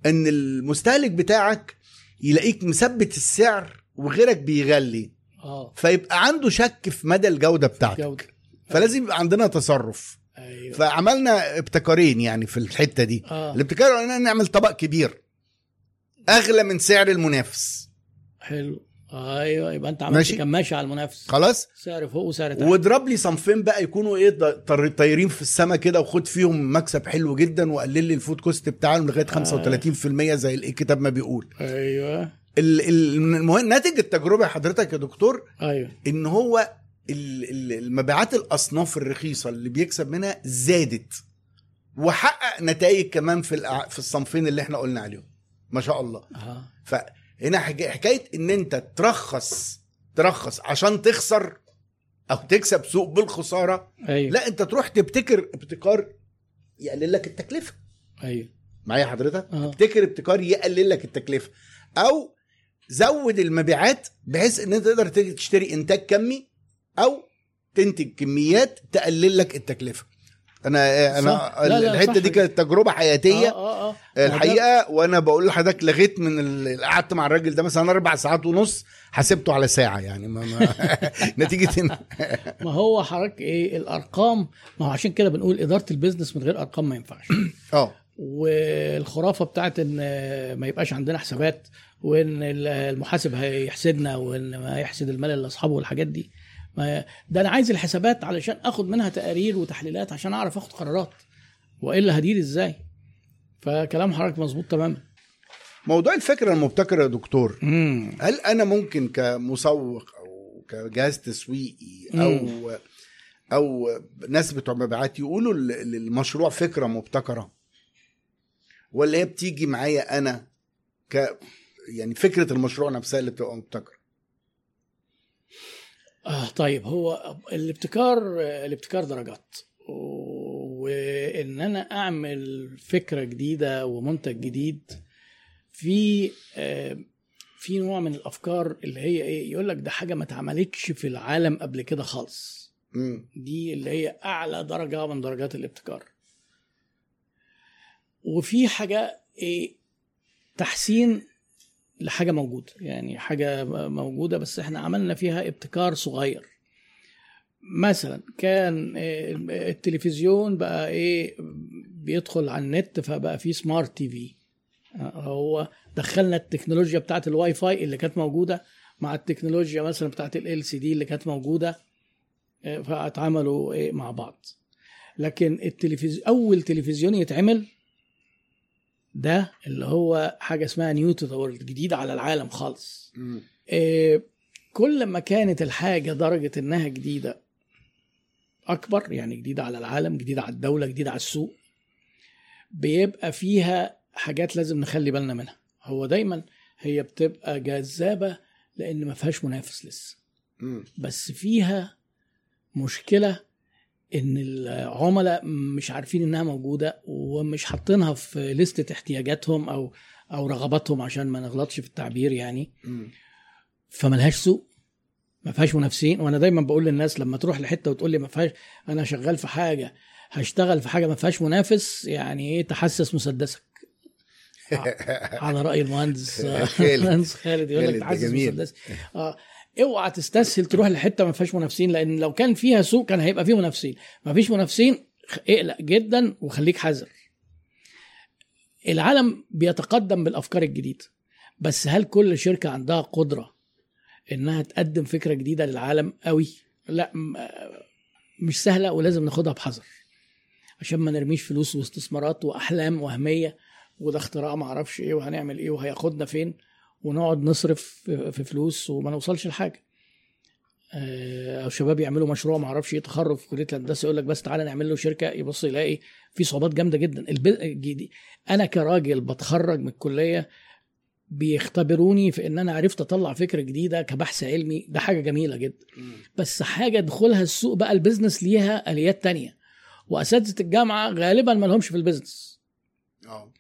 ان المستهلك بتاعك يلاقيك مثبت السعر وغيرك بيغلي. آه. فيبقى عنده شك في مدى الجودة بتاعتك. جودة. فلازم يبقى عندنا تصرف. أيوه. فعملنا ابتكارين يعني في الحتة دي. آه. الابتكار ان نعمل طبق كبير. أغلى من سعر المنافس. حلو. أيوه يبقى أنت عملت ماشي. كماشة على المنافس. خلاص؟ سعر فوق وسعر تحت. واضرب لي صنفين بقى يكونوا إيه طايرين في السما كده وخد فيهم مكسب حلو جدا وقلل لي ال food cost بتاعهم لغاية 35% زي الايه الكتاب ما بيقول. أيوه. ال- ال- المهم ناتج التجربة حضرتك يا دكتور أيوه. إن هو ال- ال- المبيعات الأصناف الرخيصة اللي بيكسب منها زادت. وحقق نتائج كمان في في الصنفين اللي إحنا قلنا عليهم. ما شاء الله. آه فهنا حك- حكاية إن أنت ترخص ترخص عشان تخسر أو تكسب سوق بالخسارة أيوه. لا أنت تروح تبتكر ابتكار يقلل لك التكلفة. أيوه. معايا حضرتك؟ آه. ابتكر ابتكار يقلل لك التكلفة. أو زود المبيعات بحيث إن أنت تقدر تشتري إنتاج كمي أو تنتج كميات تقلل لك التكلفة. أنا أنا صح. لا، لا، الحتة. دي كانت تجربة حياتية. آه آه آه. الحقيقة وأنا بقول لحضرتك لغيت من قعدت مع الراجل ده مثلا أربع ساعات ونص حسبته على ساعة يعني. ما ما نتيجة ان ما هو حضرتك إيه الأرقام ما هو عشان كده بنقول إدارة البيزنس من غير أرقام ما ينفعش. آه. والخرافة بتاعت إن ما يبقاش عندنا حسابات وإن المحاسب هيحسدنا وإن ما يحسد المال لاصحابه والحاجات دي. ده أنا عايز الحسابات علشان آخد منها تقارير وتحليلات عشان أعرف آخد قرارات. وإلا هدير إزاي؟ فكلام حضرتك مظبوط تماما. موضوع الفكرة المبتكرة يا دكتور امم هل أنا ممكن كمسوق أو كجهاز تسويقي أو أو ناس بتوع مبيعات يقولوا لل- للمشروع فكرة مبتكرة؟ ولا هي بتيجي معايا أنا ك يعني فكرة المشروع نفسها اللي بتبقى مبتكرة؟ آه طيب هو الابتكار الابتكار درجات. وإن أنا أعمل فكرة جديدة ومنتج جديد في آه، في نوع من الأفكار اللي هي إيه يقول لك ده حاجة ما اتعملتش في العالم قبل كده خالص. دي اللي هي أعلى درجة من درجات الابتكار. وفي حاجة إيه تحسين لحاجة موجودة يعني حاجة موجودة بس إحنا عملنا فيها ابتكار صغير. مثلا كان إيه، التلفزيون بقى إيه بيدخل على النت فبقى فيه smart TV هو دخلنا التكنولوجيا بتاعت الواي فاي اللي كانت موجودة مع التكنولوجيا مثلا بتاعت ال سي دي اللي كانت موجودة إيه، فاتعملوا إيه مع بعض. لكن التلفزيون أول تلفزيون يتعمل ده اللي هو حاجة اسمها new to the world جديده على العالم خالص. إيه، كل ما كانت الحاجة درجة إنها جديدة أكبر يعني جديده على العالم جديده على الدولة جديده على السوق بيبقى فيها حاجات لازم نخلي بالنا منها هو دايما هي بتبقى جذابة لأن ما فيهاش منافس لسه. بس فيها مشكلة إن العملاء مش عارفين إنها موجودة ومش حاطينها في لستة احتياجاتهم أو أو رغباتهم عشان ما نغلطش في التعبير يعني. فملهاش سوق ما فيهاش منافسين وأنا دايما بقول للناس لما تروح لحتة وتقول لي ما فيهاش أنا شغال في حاجة هشتغل في حاجة ما فيهاش منافس يعني إيه تحسس مسدسك على رأي المهندس خالد. خالد يقول لك تحسس. مسدسك آه اوعى تستسهل تروح لحتة ما فيهاش منافسين لأن لو كان فيها سوق كان هيبقى فيه منافسين. ما فيش منافسين اقلق جدا وخليك حذر. العالم بيتقدم بالأفكار الجديدة بس هل كل شركة عندها قدرة إنها تقدم فكرة جديدة للعالم؟ قوي لا مش سهلة ولازم ناخدها بحذر. عشان ما نرميش فلوس واستثمارات وأحلام وهمية وده اختراع ما أعرفش إيه وهنعمل إيه وهياخدنا فين. ونقعد نصرف في فلوس وما نوصلش لحاجة. آه، أو شباب يعملوا مشروع ما أعرفش إيه تخرج في كلية الهندسة يقول لك بس تعالى نعمل له شركة يبص يلاقي في صعوبات جامدة جدا. الب- الجديد- أنا كراجل بتخرج من الكلية بيختبروني في إن أنا عرفت أطلع فكرة جديدة كبحث علمي. ده حاجة جميلة جدا. بس حاجة دخولها السوق بقى ال business ليها آليات تانية. وأساتذة الجامعة غالبا ما لهمش في ال business. آه.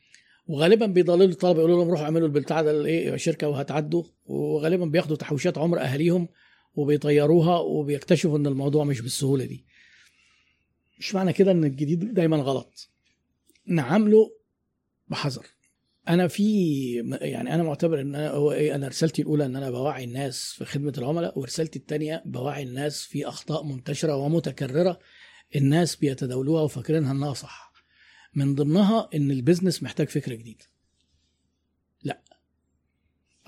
وغالبا بيضللوا الطلبه يقولوا لهم روحوا اعملوا البتاع ده الايه شركة وهتعدوا. وغالبا بياخدوا تحويشات عمر أهاليهم وبيطيروها وبيكتشفوا إن الموضوع مش بالسهولة دي. مش معنى كده إن الجديد دايما غلط. نعامله بحذر. أنا في يعني أنا معتبر إن أنا هو إيه أنا رسالتي الأولى إن أنا بوعي الناس في خدمة العملاء ورسالتي الثانية بوعي الناس في أخطاء منتشرة ومتكررة الناس بيتداولوها وفاكرينها إنها صح. من ضمنها إن ال business محتاج فكرة جديدة. لا.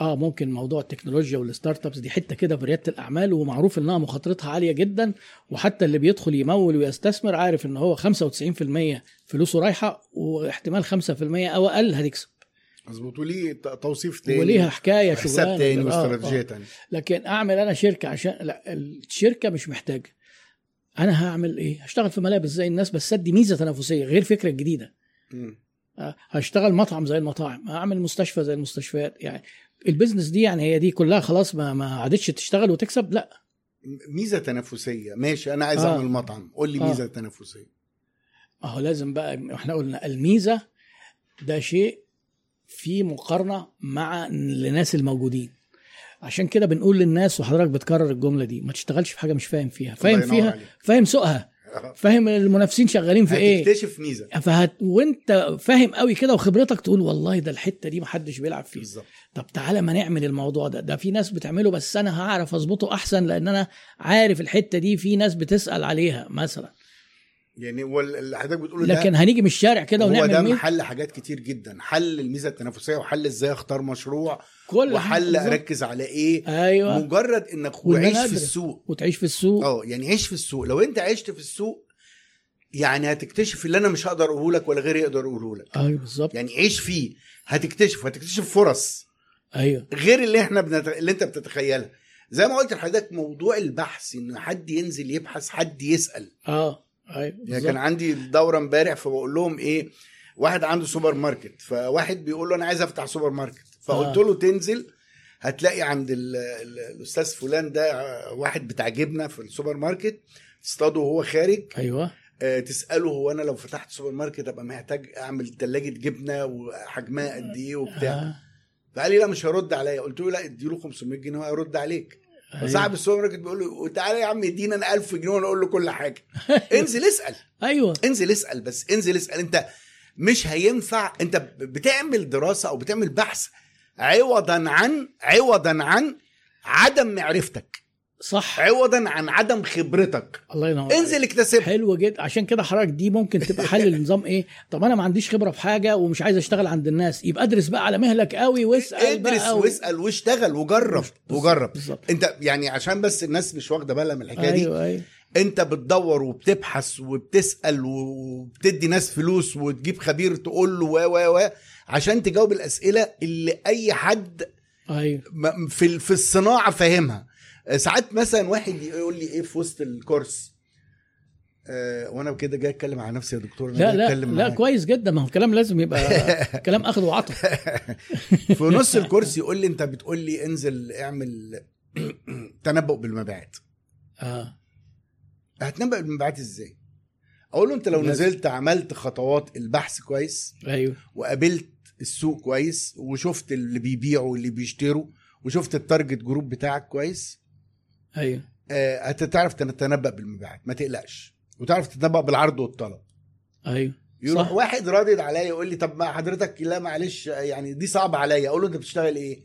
آه ممكن موضوع التكنولوجيا وال startups دي حتة كده في ريادة الأعمال ومعروف إنها مخاطرتها عالية جدا وحتى اللي بيدخل يمول ويستثمر عارف إن هو 95% فلوسه رايحة واحتمال 5% أو أقل هتكسب. مظبوط. وليه توصيف تاني وليها حكاية حساب شغلانة. تاني آه، واستراتيجية آه. تانية. لكن أعمل أنا شركة عشان لا الشركة مش محتاجة. أنا هعمل إيه؟ هشتغل في ملابس زي الناس بس أدي ميزة تنافسية غير فكرة جديدة. آه، هشتغل مطعم زي المطاعم هعمل مستشفى زي المستشفيات يعني البيزنس دي يعني هي دي كلها خلاص ما ما عادتش تشتغل وتكسب لأ. ميزة تنافسية. ماشي أنا عايز آه. أعمل مطعم. قول لي آه. ميزة تنافسية. اهو لازم بقى إحنا قلنا الميزة ده شيء في مقارنة مع الناس الموجودين. عشان كده بنقول للناس وحضرتك بتكرر الجملة دي ما تشتغلش في حاجة مش فاهم فيها. فاهم فيها. فاهم سوقها. فاهم المنافسين شغالين في إيه. هتكتشف ميزة. فهت وأنت فاهم قوي كده وخبرتك تقول والله ده الحتة دي محدش بيلعب فيها. بالظبط. طب تعالى ما نعمل الموضوع ده. ده في ناس بتعمله بس أنا هعرف أظبطه أحسن لأن أنا عارف الحتة دي في ناس بتسأل عليها مثلا. يعني هو اللي حضرتك بتقوله ده لكن هنيجي من الشارع كده هو ده ونعمل ميل محل حاجات كتير جدا. حل الميزة التنافسية وحل إزاي أختار مشروع كل وحل. أركز على إيه. أيوه. مجرد إنك وعيش في. السوق. وتعيش في السوق. آه يعني عيش في السوق. لو أنت عشت في السوق يعني هتكتشف اللي أنا مش هقدر أقوله لك ولا غيري يقدر يقوله لك. أيوه بالظبط. يعني عيش فيه. هتكتشف هتكتشف فرص. أيوه. غير اللي إحنا بنت... اللي أنت بتتخيلها. زي ما قلت لحضرتك موضوع البحث إن حد ينزل يبحث حد يسأل. آه. أيوه يعني. كان عندي دوره امبارح فبقول لهم إيه واحد عنده سوبر ماركت فواحد بيقول له أنا عايز أفتح سوبر ماركت فقلت آه. له تنزل هتلاقي عند ال ال الأستاذ فلان ده واحد بتاع جبنة في السوبر ماركت تصطاده وهو خارج أيوه آه، تسأله هو أنا لو فتحت سوبر ماركت أبقى محتاج أعمل ثلاجه جبنة وحجمها قد إيه وبتاع آه. فقال لي لا مش هرد عليا قلت له لا اديله 500 جنيه وهيرد عليك أيوة. فصاحب السوبر ماركت بيقول له تعالى يا عم ادينا أنا 1000 جنيه وأنا أقول له كل حاجة. انزل اسأل. أيوه. انزل اسأل بس انزل اسأل. انت مش هينفع انت بتعمل دراسة أو بتعمل بحث عوضا عن عوضا عن عدم معرفتك. صح. عوضا عن عدم خبرتك. الله ينور انزل. اكتسبها. حلو جدا. عشان كده حضرتك دي ممكن تبقى حل النظام إيه؟ طب أنا ما عنديش خبرة في حاجة ومش عايز أشتغل عند الناس. يبقى ادرس بقى على مهلك قوي واسأل ادرس بقى. واسأل واشتغل وجرب. وجرب. بالظبط. انت يعني عشان بس الناس مش واخدة بالها من الحكاية دي أيوه أيوه. انت بتدور وبتبحث وبتسأل وبتدي ناس فلوس وتجيب خبير تقول له و و و عشان تجاوب الأسئلة اللي أي حد أيوه. في في الصناعة فاهمها. ساعات مثلا واحد يقول لي إيه في وسط الكورس؟ آه وأنا كده جاي أتكلم على نفسي يا دكتور لا لا لا معاك. كويس جدا. ما هو الكلام لازم يبقى كلام أخذ وعطا في نص ال course يقول لي أنت بتقول لي انزل اعمل تنبؤ بالمبيعات. آه. هتنبأ بالمبيعات إزاي؟ أقول له أنت لو لازم. نزلت عملت خطوات البحث كويس أيوه. وقابلت السوق كويس وشفت اللي بيبيعوا واللي بيشتروا وشفت ال target group بتاعك كويس أيوه. آه، هتعرف تتنبأ بالمبيعات ما تقلقش. وتعرف تتنبأ بالعرض والطلب. أيوه. يروح صح. واحد رادد عليا يقول لي طب ما حضرتك لا معلش يعني دي صعبة عليا. أقول له أنت بتشتغل إيه؟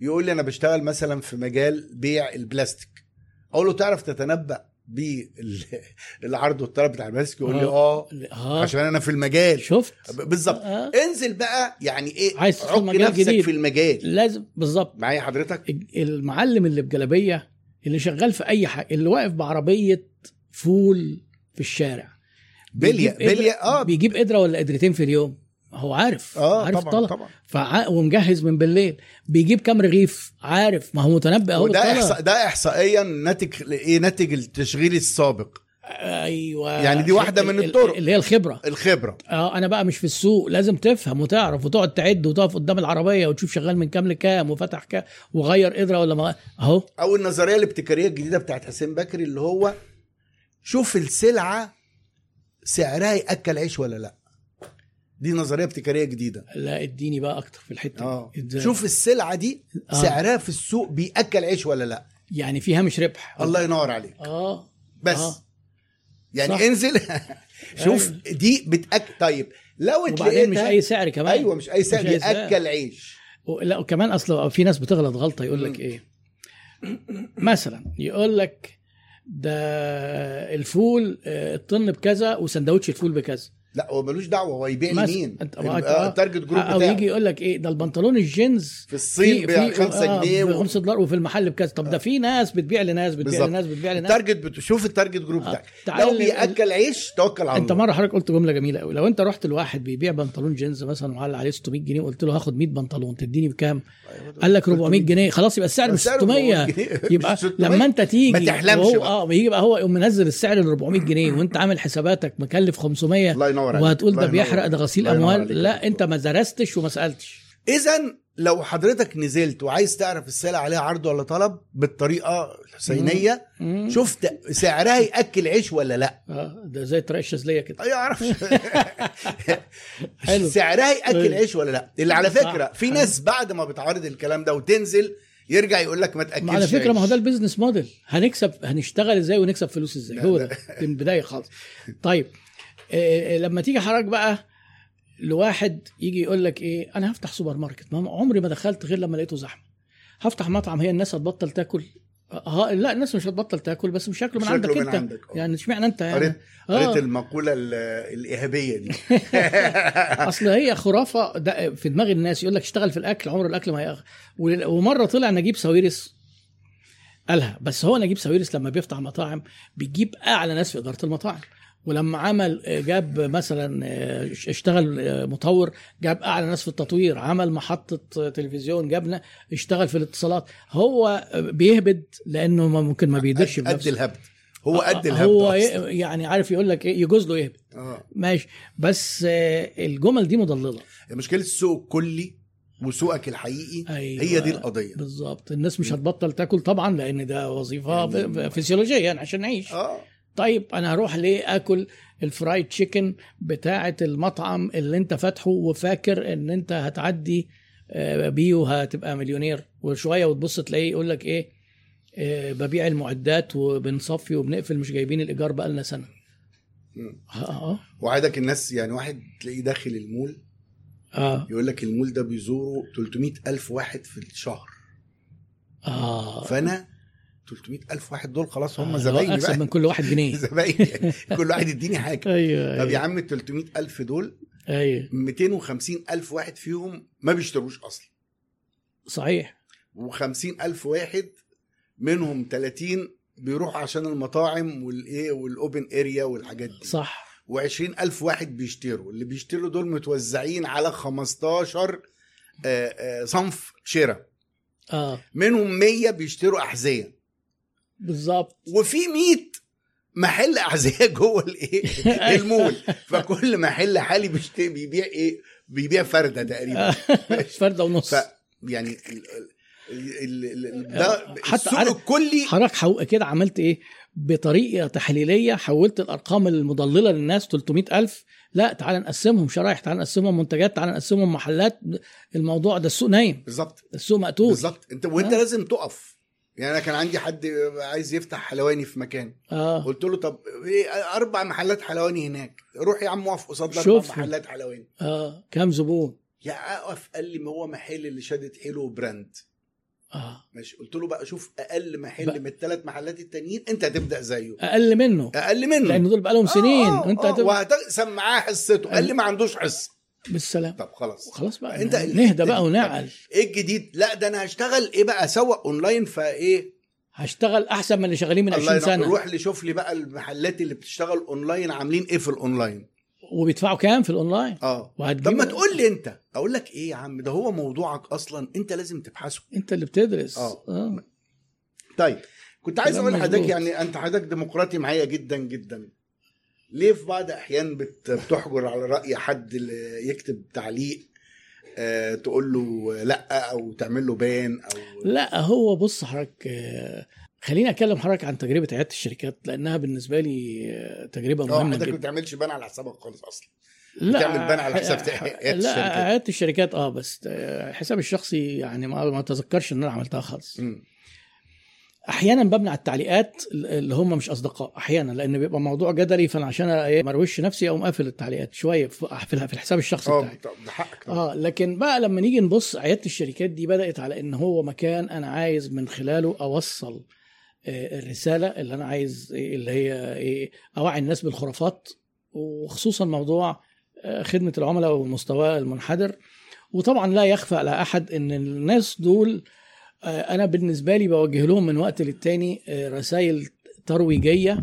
يقول لي أنا بشتغل مثلا في مجال بيع البلاستيك. أقول له تعرف تتنبأ بالعرض والطلب بتاع البلاستيك؟ يقول لي آه. آه. عشان أنا في المجال. شفت. بالظبط. آه. انزل بقى يعني إيه عايز تدخل مجال نفسك جديد. في المجال. لازم بالظبط. معايا حضرتك؟ المعلم اللي بجلابية اللي شغال في أي حاجة اللي واقف بعربية فول في الشارع. بلية بلية آه. بيجيب قدرة ولا قدرتين في اليوم. هو عارف آه عارف طبعا طبعا. فع... ومجهز من بالليل. بيجيب كام رغيف؟ عارف. ما هو متنبئ أهو بالطلب. إحصاء ده احصائيا ناتج إيه ناتج التشغيل السابق. أيوه. يعني دي واحدة من ال- الطرق. اللي هي الخبرة. الخبرة. آه أنا بقى مش في السوق لازم تفهم وتعرف وتقعد تعد وتقف قدام العربية وتشوف شغال من كام لكام وفتح كام وغير قدره ولا ما أهو. أو النظرية الابتكارية الجديدة بتاعت حسين بكري اللي هو شوف السلعة سعرها يأكل عيش ولا لأ. دي نظرية ابتكارية جديدة. لا اديني بقى أكتر في الحتة آه. دي؟ شوف السلعة دي آه. سعرها في السوق بيأكل عيش ولا لأ. يعني فيها مش ربح. الله ينور عليك. آه. بس. آه. يعني صح. انزل شوف أيوة. دي بتاكل طيب لو وبعدين مش اتلقيتها أي سعر كمان أيوه مش أي سعر مش أي سعر. ياكل عيش و- لا وكمان أصل في ناس بتغلط غلطة يقول لك. إيه مثلا يقول لك ده الفول آه، الطن بكذا وسندوتش الفول بكذا لا هو ملوش دعوة هو يبيع لمين؟ آه، آه، ال target group أو بتاعه. يجي يقول لك إيه ده البنطلون الجينز في الصين ب 5 جنيه ب و... 5 دولار وفي المحل بكذا. طب ده في ناس بتبيع لناس بتبيع بالظبط. لناس بتبيع لناس. ال target بت... شوف ال target group آه، بتاعك. لو بيأكل عيش توكل على أنت الله. مرة حضرتك قلت جملة جميلة قوي لو أنت رحت لواحد بيبيع بنطلون جينز مثلا وعلى عليه 600 جنيه وقلت له هاخد 100 بنطلون تديني بكام؟ قال لك 400 جنيه. خلاص يبقى السعر مش السعر 600 400 جنيه. يبقى مش 600. لما أنت تيجي ما تحلمش. آه بيجي بقى هو يقوم منزل السعر ل 400 جنيه وأنت عامل حساباتك مكلف 500 الله ينور عليك وهتقول ده بيحرق. ده غسيل أموال. لا أنت ما درستش وما سألتش إذا لو حضرتك نزلت وعايز تعرف السلعه عليها عرض ولا طلب بالطريقة الحسينية. شفت سعرها يأكل عيش ولا لا آه ده زي الطريقة الشاذلية كده ما يعرفش حلو. سعرها يأكل أيوة. عيش ولا لا اللي على. فكرة في ناس بعد ما بتعرض الكلام ده وتنزل يرجع يقول لك ما تأكلش على فكرة ما هو. ده ال business model هنكسب هنشتغل إزاي ونكسب فلوس إزاي هو. ده من البدايه خالص طيب لما تيجي حضرتك بقى لواحد يجي يقول لك إيه أنا هفتح سوبر ماركت. ما عمري ما دخلت غير لما لقيته زحمة. هفتح مطعم هي الناس هتبطل تاكل. ها لا الناس مش هتبطل تاكل بس مش هياكلوا من عندك من أنت. عندك، آه. يعني اشمعنى أنت يعني؟ قريت قريت آه. المقولة ال- الإيهابية دي. أصل هي خرافة. ده في دماغ الناس. يقول لك اشتغل في الأكل عمر الأكل ما يأخ ومرة طلع نجيب ساويرس قالها. بس هو نجيب ساويرس لما بيفتح مطاعم بيجيب أعلى ناس في إدارة المطاعم. ولما عمل جاب مثلا اشتغل مطور جاب أعلى ناس في التطوير عمل محطة تلفزيون جابنا اشتغل في الاتصالات. هو بيهبد لأنه ممكن ما بيقدرش قد الهبد. هو قد الهبد هو أصلاً. يعني عارف يقول لك إيه؟ يجوز له يهبد. آه. ماشي. بس آه، الجمل دي مضللة. مشكلة السوق الكلي وسوقك الحقيقي أيوة. هي دي القضية. بالظبط. الناس مش هتبطل تاكل طبعا لأن ده وظيفة فسيولوجية يعني عشان نعيش. آه. طيب أنا هروح ليه آكل الفرايد تشيكن بتاعه المطعم اللي أنت فاتحه وفاكر إن أنت هتعدي آه، بيه وهتبقى مليونير؟ وشوية وتبص تلاقيه يقول لك إيه آه، ببيع المعدات وبنصفي وبنقفل مش جايبين الإيجار بقالنا سنة. مم. آه آه. وعادك الناس يعني واحد تلاقيه داخل المول آه, يقول لك المول ده بيزوره 300 ألف واحد في الشهر. آه. فأنا 300 ألف واحد دول خلاص هم آه، زبايني أكسب بقى. من كل واحد جنيه. زبايني. كل واحد يديني حاجة. أيوه طب يا عم ال 300 ألف دول أيوه. 250 ألف واحد فيهم ما بيشتروش أصلا. صحيح. و50 ألف واحد منهم 30 بيروحوا عشان المطاعم والإيه وال open area والحاجات دي. صح. و20 ألف واحد بيشتروا. اللي بيشتروا دول متوزعين على 15 آه، آه، صنف شراء. آه. منهم 100 بيشتروا أحذية. بالظبط وفي 100 محل أحذية جوه الإيه؟ المول. فكل محل حالي بيشتري بيبيع إيه؟ بيبيع فردة تقريبا. فردة ونص. ف يعني ده السوق الكلي حضرتك حو... كده عملت إيه؟ بطريقة تحليلية حولت الأرقام المضللة للناس 300 ألف. لا تعال نقسمهم شرايح تعال نقسمهم منتجات تعال نقسمهم محلات. الموضوع ده السوق نايم. بالظبط. السوق مقتول. بالظبط. انت وانت آه. لازم تقف. يعني أنا كان عندي حد عايز يفتح حلواني في مكان. آه. قلت له طب إيه أربع محلات حلواني هناك. روح يا عم اقف قصاد أربع. محلات حلواني. آه. كام زبون؟ يا أقف قال لي ما هو محل اللي شادت حلو براند. آه. ماشي. قلت له بقى شوف أقل محل بقى- من الثلاث محلات التانيين أنت هتبدأ زيه. أقل منه؟ أقل منه. لأن دول بقالهم سنين. آه، آه، وانت آه، هتبقى وهتقسم معاه حصته. قال لي ما عندوش حصة. بالسلام طب خلاص. خلاص بقى انت نهدى بقى ونعقل. إيه الجديد؟ لا ده أنا هشتغل إيه بقى اسوق اونلاين فايه؟ هشتغل احسن من اللي شغالين من الله 20 ينور. سنة. روح لي شوف لي بقى المحلات اللي بتشتغل اونلاين عاملين إيه في الاونلاين. وبيدفعوا كام في الاونلاين؟ آه. طب ما تقول لي انت. أقول لك إيه يا عم ده هو موضوعك أصلا انت لازم تبحثه. انت اللي بتدرس. آه. آه. طيب كنت عايز أقول لحضرتك. يعني انت حضرتك ديمقراطي معايا جدا جدا. ليه في بعض أحيان بت- بتحجر على رأي حد يكتب تعليق آه تقول له لأ أو تعمل له بان أو لأ هو بص حضرتك آه، خليني اتكلم حضرتك عن تجربة عيادة الشركات لأنها بالنسبة لي آه، تجربة مهمة حضرتك ما جدا بتعملش بان على حسابك خالص أصلا لأ بتعمل بان على حساب ح- عيادة لأ الشركات. عيادة الشركات آه بس آه، حساب الشخصي يعني ما اتذكرش إن أنا عملتها خالص مم. أحيانا ببني على التعليقات اللي هم مش أصدقاء أحيانا لأن بيبقى موضوع جدلي فانا عشان إيه، ما اروش نفسي أقوم قافل التعليقات شوية في في الحساب الشخصي آه بتاعي. ده حقك آه لكن بقى لما نيجي نبص عيادة الشركات دي بدأت على إن هو مكان أنا عايز من خلاله أوصل آه، الرسالة اللي أنا عايز إيه اللي هي إيه أوعي الناس بالخرافات وخصوصا موضوع آه، خدمة العملاء والمستوى المنحدر. وطبعا لا يخفى على أحد إن الناس دول آه، أنا بالنسبة لي بوجه لهم من وقت للتاني آه، رسائل ترويجية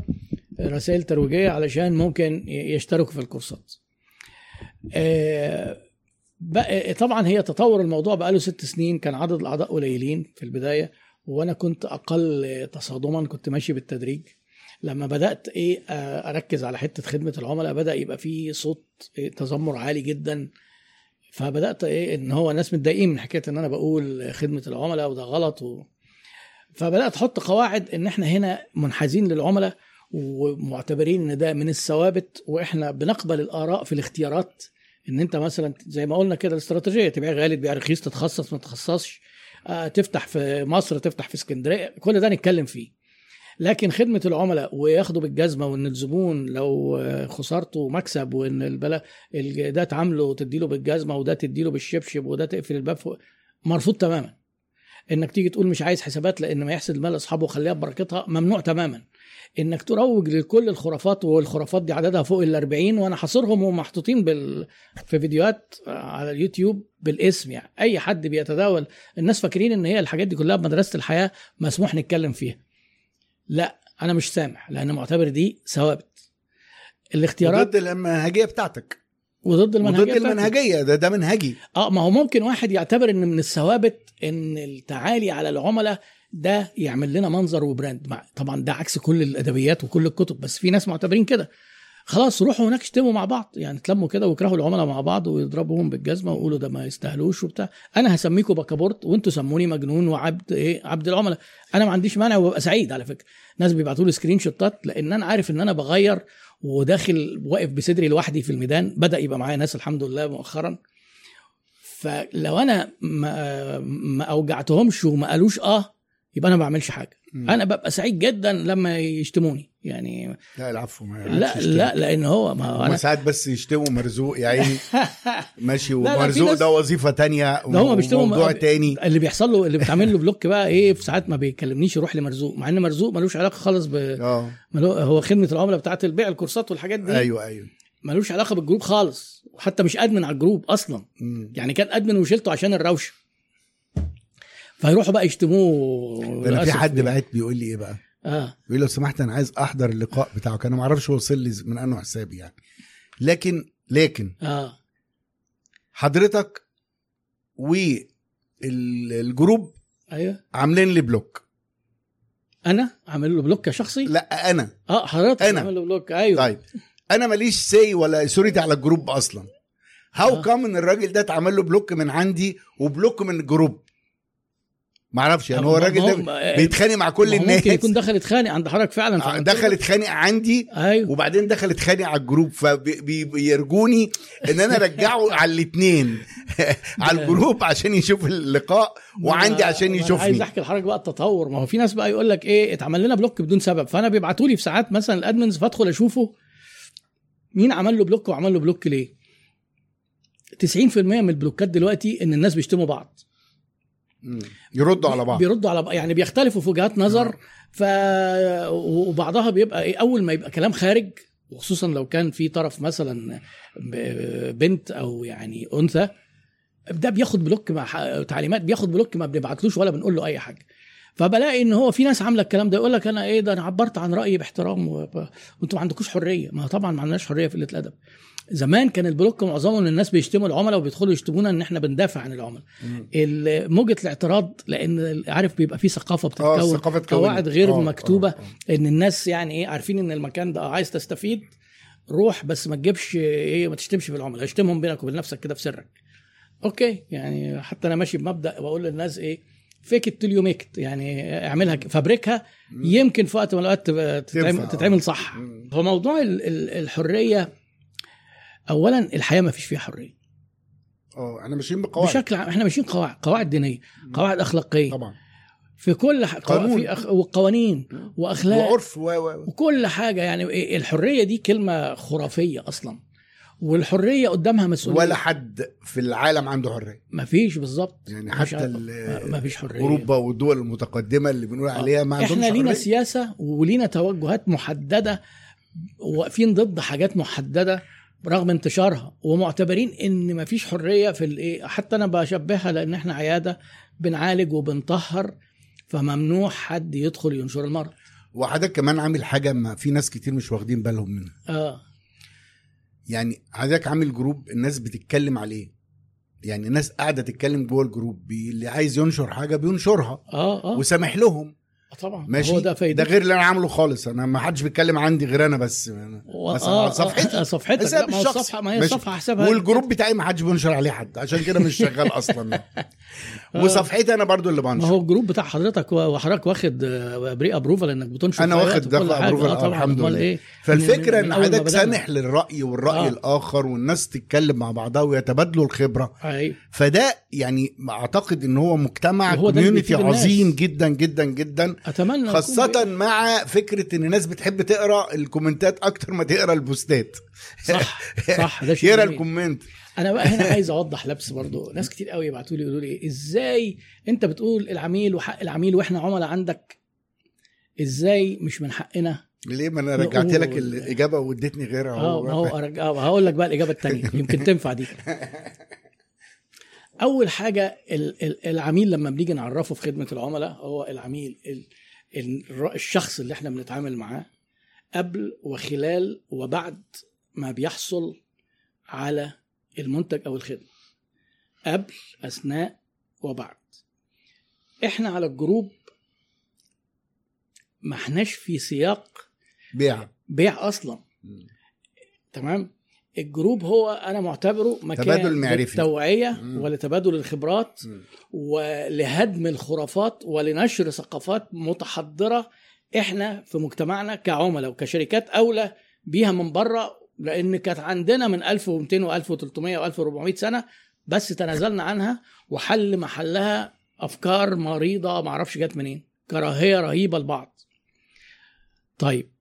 رسائل ترويجية علشان ممكن يشتركوا في الكورسات. آه، طبعا هي تطور الموضوع بقاله ست سنين كان عدد الأعضاء قليلين في البداية وأنا كنت أقل تصادما كنت ماشي بالتدريج. لما بدأت إيه آه، أركز على حتة خدمة العملاء بدأ يبقى في صوت تذمر عالي جدا. فبدأت إيه إن هو ناس متضايقين من حكاية إن أنا بقول خدمة العملاء وده غلط و... فبدأت أحط قواعد إن إحنا هنا منحازين للعملاء ومعتبرين إن ده من الثوابت وإحنا بنقبل الآراء في الاختيارات. إن أنت مثلا زي ما قلنا كده الاستراتيجية تبيع غالي تبيع رخيص تتخصص ما تتخصصش آه، تفتح في مصر تفتح في اسكندرية كل ده نتكلم فيه. لكن خدمة العملاء وياخدوا بالجزمة وإن الزبون لو خسارته مكسب وإن البلا ال- ده تعامله تديله بالجزمة وده تديله بالشبشب وده تقفل الباب فوق مرفوض تماما. إنك تيجي تقول مش عايز حسابات لإن ما يحسد مال أصحابه وخليها ببركتها ممنوع تماما. إنك تروج لكل الخرافات والخرافات دي عددها فوق ال 40 وأنا حاصرهم ومحطوطين بال... في فيديوهات على اليوتيوب بالاسم يعني. أي حد بيتداول الناس فاكرين إن هي الحاجات دي كلها بمدرسة الحياة مسموح نتكلم فيها. لا أنا مش سامح لأن معتبر دي ثوابت. الاختيارات ضد المنهجية بتاعتك. وضد المنهجية وضد. المنهجية ده ده منهجي. آه ما هو ممكن واحد يعتبر إن من الثوابت إن التعالي على العملاء ده يعمل لنا منظر وبراند. مع طبعا ده عكس كل الأدبيات وكل الكتب بس في ناس معتبرين كده. خلاص روحوا هناك اشتموا مع بعض. يعني تلموا كده ويكرهوا العملاء مع بعض ويضربوهم بالجزمة ويقولوا ده ما يستاهلوش وبتاع. أنا هسميكم بكابورت وأنتوا سموني مجنون وعبد إيه؟ عبد العملاء. أنا ما عنديش مانع وببقى سعيد على فكرة. ناس بيبعتوا لي screen شوتات لأن أنا عارف إن أنا بغير وداخل واقف بصدري لوحدي في الميدان. بدأ يبقى معايا ناس الحمد لله مؤخرا. فلو أنا ما, ما أوجعتهمش وما قالوش آه يبقى أنا ما بعملش حاجة. مم. أنا ببقى سعيد جدا لما يشتموني. يعني لا العفو ما لا. لا لأن هو ما هو أنا ساعات بس يشتموا مرزوق يا عيني. ماشي ومرزوق ده وظيفة تانية ده هما بيشتموا موضوع ب- تاني. اللي بيحصل له اللي بيتعمل له block بقى إيه في ساعات ما بيكلمنيش يروح لمرزوق مع إن مرزوق ملوش علاقة خالص ب آه. ملو- هو خدمة العملاء بتاعت البيع ال course ات والحاجات دي. أيوه أيوه. ملوش علاقة بال group خالص وحتى مش admin على ال group أصلا. مم. يعني كان admin وشلته عشان الروشة. فيروحوا بقى يشتموه. أنا في حد يعني. بعت بيقول لي إيه بقى؟ آه. بيقول لو سمحت أنا عايز أحضر اللقاء بتاعك. أنا ما أعرفش وصل لي من أنه حسابي يعني. لكن لكن آه. حضرتك وال group أيوه. عاملين لي block. أنا عامل له block شخصي لا أنا. آه حضرتك أنا. عامل له block. أيوه. طيب. أنا ماليش say ولا authority على ال group أصلا. how آه. come إن الراجل ده اتعمل له block من عندي و block من ال group ما أعرفش يعني هو الراجل ده بيتخانق مع كل الناس ممكن يكون دخل اتخانق عند حضرتك فعلا آه، دخل اتخانق عندي أيوه. وبعدين دخل اتخانق على ال group فبيرجوني إن أنا ارجعه على الاثنين على ال group عشان يشوف اللقاء وعندي عشان أنا عايز يشوفني. أحكي لحضرتك بقى التطور. ما هو في ناس بقى يقول لك إيه اتعمل لنا block بدون سبب. فأنا بيبعتوا لي في ساعات مثلا ال admins فادخل أشوفه مين عمل له block وعمل له block ليه. 90% من ال block ات دلوقتي إن الناس بيشتموا بعض. يردوا على بعض. بيردوا على بعض. يعني بيختلفوا في وجهات نظر ف وبعضها بيبقى إيه أول ما يبقى كلام خارج وخصوصا لو كان في طرف مثلا بنت أو يعني أنثى ده بياخد block مع تعليمات بياخد block ما بنبعتلوش ولا بنقول له أي حاجة. فبلاقي إن هو في ناس عاملة الكلام ده يقول لك أنا إيه ده أنا عبرت عن رأيي باحترام وأنتوا ما عندكوش حرية. ما طبعا ما عندناش حرية في قلة الأدب. زمان كان ال block معظمه إن الناس بيشتموا العملاء وبيدخلوا يشتمونا إن إحنا بندافع عن العملاء موجة الاعتراض لأن عارف بيبقى في ثقافة آه بتتكون. قواعد غير آه، مكتوبة آه، آه. إن الناس يعني إيه عارفين إن المكان ده عايز تستفيد روح بس ما تجيبش إيه ما تشتمش في العملاء اشتمهم بينك وبين نفسك كده في سرك okay يعني حتى أنا ماشي بمبدأ بقول للناس إيه fake it till you make يعني اعملها فابريكها يمكن في وقت من الأوقات تبقى تتعمل, صح. هو موضوع ال- ال- الحرية اولا الحياة ما فيش فيها حرية. آه إحنا ماشيين بقواعد. بشكل عام إحنا ماشيين قواعد قواعد دينية قواعد أخلاقية. طبعا. في كل ح... قانون. في أخ... وقوانين وأخلاق. وعرف و و وكل حاجة يعني إيه، الحرية دي كلمة خرافية أصلا. والحرية قدامها مسؤولية. ولا حد في العالم عنده حرية. ما فيش بالظبط. يعني حتى عارف- ال- ما فيش حرية. أوروبا والدول المتقدمة اللي بنقول عليها ما عندهمش إحنا لينا حرية. سياسة ولينا توجهات محددة واقفين ضد حاجات محددة. رغم انتشارها ومعتبرين إن ما فيش حرية في الإيه حتى أنا بشبهها لأن إحنا عيادة بنعالج وبنطهر فممنوع حد يدخل ينشر المرض. وحضرتك كمان عامل حاجة ما في ناس كتير مش واخدين بالهم منها. آه. يعني حضرتك عامل group الناس بتتكلم عليه. يعني الناس قاعدة تتكلم جوه ال group اللي عايز ينشر حاجة بينشرها. آه آه. وسامح لهم. طبعا. ماشي. هو ده فايدة. ده غير اللي أنا عامله خالص. أنا ما حدش بيتكلم عندي غير أنا بس. و- مثلا آه، على صفحتي. آه، صفحتك. لا ما هو. الصفحه ما هي. الصفحة حسابها. وال group بتاعي ما حدش بينشر عليه حد. عشان كده مش شغال أصلا. وصفحتي أنا برضو اللي ما بنشر هو ال group بتاع حضرتك وحضرتك واخد آه، pre-approval إنك بتنشر أي واخد approval، آه آه، طبعا الحمد لله. إيه فالفكرة إن ما حضرتك. سامح للرأي والرأي آه. آه. الآخر والناس تتكلم مع بعضها ويتبادلوا الخبرة أيوه فده يعني أعتقد إن هو مجتمع ده community. عظيم جدا جدا جدا أتمنى بي- مع فكرة إن الناس بتحب تقرأ ال comment ات أكتر ما تقرأ ال post ات صح صح ده شيء يقرأ. ال comment أنا بقى هنا عايز أوضح لبس برضو. ناس كتير قوي يبعتوا لي يقولوا لي إزاي أنت بتقول العميل وحق العميل وإحنا عملاء عندك إزاي مش من حقنا؟ ليه؟ ما أنا رجعت لك الإجابة واديتني غيرها آه ما هو أرج... آه، هقول لك بقى الإجابة الثانية يمكن تنفع دي. أول حاجة ال- ال- العميل لما بنيجي نعرفه في خدمة العملاء هو العميل ال- ال- الشخص اللي إحنا بنتعامل معاه قبل وخلال وبعد ما بيحصل على المنتج أو الخدمة قبل أثناء وبعد إحنا على ال group ما إحناش في سياق بيع بيع أصلا تمام ال group هو أنا معتبره مكان تبادل معرفي. للتوعية. ولتبادل الخبرات مم. ولهدم الخرافات ولنشر ثقافات متحضرة إحنا في مجتمعنا كعملاء وكشركات أولى بيها من بره لأن كانت عندنا من 1200 و1300 و1400 سنة بس تنازلنا عنها وحل محلها أفكار مريضة ما أعرفش جت منين كراهية رهيبة لبعض. طيب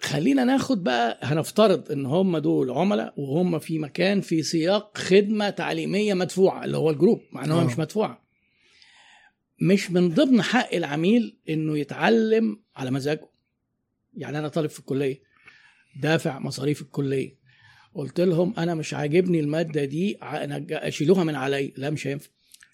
خلينا ناخد بقى هنفترض إن هم دول عملاء وهم في مكان في سياق خدمة تعليمية مدفوعة اللي هو الجروب مع انها آه. مش مدفوعه مش من ضمن حق العميل إنه يتعلم على مزاجه. يعني أنا طالب في الكلية دافع مصاريف الكلية. قلت لهم أنا مش عاجبني المادة دي ع- نج- شيلوها من علي لا مش هينفع.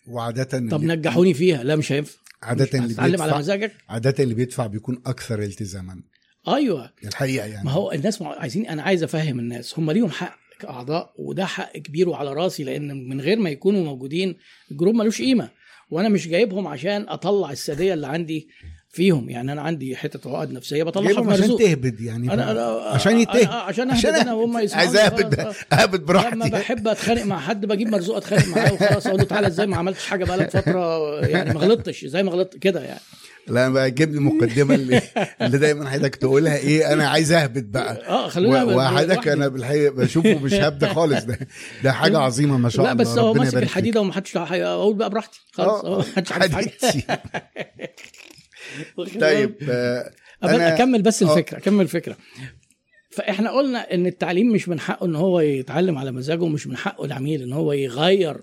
وعادة طب نجحوني فيها. لا مش هينفع. عادة مش اللي هتتعلم على بيدفع مزاجك. عادة اللي بيدفع بيكون أكثر التزاما. أيوه. الحقيقة يعني. ما هو الناس عايزين أنا عايز أفهم الناس. هم ليهم حق كأعضاء وده حق كبير وعلى راسي لأن من غير ما يكونوا موجودين الجروب ملوش قيمة. وأنا مش جايبهم عشان أطلع السادية اللي عندي. فيهم. يعني أنا عندي حتة عقد نفسية بطلعها في عشان تهبد يعني أنا أنا عشان يتهب. أنا- عشان أهبد أنا وهم عايز يسمعوني. أهبد. أهبد لما براحتي بحب أتخانق مع حد بجيب مرزوق أتخانق معاه وخلاص أقول له تعالى إزاي ما عملتش حاجة بقالك فترة؟ يعني ما غلطتش. إزاي ما غلطت؟ كده يعني. لا أنا بجيب لي المقدمه اللي, اللي دايما حضرتك تقولها إيه أنا عايز أهبد بقى. آه خلونا و- وحضرتك. أنا بالحقيقة بشوفه مش هبد خالص. ده ده حاجة عظيمة ما شاء لا الله بس هو ماسك الحديده ومحدش أقول بقى براحتي. خلاص فيك. محدش عارف حاجة. طيب آه، أنا- أكمل بس آه. الفكرة أكمل الفكرة. فإحنا قلنا إن التعليم مش من حقه إن هو يتعلم على مزاجه ومش من حقه العميل إن هو يغير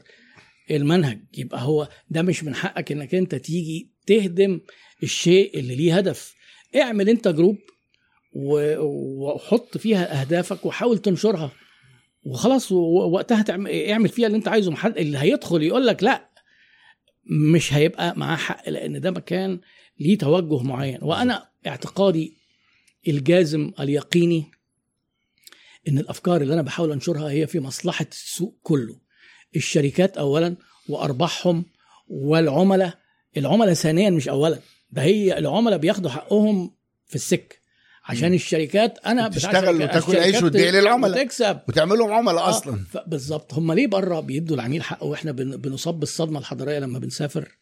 المنهج. يبقى هو ده مش من حقك إنك أنت تيجي تهدم الشيء اللي ليه هدف. اعمل أنت جروب وحط فيها أهدافك وحاول تنشرها. وخلاص ووقتها تعمل اعمل فيها اللي أنت عايزه. محد اللي هيدخل يقول لك لا مش هيبقى معاه حق لأن ده مكان ليه توجه معين. وأنا اعتقادي الجازم اليقيني إن الأفكار اللي أنا بحاول أنشرها هي في مصلحة السوق كله. الشركات اولا وأرباحهم والعملاء. العملاء ثانيا مش اولا ده هي العملاء بياخدوا حقهم في السك عشان. الشركات أنا بتاع تشتغل شركات- وتاكل عيش وتبيع للعملاء. وتكسب وتعمل لهم عملاء آه، أصلا. بالظبط. هم ليه بره بيدوا العميل حقه؟ وإحنا بن- بنصاب بالصدمه الحضارية لما بنسافر.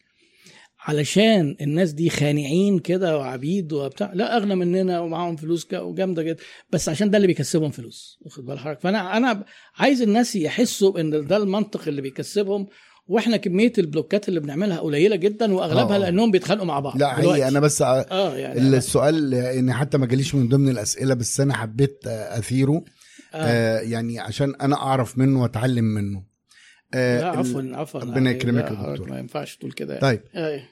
علشان الناس دي خانعين كده وعبيد وبتاع. لا أغنى مننا ومعاهم فلوس وجامدة جدا. بس عشان ده اللي بيكسبهم فلوس. واخد بال حضرتك؟ فأنا أنا عايز الناس يحسوا إن ده المنطق اللي بيكسبهم. وإحنا كمية البلوكات اللي بنعملها قليلة جدا وأغلبها آه. لأنهم بيتخانقوا مع بعض لا. هي أنا بس آه يعني السؤال ان حتى ما جاليش من ضمن الأسئلة بس أنا حبيت آه، أثيره. آه. آه يعني عشان أنا أعرف منه وأتعلم منه. آه لا عفوا عفوا. ربنا يعني يكرمك يا دكتور. ما ينفعش تقول كده. طيب. آه.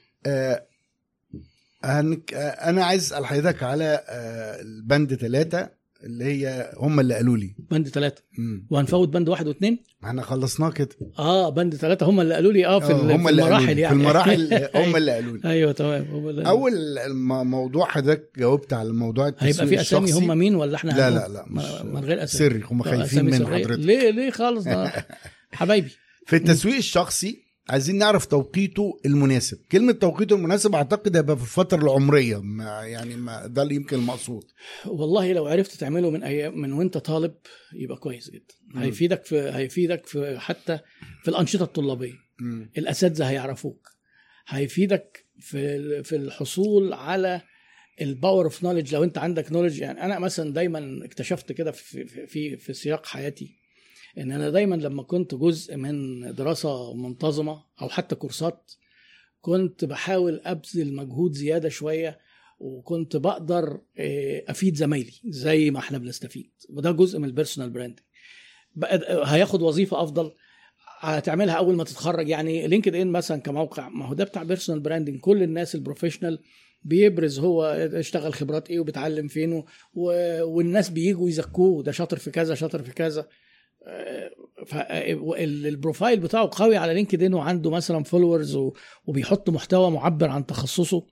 هنك... آه أنا عايز أسأل حضرتك على آه البند ثلاثة اللي هي هم اللي قالوا لي. بند ثلاثة. وهنفوت بند واحد واثنين ما إحنا خلصناه كده. آه بند ثلاثة هم اللي قالوا لي آه في, آه، هم اللي المراحل. يعني في المراحل هم اللي قالوا لي. أيوه تمام أول موضوع حضرتك جاوبت على الموضوع هيبقى التسويق في أسامي. هم مين ولا إحنا لا؟ لا لا مش من غير أسامي. سري هم آه، خايفين من. حضرتك. ليه ليه خالص؟ ده حبايبي. في التسويق الشخصي عايزين نعرف توقيته المناسب. كلمة توقيته المناسب أعتقد هيبقى في الفترة العمرية. ما يعني ما ده اللي يمكن المقصود. والله لو عرفت تعمله من أيام من وأنت طالب يبقى كويس جدا. مم. هيفيدك في هيفيدك في حتى في الأنشطة الطلابية. مم. الأساتذة هيعرفوك. هيفيدك في في الحصول على ال power of knowledge لو أنت عندك knowledge يعني أنا مثلا دايما اكتشفت كده في في في, في سياق حياتي. إن أنا دايما لما كنت جزء من دراسة منتظمة أو حتى كورسات كنت بحاول أبذل مجهود زيادة شوية وكنت بقدر آه، أفيد زمايلي زي ما إحنا بنستفيد وده جزء من ال personal branding هياخد وظيفة أفضل هتعملها أول ما تتخرج يعني LinkedIn مثلا كموقع ما هو ده بتاع personal branding كل الناس ال professional بيبرز هو اشتغل خبرات إيه وبيتعلم فين و... والناس بييجوا يزكوه ده شاطر في كذا شاطر في كذا. فال profile بتاعه قوي على LinkedIn وعنده مثلا followers وبيحط محتوى معبر عن تخصصه.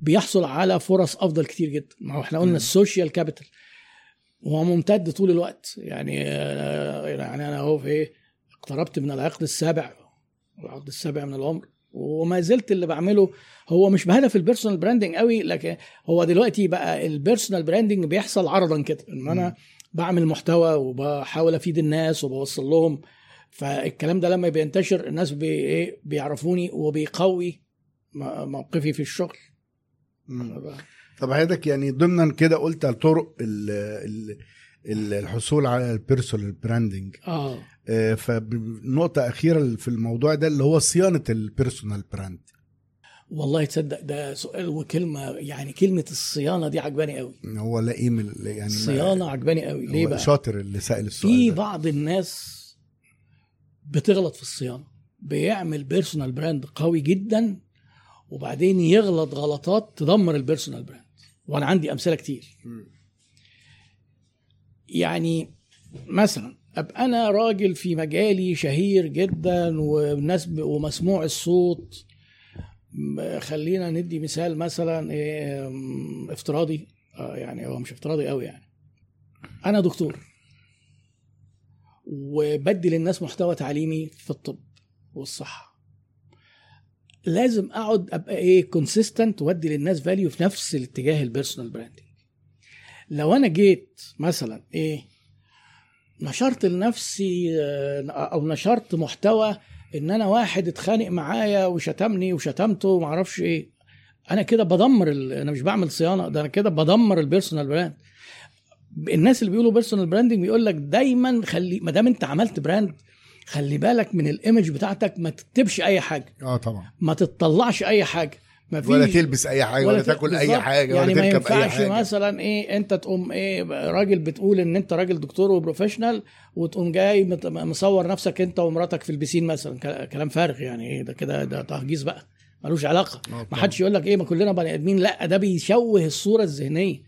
بيحصل على فرص أفضل كتير جدا. ما هو إحنا قلنا. ال social capital وهو ممتد طول الوقت. يعني يعني أنا أهو في إيه اقتربت من العقد السابع. العقد السابع من العمر. وما زلت اللي بعمله هو مش بهدف ال personal branding قوي لكن هو دلوقتي بقى ال personal branding بيحصل عرضا كده. ان أنا. بعمل محتوى وبحاول أفيد الناس وبوصل لهم فالكلام ده لما بينتشر الناس بي إيه بيعرفوني وبيقوي موقفي في الشغل. مم. طب حضرتك يعني ضمنا كده قلت طرق ال- ال- ال- الحصول على ال personal branding آه. فنقطة أخيرة في الموضوع ده اللي هو صيانة ال personal brand والله تصدق ده سؤال وكلمة يعني كلمة الصيانة دي عجباني قوي. هو لا إيه من يعني الصيانة عجباني قوي. ليه بقى؟ شاطر اللي سأل السؤال في ده. بعض الناس بتغلط في الصيانة بيعمل personal brand قوي جدا وبعدين يغلط غلطات تدمر ال personal brand وأنا عندي أمثلة كتير. يعني مثلا أبقى أنا راجل في مجالي شهير جدا والناس ومسموع الصوت خلينا ندي مثال مثلا إيه، افتراضي. آه، يعني هو مش افتراضي قوي يعني. أنا دكتور وبدي للناس محتوى تعليمي في الطب والصحة. لازم أقعد أبقى إيه consistent وأدي للناس value في نفس الاتجاه ال personal branding لو أنا جيت مثلا إيه نشرت لنفسي آه، أو نشرت محتوى إن أنا واحد اتخانق معايا وشتمني وشتمته ومعرفش إيه. أنا كده بدمر ال... أنا مش بعمل صيانة ده أنا كده بدمر ال personal brand الناس اللي بيقولوا personal branding بيقول لك دايما خلي ما دام أنت عملت brand خلي بالك من ال image بتاعتك ما تكتبش أي حاجة. آه طبعا. ما تطلعش أي حاجة. ما فيش. ولا تلبس أي حاجة ولا, ت- تاكل أي. حاجة يعني ولا ما تركب أي ينفعش حاجة. مثلا إيه أنت تقوم إيه راجل بتقول إن أنت راجل دكتور و professional وتقوم جاي مصور نفسك أنت ومراتك في ال piscine مثلا. كلام فارغ يعني. إيه ده كده ده تهجيس بقى. ملوش علاقة. آه ما. حدش يقول لك إيه ما كلنا بني آدمين. لا ده بيشوه الصورة الذهنية.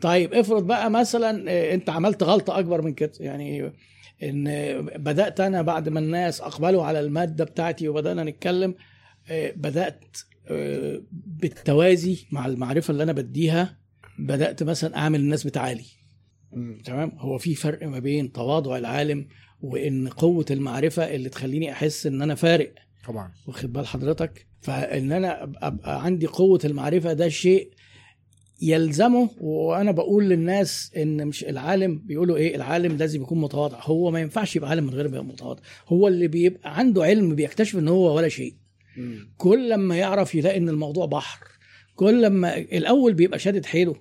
طيب افرض بقى مثلا آه، أنت عملت غلطة أكبر من كده. يعني إن بدأت أنا بعد ما الناس أقبلوا على المادة بتاعتي وبدأنا نتكلم آه، بدأت بالتوازي مع المعرفة اللي أنا بديها بدأت مثلا أعمل الناس بتعالي. تمام؟ هو في فرق ما بين تواضع العالم وإن قوة المعرفة اللي تخليني أحس إن أنا فارق. طبعا. واخد بال حضرتك؟ فإن أنا أبقى عندي قوة المعرفة ده شيء يلزمه وأنا بقول للناس إن مش العالم بيقولوا إيه؟ العالم لازم يكون متواضع. هو ما ينفعش يبقى عالم من غير ما يبقى متواضع. هو اللي بيبقى عنده علم بيكتشف إن هو ولا شيء. كل لما يعرف يلاقي إن الموضوع بحر كل لما الأول بيبقى شادد حيله.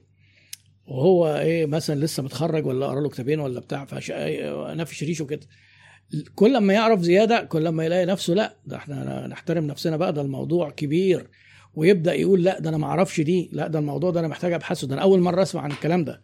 وهو إيه مثلا لسه متخرج ولا قرا له كتابين ولا بتاع فش... نفش ريشه كده كل ما يعرف زيادة كل ما يلاقي نفسه لا ده إحنا نحترم نفسنا بقى ده الموضوع كبير. ويبدأ يقول لا ده أنا ما أعرفش دي لا ده الموضوع ده أنا محتاج أبحثه. ده أنا أول مرة أسمع عن الكلام ده.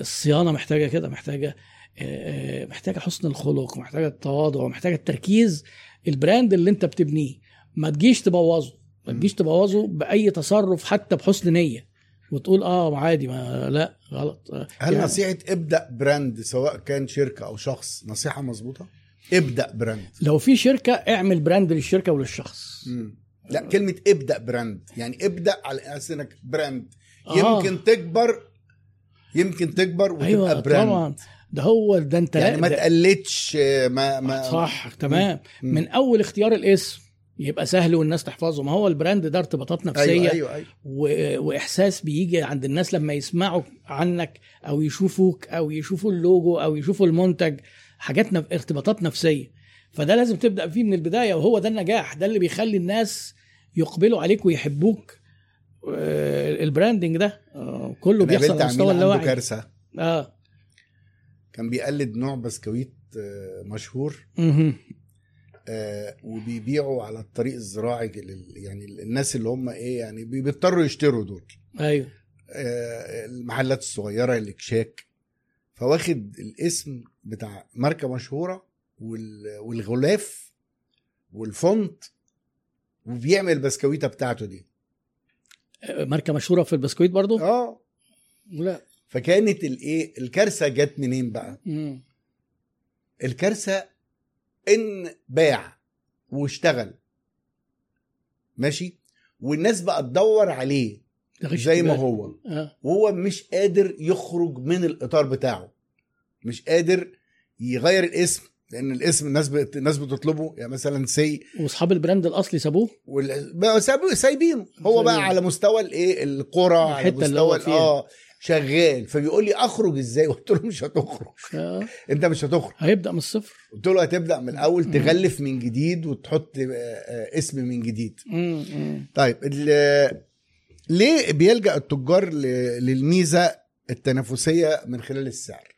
الصيانة محتاجة كده محتاجة آه، آه، محتاجة حسن الخلق محتاجة التواضع محتاجة التركيز ال brand اللي انت بتبنيه ما تجيش تبوظه ما تجيش تبوظه بأي تصرف حتى بحسن نية وتقول آه عادي ما لا غلط. آه، هل يعني نصيحة ابدأ brand سواء كان شركة أو شخص نصيحة مظبوطة؟ ابدأ brand. لو في شركة اعمل brand للشركة وللشخص. مم. لا كلمة ابدأ brand يعني ابدأ على أساس إنك brand. آه. يمكن تكبر يمكن تكبر وتبقى أيوه brand. طبعا. ده هو ده انت يعني ما تقلدش ما ما صح تمام. مم. من أول اختيار الاسم يبقى سهل والناس تحفظه. ما هو ال brand ده ارتباطات نفسية أيوه أيوه. أيوه و... وإحساس بيجي عند الناس لما يسمعوا عنك أو يشوفوك أو يشوفوا اللوجو أو يشوفوا المنتج. حاجات نف... ارتباطات نفسية. فده لازم تبدأ فيه من البداية وهو ده النجاح. ده اللي بيخلي الناس يقبلوا عليك ويحبوك. آه، ال branding ده آه، كله بيحصل على مستوى اللاواعي كارثة. آه. كان بيقلد نوع بسكويت آه، مشهور. آه، وبيبيعوا على الطريق الزراعي لل- يعني الناس اللي هم إيه يعني بي- بيضطروا يشتروا دول. أيوه. آه، المحلات الصغيرة الكشاك فواخد الاسم بتاع ماركة مشهورة وال- والغلاف وال font وبيعمل البسكويته بتاعته دي. آه، ماركة مشهورة في البسكويت برضو؟ آه. لا. فكانت الايه الكارثة جت منين بقى؟ مم. الكارثة إن باع واشتغل. ماشي؟ والناس بقى تدور عليه زي ما. هو. آه. وهو مش قادر يخرج من الإطار بتاعه. مش قادر يغير الاسم لأن الاسم الناس بت... الناس بتطلبه. يعني مثلا سي وأصحاب ال brand الأصلي سابوه؟ وال... بقى سابوا- سايبينه. هو بقى. على مستوى الإيه القرى على الحتة اللي هو مستوى فيها. آه. شغال. فبيقول لي أخرج إزاي؟ قلت له مش هتخرج. آه. أنت مش هتخرج. هيبدأ من الصفر. قلت له هتبدأ من الأول تغلف من جديد وتحط آه، آه، اسم من جديد. طيب ليه بيلجأ التجار للميزة التنافسية من خلال السعر؟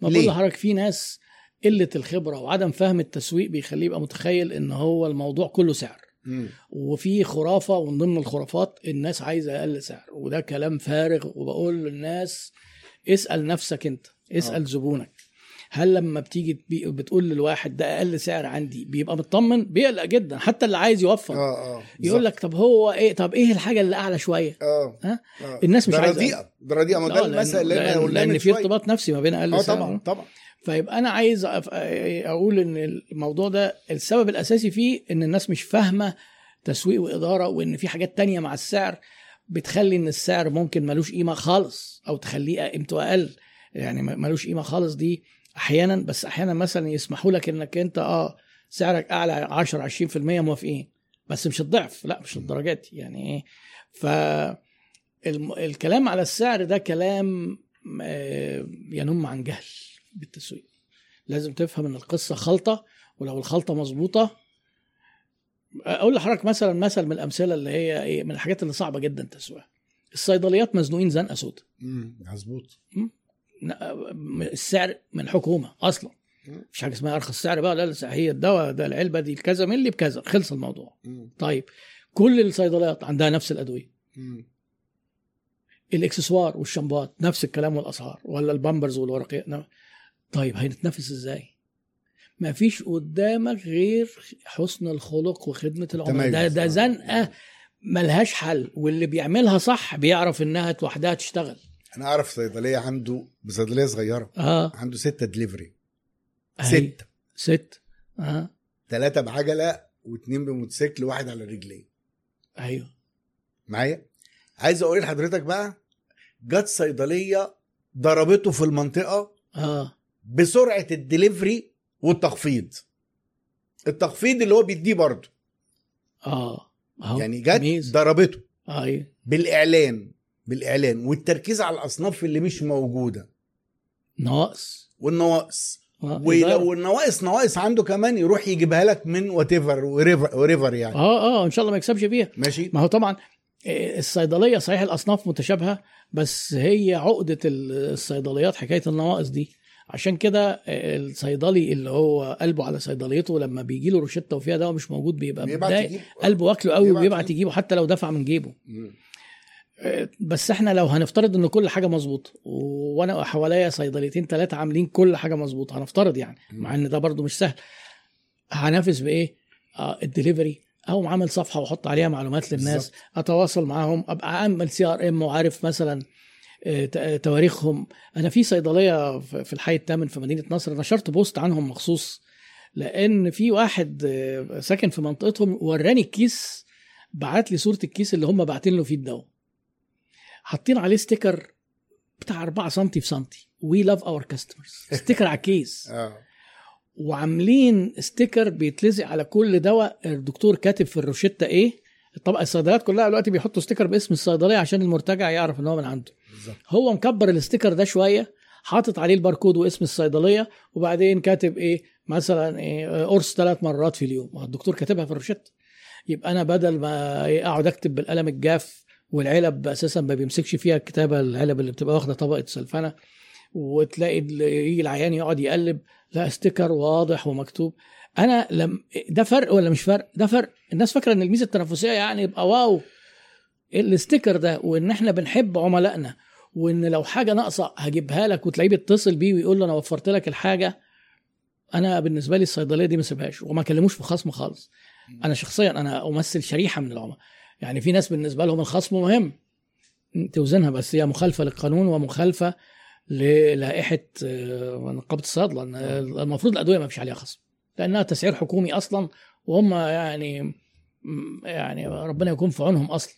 ما؟ بقول لحضرتك في ناس قلة الخبرة وعدم فهم التسويق بيخليه يبقى متخيل إن هو الموضوع كله سعر. مم. وفي خرافة ومن ضمن الخرافات الناس عايزة أقل سعر وده كلام فارغ وبقول للناس اسأل نفسك أنت اسأل آه. زبونك هل لما بتيجي بتقول للواحد ده أقل سعر عندي بيبقى مطمن بيقلق جدا حتى اللي عايز يوفر آه آه يقول لك طب هو إيه طب إيه الحاجة اللي أعلى شوية آه؟ آه. الناس مش ده عايزة. رديئة ده رديئة ما ده آه، المثل اللي لأن من في. ارتباط نفسي ما بين أقل آه سعر طبعا طبعا فيبقى أنا عايز أقول إن الموضوع ده السبب الأساسي فيه إن الناس مش فاهمة تسويق وإدارة وإن في حاجات تانية مع السعر بتخلي إن السعر ممكن ملوش قيمة خالص أو تخليه قيمته أقل. يعني ملوش قيمة خالص دي أحيانا بس أحيانا مثلا يسمحوا لك إنك أنت آه سعرك أعلى 10 20% موافقين بس مش الضعف. لا مش الدرجات يعني إيه؟ ف الكلام على السعر ده كلام آه، ينم عن جهل. بالتسويق لازم تفهم إن القصة خلطة ولو الخلطة مظبوطة أقول لحضرتك مثلا مثل من الأمثلة اللي هي إيه من الحاجات اللي صعبة جدا تسويقها الصيدليات مزنوقين زنقة سودا. مظبوط السعر من الحكومة أصلا. مش حاجة اسمها أرخص سعر بقى لا لا هي الدواء ده العلبة دي كذا ملي بكذا خلص الموضوع مم. طيب كل الصيدليات عندها نفس الأدوية مم. الإكسسوار والشامبوات نفس الكلام والأسعار ولا البامبرز والورقية نعم. طيب هنتنافس إزاي؟ ما فيش قدامك غير حسن الخلق وخدمة العملاء ده. ده زنقة ملهاش حل واللي بيعملها صح بيعرف إنها لوحدها تشتغل. أنا أعرف صيدلية عنده بصيدليه صغيرة آه. عنده ستة دليفري. ستة ست. آه. ثلاثة بعجلة واثنين بموتوسيكل واحد على رجلين. أيوه. معايا؟ عايز أقول لحضرتك بقى جت صيدلية ضربته في المنطقة. آه. بسرعة الدليفري والتخفيض. التخفيض اللي هو بيديه برضه. آه أهو. يعني جت. ضربته. أيوه. بالإعلان بالإعلان. والتركيز على الأصناف اللي مش موجودة. ناقص. والنواقص. آه. ولو النواقص نواقص عنده كمان يروح يجيبها لك من whatever wherever يعني. آه آه إن شاء الله ما يكسبش فيها. ماشي. ما هو طبعا آه، الصيدلية صحيح الأصناف متشابهة بس هي عقدة ال- الصيدليات حكاية النواقص دي. عشان كده آه، الصيدلي اللي هو قلبه على صيدليته لما بيجي له روشته وفيها دواء مش موجود بيبقى متضايق. قلبه واكله قوي بيبعت وبيبعت يجيب. يجيبه حتى لو دفع من جيبه مم. آه، بس إحنا لو هنفترض ان كل حاجة مظبوطة وأنا حواليا صيدليتين ثلاثة عاملين كل حاجة مظبوطة هنفترض يعني مع ان ده برضو مش سهل هنافس بإيه آه الدليفري أو عامل صفحة واحط عليها معلومات للناس بالظبط. اتواصل معاهم أبقى عامل CRM وعارف مثلا تواريخهم. أنا في صيدلية في الحي الثامن في مدينة نصر نشرت post عنهم مخصوص لأن في واحد آه، ساكن في منطقتهم وراني الكيس بعت لي صورة الكيس اللي هم باعتين له فيه الدواء. حاطين عليه sticker بتاع 4 سم في سنتي. We love our customers sticker على الكيس. آه. وعاملين sticker بيتلزق على كل دواء. الدكتور كاتب في الروشتة إيه؟ طبعا الصيدليات كلها دلوقتي بيحطوا sticker باسم الصيدلية عشان المرتجع يعرف إن هو من عنده. بالظبط. هو مكبر ال sticker ده شوية حاطط عليه الباركود واسم الصيدلية وبعدين كاتب إيه مثلا إيه قرص ثلاث مرات في اليوم. الدكتور كاتبها في الروشته يبقى أنا بدل ما إيه أقعد أكتب بالقلم الجاف والعلب أساسا ما بيمسكش فيها الكتابة العلب اللي بتبقى واخدة طبقة سلفنة وتلاقي يجي العيان يقعد يقلب. لا sticker واضح ومكتوب. أنا لم ده فرق ولا مش فرق؟ ده فرق. الناس فاكرة إن الميزة التنافسية يعني يبقى wow. ال sticker ده وإن إحنا بنحب عملائنا وإن لو حاجة ناقصة هجيبها لك وتلاقيه بيتصل بيه ويقول له أنا وفرت لك الحاجة أنا بالنسبة لي الصيدلية دي ما سيبهاش وما كلموش في خصم خالص. أنا شخصيا أنا أمثل شريحة من العملاء. يعني في ناس بالنسبة لهم الخصم مهم. توزنها بس هي مخالفة للقانون ومخالفة للائحه آه، نقابة الصيادلة. المفروض الأدوية ما فيش عليها خصم. لأنها تسعير حكومي أصلا وهم يعني يعني ربنا يكون في عونهم أصلا.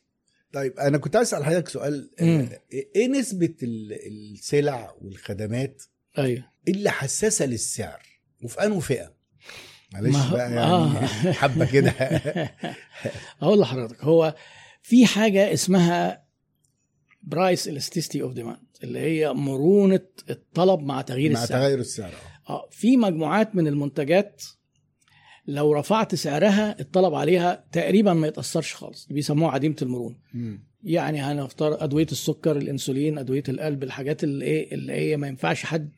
طيب أنا كنت عايز أسأل حضرتك سؤال مم. آه، إيه نسبة ال- السلع والخدمات أيوه اللي حساسة للسعر وفي انه فئة معلش ما بقى يعني آه. حبة كده أقول لحضرتك هو في حاجة اسمها price elasticity of demand اللي هي مرونة الطلب مع تغيير مع السعر تغير السعر آه. آه في مجموعات من المنتجات لو رفعت سعرها الطلب عليها تقريبا ما يتأثرش خالص بيسموها عديمة المرونة. يعني هنختار أدوية السكر الإنسولين أدوية القلب الحاجات اللي إيه اللي هي ما ينفعش حد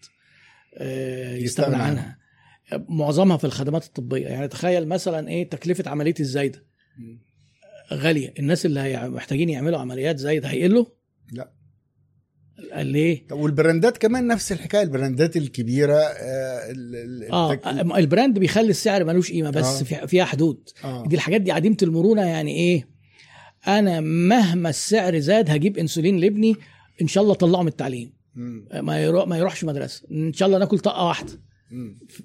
آه، يستغنى عنها. معظمها في الخدمات الطبية. يعني تخيل مثلا إيه تكلفة عملية الزايدة. غالية. الناس اللي محتاجين يعملوا عمليات زايدة هيقلوا؟ لا. ليه طب والbrandات كمان نفس الحكاية ال brandات الكبيرة آه ال- آه التك- ال brand بيخلي السعر ملوش قيمة بس آه. في- فيها حدود آه. دي الحاجات دي عديمة المرونة يعني إيه أنا مهما السعر زاد هجيب إنسولين لابني إن شاء الله طلعه من التعليم مم. ما يروح ما يروحش مدرسة إن شاء الله ناكل طاقه واحدة.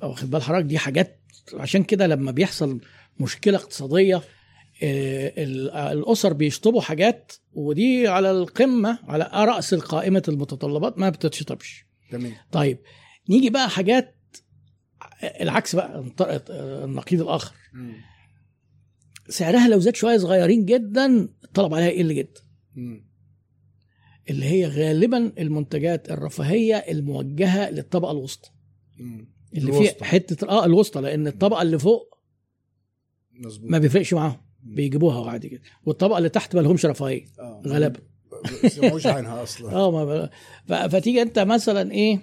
واخد بال حضرتك دي حاجات عشان كده لما بيحصل مشكلة اقتصادية آه، الأسر بيشطبوا حاجات ودي على القمة على رأس القائمة المتطلبات ما بتتشطبش. تمام. طيب نيجي بقى حاجات العكس بقى النقيض الآخر. سعرها لو زاد شوية صغيرين جدا الطلب عليها يقل جدا. مم. اللي هي غالبا المنتجات الرفاهية الموجهة للطبقة الوسطى. مم. اللي. فيها حتة آه الوسطى لأن الطبقة اللي فوق مظبوط. ما بيفرقش معاهم. بيجيبوها عادي كده والطبقة اللي تحت ما لهمش رفاهية. آه. ما يسمعوش عنها أصلا. آه. فتيجي أنت مثلا إيه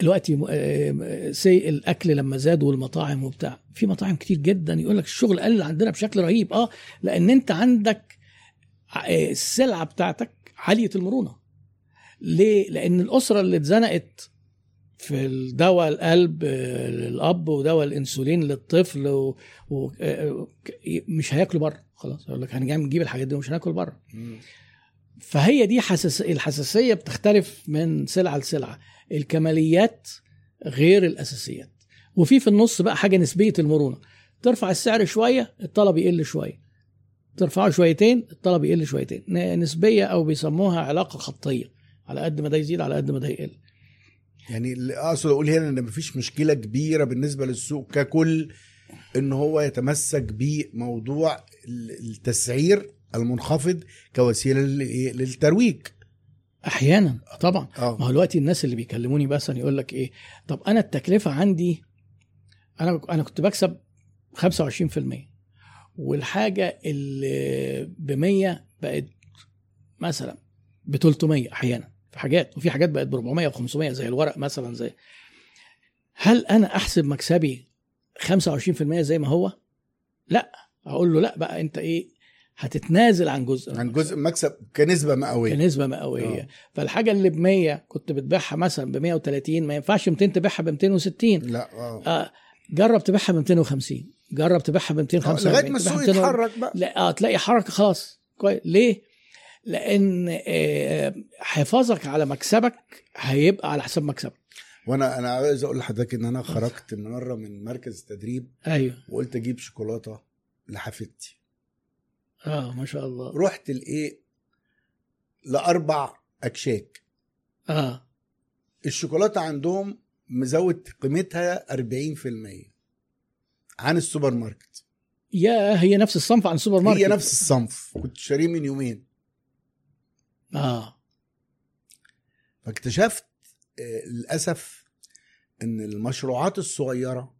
دلوقتي سي الأكل لما زاد والمطاعم وبتاع في مطاعم كتير جدا يقول لك الشغل قل عندنا بشكل رهيب. آه لأن أنت عندك آه، السلعة بتاعتك عالية المرونة. ليه؟ لأن الأسرة اللي اتزنقت في الدواء القلب آه، للأب ودواء الإنسولين للطفل و... و... آه، مش هياكلوا بره خلاص. يقول لك هنجي نجيب الحاجات دي ومش هناكل بره. فهي دي حساس الحساسية بتختلف من سلعة لسلعة. الكماليات غير الأساسيات. وفي في النص بقى حاجة نسبية المرونة. ترفع السعر شوية الطلب يقل شوية. ترفعه شويتين الطلب يقل شويتين. نسبية أو بيسموها علاقة خطية. على قد ما ده يزيد على قد ما ده يقل. يعني اللي اقصد أقول هنا إن مفيش مشكلة كبيرة بالنسبة للسوق ككل إن هو يتمسك بموضوع ال- التسعير المنخفض كوسيلة للإيه؟ للترويج. أحيانا طبعا. ما آه هو دلوقتي الناس اللي بيكلموني مثلا يقول لك إيه طب أنا التكلفة عندي أنا أنا كنت بكسب 25% والحاجة اللي ب 100 بقت مثلا ب 300 أحيانا. في حاجات وفي حاجات بقت ب 400 و 500 زي الورق مثلا زي هل أنا أحسب مكسبي 25% زي ما هو؟ لا أقول له لا بقى أنت إيه هتتنازل عن جزء عن. جزء مكسب كنسبة مئوية كنسبة مئوية آه. فالحاجة اللي ب 100 كنت بتبيعها مثلا ب 130 ما ينفعش 200 تبيعها ب 260 لا آه آه جرب تبيعها ب 250 جرب تبيعها ب 245 لغاية ما السوق ب 240. يتحرك بقى لا آه تلاقي حركة خلاص كويس ليه؟ لأن آه حفاظك على مكسبك هيبقى على حساب مكسبك. وأنا أنا عايز أقول لحضرتك ان أنا خرجت مرة من مركز التدريب أيوه. وقلت أجيب شوكولاتة لحفيدتي. آه ما شاء الله. رحت لإيه؟ لأربع أكشاك. آه. الشوكولاتة عندهم مزود قيمتها 40% عن السوبر ماركت. يا هي نفس الصنف عن السوبر ماركت. هي نفس الصنف. كنت شاريه من يومين. آه. فاكتشفت آه، للأسف إن المشروعات الصغيرة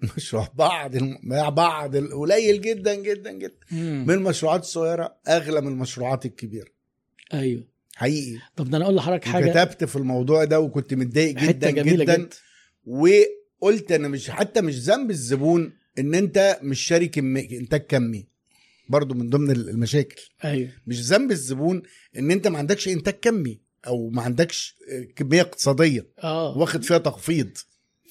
مشروع بعض الم- بعض القليل جدا جدا جدا مم. من المشروعات الصغيرة أغلى من المشروعات الكبيرة. أيوه. حقيقي. طب ده أنا أقول لحضرتك حاجة. كتبت في الموضوع ده وكنت متضايق جدا جميلة جدا. جدا. وقلت أنا مش حتى مش ذنب الزبون إن أنت مش شاري كمي إنتاج كمي برضو من ضمن المشاكل. أيوه. مش ذنب الزبون إن أنت ما عندكش إنتاج كمي أو ما عندكش كمية اقتصادية. آه. واخد فيها تخفيض.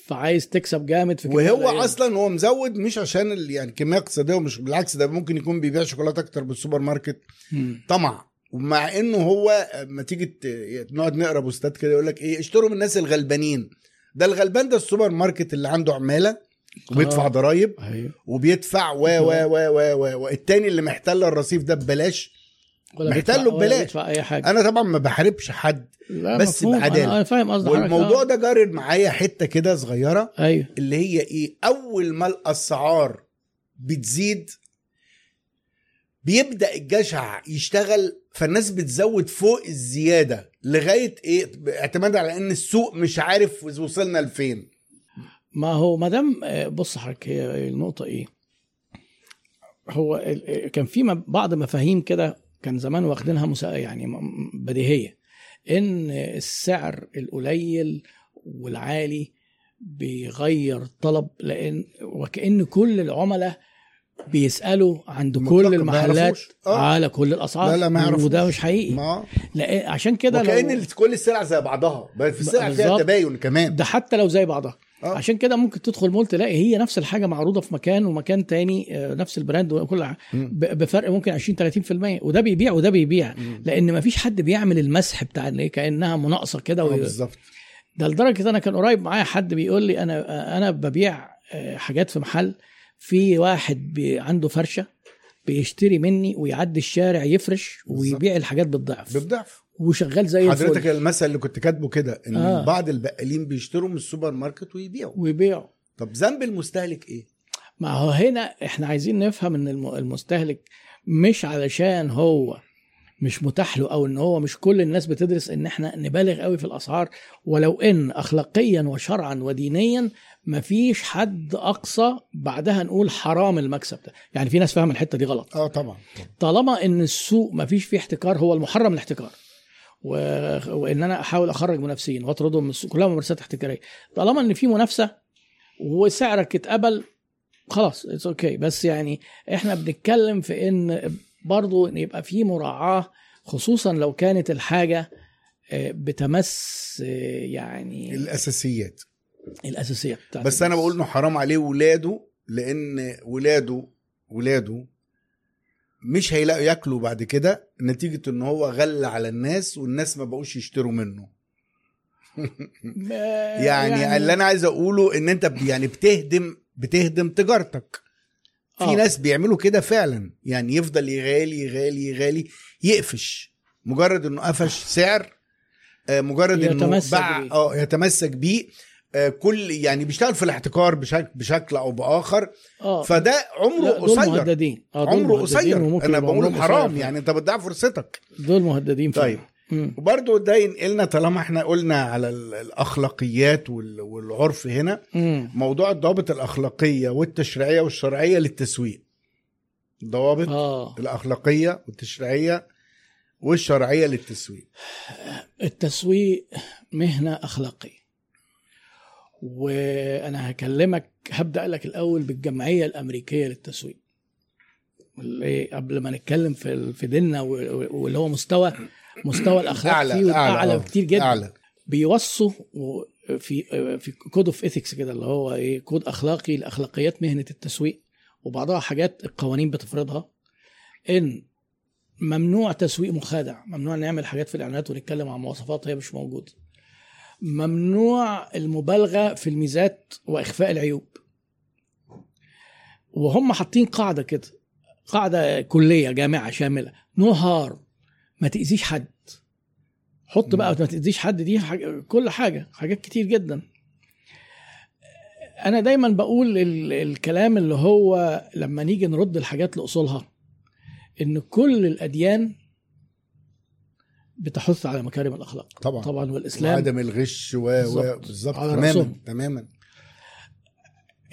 فعايز تكسب جامد في وهو. أصلا هو مزود مش عشان يعني كمية اقتصادية ومش بالعكس ده ممكن يكون بيبيع شوكولاتة أكتر بالسوبر ماركت. طمع. ومع إنه هو ما تيجي نقعد نقرأ postات كده يقول لك إيه اشتروا من الناس الغلبانين. ده الغلبان ده السوبر ماركت اللي عنده عمالة. وبيدفع آه. ضرايب أيوه وبيدفع و و و و و والتاني اللي محتل الرصيف ده ببلاش ولا محتاج بيدفع- له ولا ببلاش. أي حاجة أنا طبعا ما بحاربش حد لا بس مفهوم. بعدالة. أنا فاهم حضرتك. والموضوع آه. ده جارد معايا حتة كده صغيرة أيوه اللي هي إيه أول ما الاسعار بتزيد بيبدأ الجشع يشتغل فالناس بتزود فوق الزيادة لغاية إيه اعتمادا على إن السوق مش عارف وصلنا لفين ما هو ما دام آه، بص حضرتك هي النقطة إيه هو آه، كان في بعض مفاهيم كده كان زمان واخدينها. يعني بديهية إن السعر القليل والعالي بيغير الطلب لأن وكأن كل العملاء بيسألوا عند كل المحلات. آه. على كل الأسعار لا لا ما يعرفوش. وده مش حقيقي ما لا عشان كده وكأن لو... كل السلع زي بعضها بل في السلع فيها. تباين كمان ده حتى لو زي بعضها آه. عشان كده ممكن تدخل مول تلاقي هي نفس الحاجة معروضة في مكان ومكان تاني آه، نفس ال brand وكل بفرق ممكن 20 30% وده بيبيع وده بيبيع. مم. لأن ما فيش حد بيعمل المسح بتاع إيه، كأنها مناقصة كده آه، و... بالظبط. ده لدرجة أنا كان قريب معايا حد بيقول لي أنا أنا ببيع آه، حاجات في محل في واحد بي عنده فرشة بيشتري مني ويعدي الشارع يفرش ويبيع الحاجات بالضعف. بالضعف. وشغال زي حضرتك الفل المثل اللي كنت كاتبه كده إن آه. بعض البقالين بيشتروا من السوبر ماركت ويبيعوا. ويبيعوا. طب ذنب المستهلك إيه؟ ما هو هنا إحنا عايزين نفهم إن الم- المستهلك مش علشان هو مش متاح له أو إن هو مش كل الناس بتدرس إن إحنا نبالغ قوي في الأسعار ولو إن اخلاقيا وشرعا ودينيا مفيش حد أقصى بعدها نقول حرام المكسب ده. يعني في ناس فاهمة الحتة دي غلط. آه طبعا. طالما إن السوق مفيش فيه احتكار هو المحرم الاحتكار. و... وإن أنا أحاول أخرج منافسين وأطردهم من السوق كلها ممارسات احتكاريه طالما إن في منافسة وسعرك اتقبل خلاص it's okay okay. بس يعني إحنا بنتكلم في إن برضو إن يبقى في مراعاة خصوصا لو كانت الحاجة آه، بتمس آه، يعني الأساسيات الأساسيات بتاعت بس أنا. بقول إنه حرام عليه ولاده لأن ولاده ولاده مش هيلاقوا ياكلوا بعد كده نتيجة إن هو غلى على الناس والناس ما بقوش يشتروا منه. يعني, يعني اللي أنا عايز أقوله إن أنت يعني بتهدم بتهدم تجارتك. في آه. ناس بيعملوا كده فعلا. يعني يفضل يغالي يغالي يغالي يقفش. مجرد إنه قفش سعر آه، مجرد إنه يتمسك باع بيه. آه يتمسك بيه. كل يعني بيشتغل في الاحتكار بشكل بشكل أو بآخر. آه. فده عمره قصير. مهددين. آه، عمره قصير. أنا بقول حرام. يعني. أنت بتضيع فرصتك. دول مهددين فعلا. طيب. وبرضه ده ينقلنا طالما إحنا قلنا على ال- الأخلاقيات وال- والعرف هنا مم. موضوع الضوابط الأخلاقية والتشريعية والشرعية للتسويق. الضوابط آه. الأخلاقية والتشريعية والشرعية للتسويق. التسويق مهنة أخلاقية. وأنا هكلمك هبدأ لك الأول بالجمعية الأمريكية للتسويق. اللي قبل ما نتكلم في في ديننا واللي هو مستوى مستوى الأخلاق فيه أعلى آه، كتير جدا. أعلى. بيوصوا في في code of ethics كده اللي هو إيه كود أخلاقي لأخلاقيات مهنة التسويق وبعضها حاجات القوانين بتفرضها. إن ممنوع تسويق مخادع ممنوع نعمل حاجات في الإعلانات ونتكلم عن مواصفات هي مش موجودة. ممنوع المبالغة في الميزات وإخفاء العيوب. وهم حاطين قاعدة كده قاعدة كلية جامعة شاملة. نو هارم ما تأذيش حد. حط بقى ما تأذيش حد. دي حاجة كل حاجة حاجات كتير جدا. أنا دايما بقول ال- الكلام اللي هو لما نيجي نرد الحاجات لأصولها إن كل الأديان بتحث على مكارم الأخلاق طبعا طبعا والإسلام وعدم الغش و بالظبط. تماما رأسهم. تماما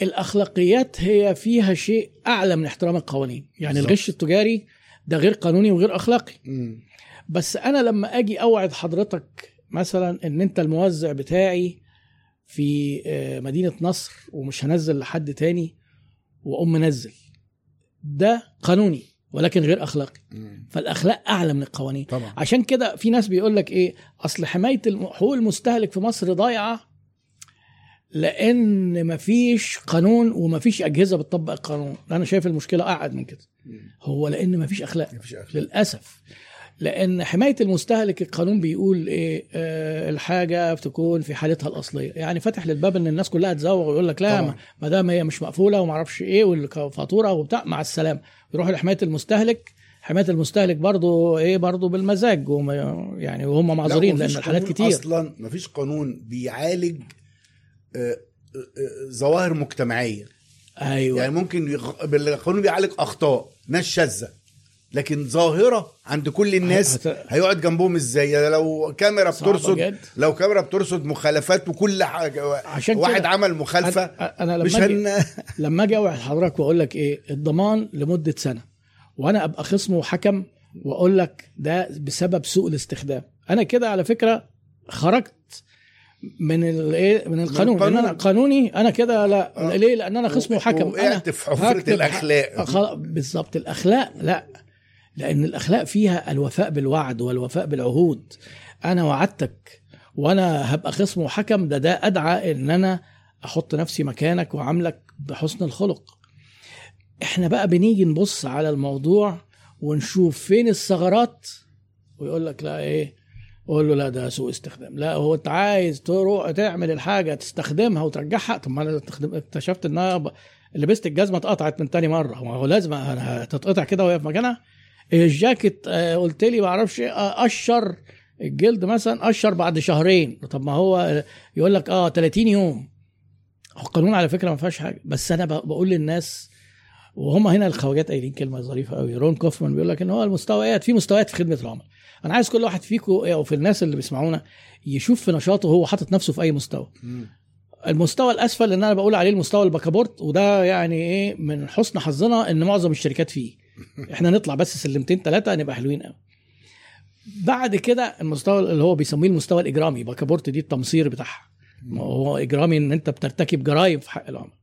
الأخلاقيات هي فيها شيء أعلى من احترام القوانين يعني بالظبط. الغش التجاري ده غير قانوني وغير أخلاقي مم. بس أنا لما أجي أوعد حضرتك مثلا إن أنت الموزع بتاعي في آه، مدينة نصر ومش هنزل لحد تاني وأقوم منزل ده قانوني ولكن غير أخلاقي. فالأخلاق أعلى من القوانين. طبعا. عشان كده في ناس بيقول لك إيه أصل حماية حقوق المستهلك في مصر ضايعة لأن مفيش قانون ومفيش أجهزة بتطبق القانون. أنا شايف المشكلة اقعد من كده. هو لأن مفيش أخلاق. مفيش أخلاق. للأسف. لأن حماية المستهلك القانون بيقول إيه آه الحاجة بتكون في حالتها الأصلية. يعني فاتح للباب إن الناس كلها تزوغ ويقول لك لا. ما- ما دام هي مش مقفولة وما أعرفش إيه والفاتوره وبتاع مع السلامة. يروحوا لحماية المستهلك. حماية المستهلك برضو إيه برضو بالمزاج وما يعني وهم معذورين لا، لأن الحالات كتير. أصلا مفيش قانون بيعالج آه، آه، آه، ظواهر مجتمعية. أيوه. يعني ممكن. القانون بيعالج أخطاء ناس شاذة. لكن ظاهرة عند كل الناس هت- هيقعد جنبهم إزاي؟ يعني لو كاميرا بترصد جد. لو كاميرا بترصد مخالفات وكل حاجة عشان واحد كده عمل مخالفة أنا- أنا مش لما أجي هن... لما أجي اوعد حضرتك وأقول لك إيه الضمان لمدة سنة وأنا أبقى خصم وحكم وأقول لك ده بسبب سوء الاستخدام. أنا كده على فكرة خرجت من الايه من القانون. لأن. أنا قانوني أنا كده لا آه. ليه؟ لأن أنا خصم وحكم. أنا وقعت في حفره الأخلاق. بالظبط. الأخلاق لا. لأن الأخلاق فيها الوفاء بالوعد والوفاء بالعهود. أنا وعدتك وأنا هبقى خصم وحكم ده ده أدعى إن أنا أحط نفسي مكانك وعاملك بحسن الخلق. إحنا بقى بنيجي نبص على الموضوع ونشوف فين الثغرات ويقول لك لا إيه قول له لا ده سوء استخدام. لا هو أنت عايز تروح تعمل الحاجة تستخدمها وترجعها؟ طب ما أنا اكتشفت إنها ب- لبست الجزمة اتقطعت من تاني مرة. ما هو لازم أنا هتتقطع كده وهي في مكانها؟ الجاكيت آه، قلت لي ما أعرفش إيه آه، قشر الجلد مثلا قشر بعد شهرين. طب ما هو يقول لك آه 30 يوم. هو القانون على فكرة ما فيهاش حاجة. بس أنا بقول للناس وهم هنا الخواجات قايلين كلمة ظريفة قوي رون كوفمان بيقول لك إن هو المستويات في مستويات في خدمة العملاء. أنا عايز كل واحد فيكم أو في الناس اللي بيسمعونا يشوف في نشاطه هو حاطط نفسه في أي مستوى. المستوى الأسفل اللي أنا بقول عليه المستوى البكابورت وده يعني إيه من حسن حظنا إن معظم الشركات فيه. إحنا نطلع بس سلمتين ثلاثة نبقى حلوين قوي. بعد كده المستوى اللي هو بيسميه المستوى الإجرامي بكابورت دي التمصير بتاعها. هو إجرامي إن أنت بترتكب جرائم في حق العملاء.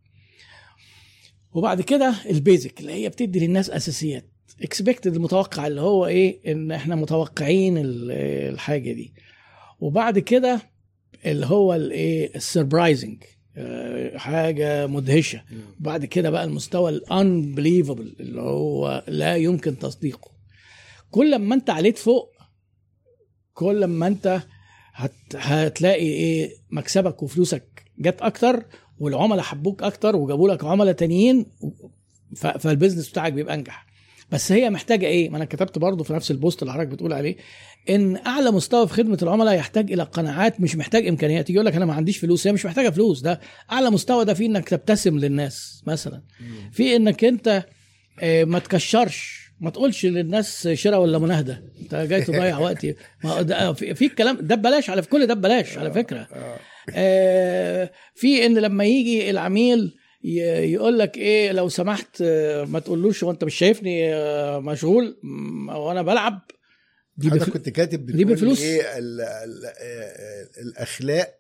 وبعد كده البيزك اللي هي بتدي للناس أساسيات. اكسبكتد المتوقع اللي هو إيه؟ إن إحنا متوقعين ال- الحاجة دي. وبعد كده اللي هو الايه السربرايزنج حاجة مدهشة. بعد كده بقى المستوى ال unbelievable اللي هو لا يمكن تصديقه. كل ما انت عليت فوق كل ما انت هت هتلاقي إيه مكسبك وفلوسك جت أكتر والعملاء حبوك أكتر وجابوا لك عملاء تانيين ف- فال business بتاعك بيبقى أنجح. بس هي محتاجة إيه؟ ما أنا كتبت برضه في نفس ال post اللي حضرتك بتقول عليه إن أعلى مستوى في خدمة العملاء يحتاج إلى قناعات مش محتاج إمكانيات. يجي يقول لك أنا ما عنديش فلوس هي مش محتاجة فلوس. ده أعلى مستوى ده فيه إنك تبتسم للناس مثلا. في إنك أنت آه، ما تكشرش ما تقولش للناس شراء ولا مناهدة. أنت جاي تضيع وقتي. ما ده في في الكلام ده ببلاش على كل ده ببلاش على فكرة. آه. آه، في إن لما يجي العميل يقول لك إيه لو سمحت آه، ما تقولوش هو انت مش شايفني آه، مشغول وأنا بلعب. دي حضرتك بف... كنت كاتب دي بتقول بفلوس. إيه ال ال آه، الأخلاق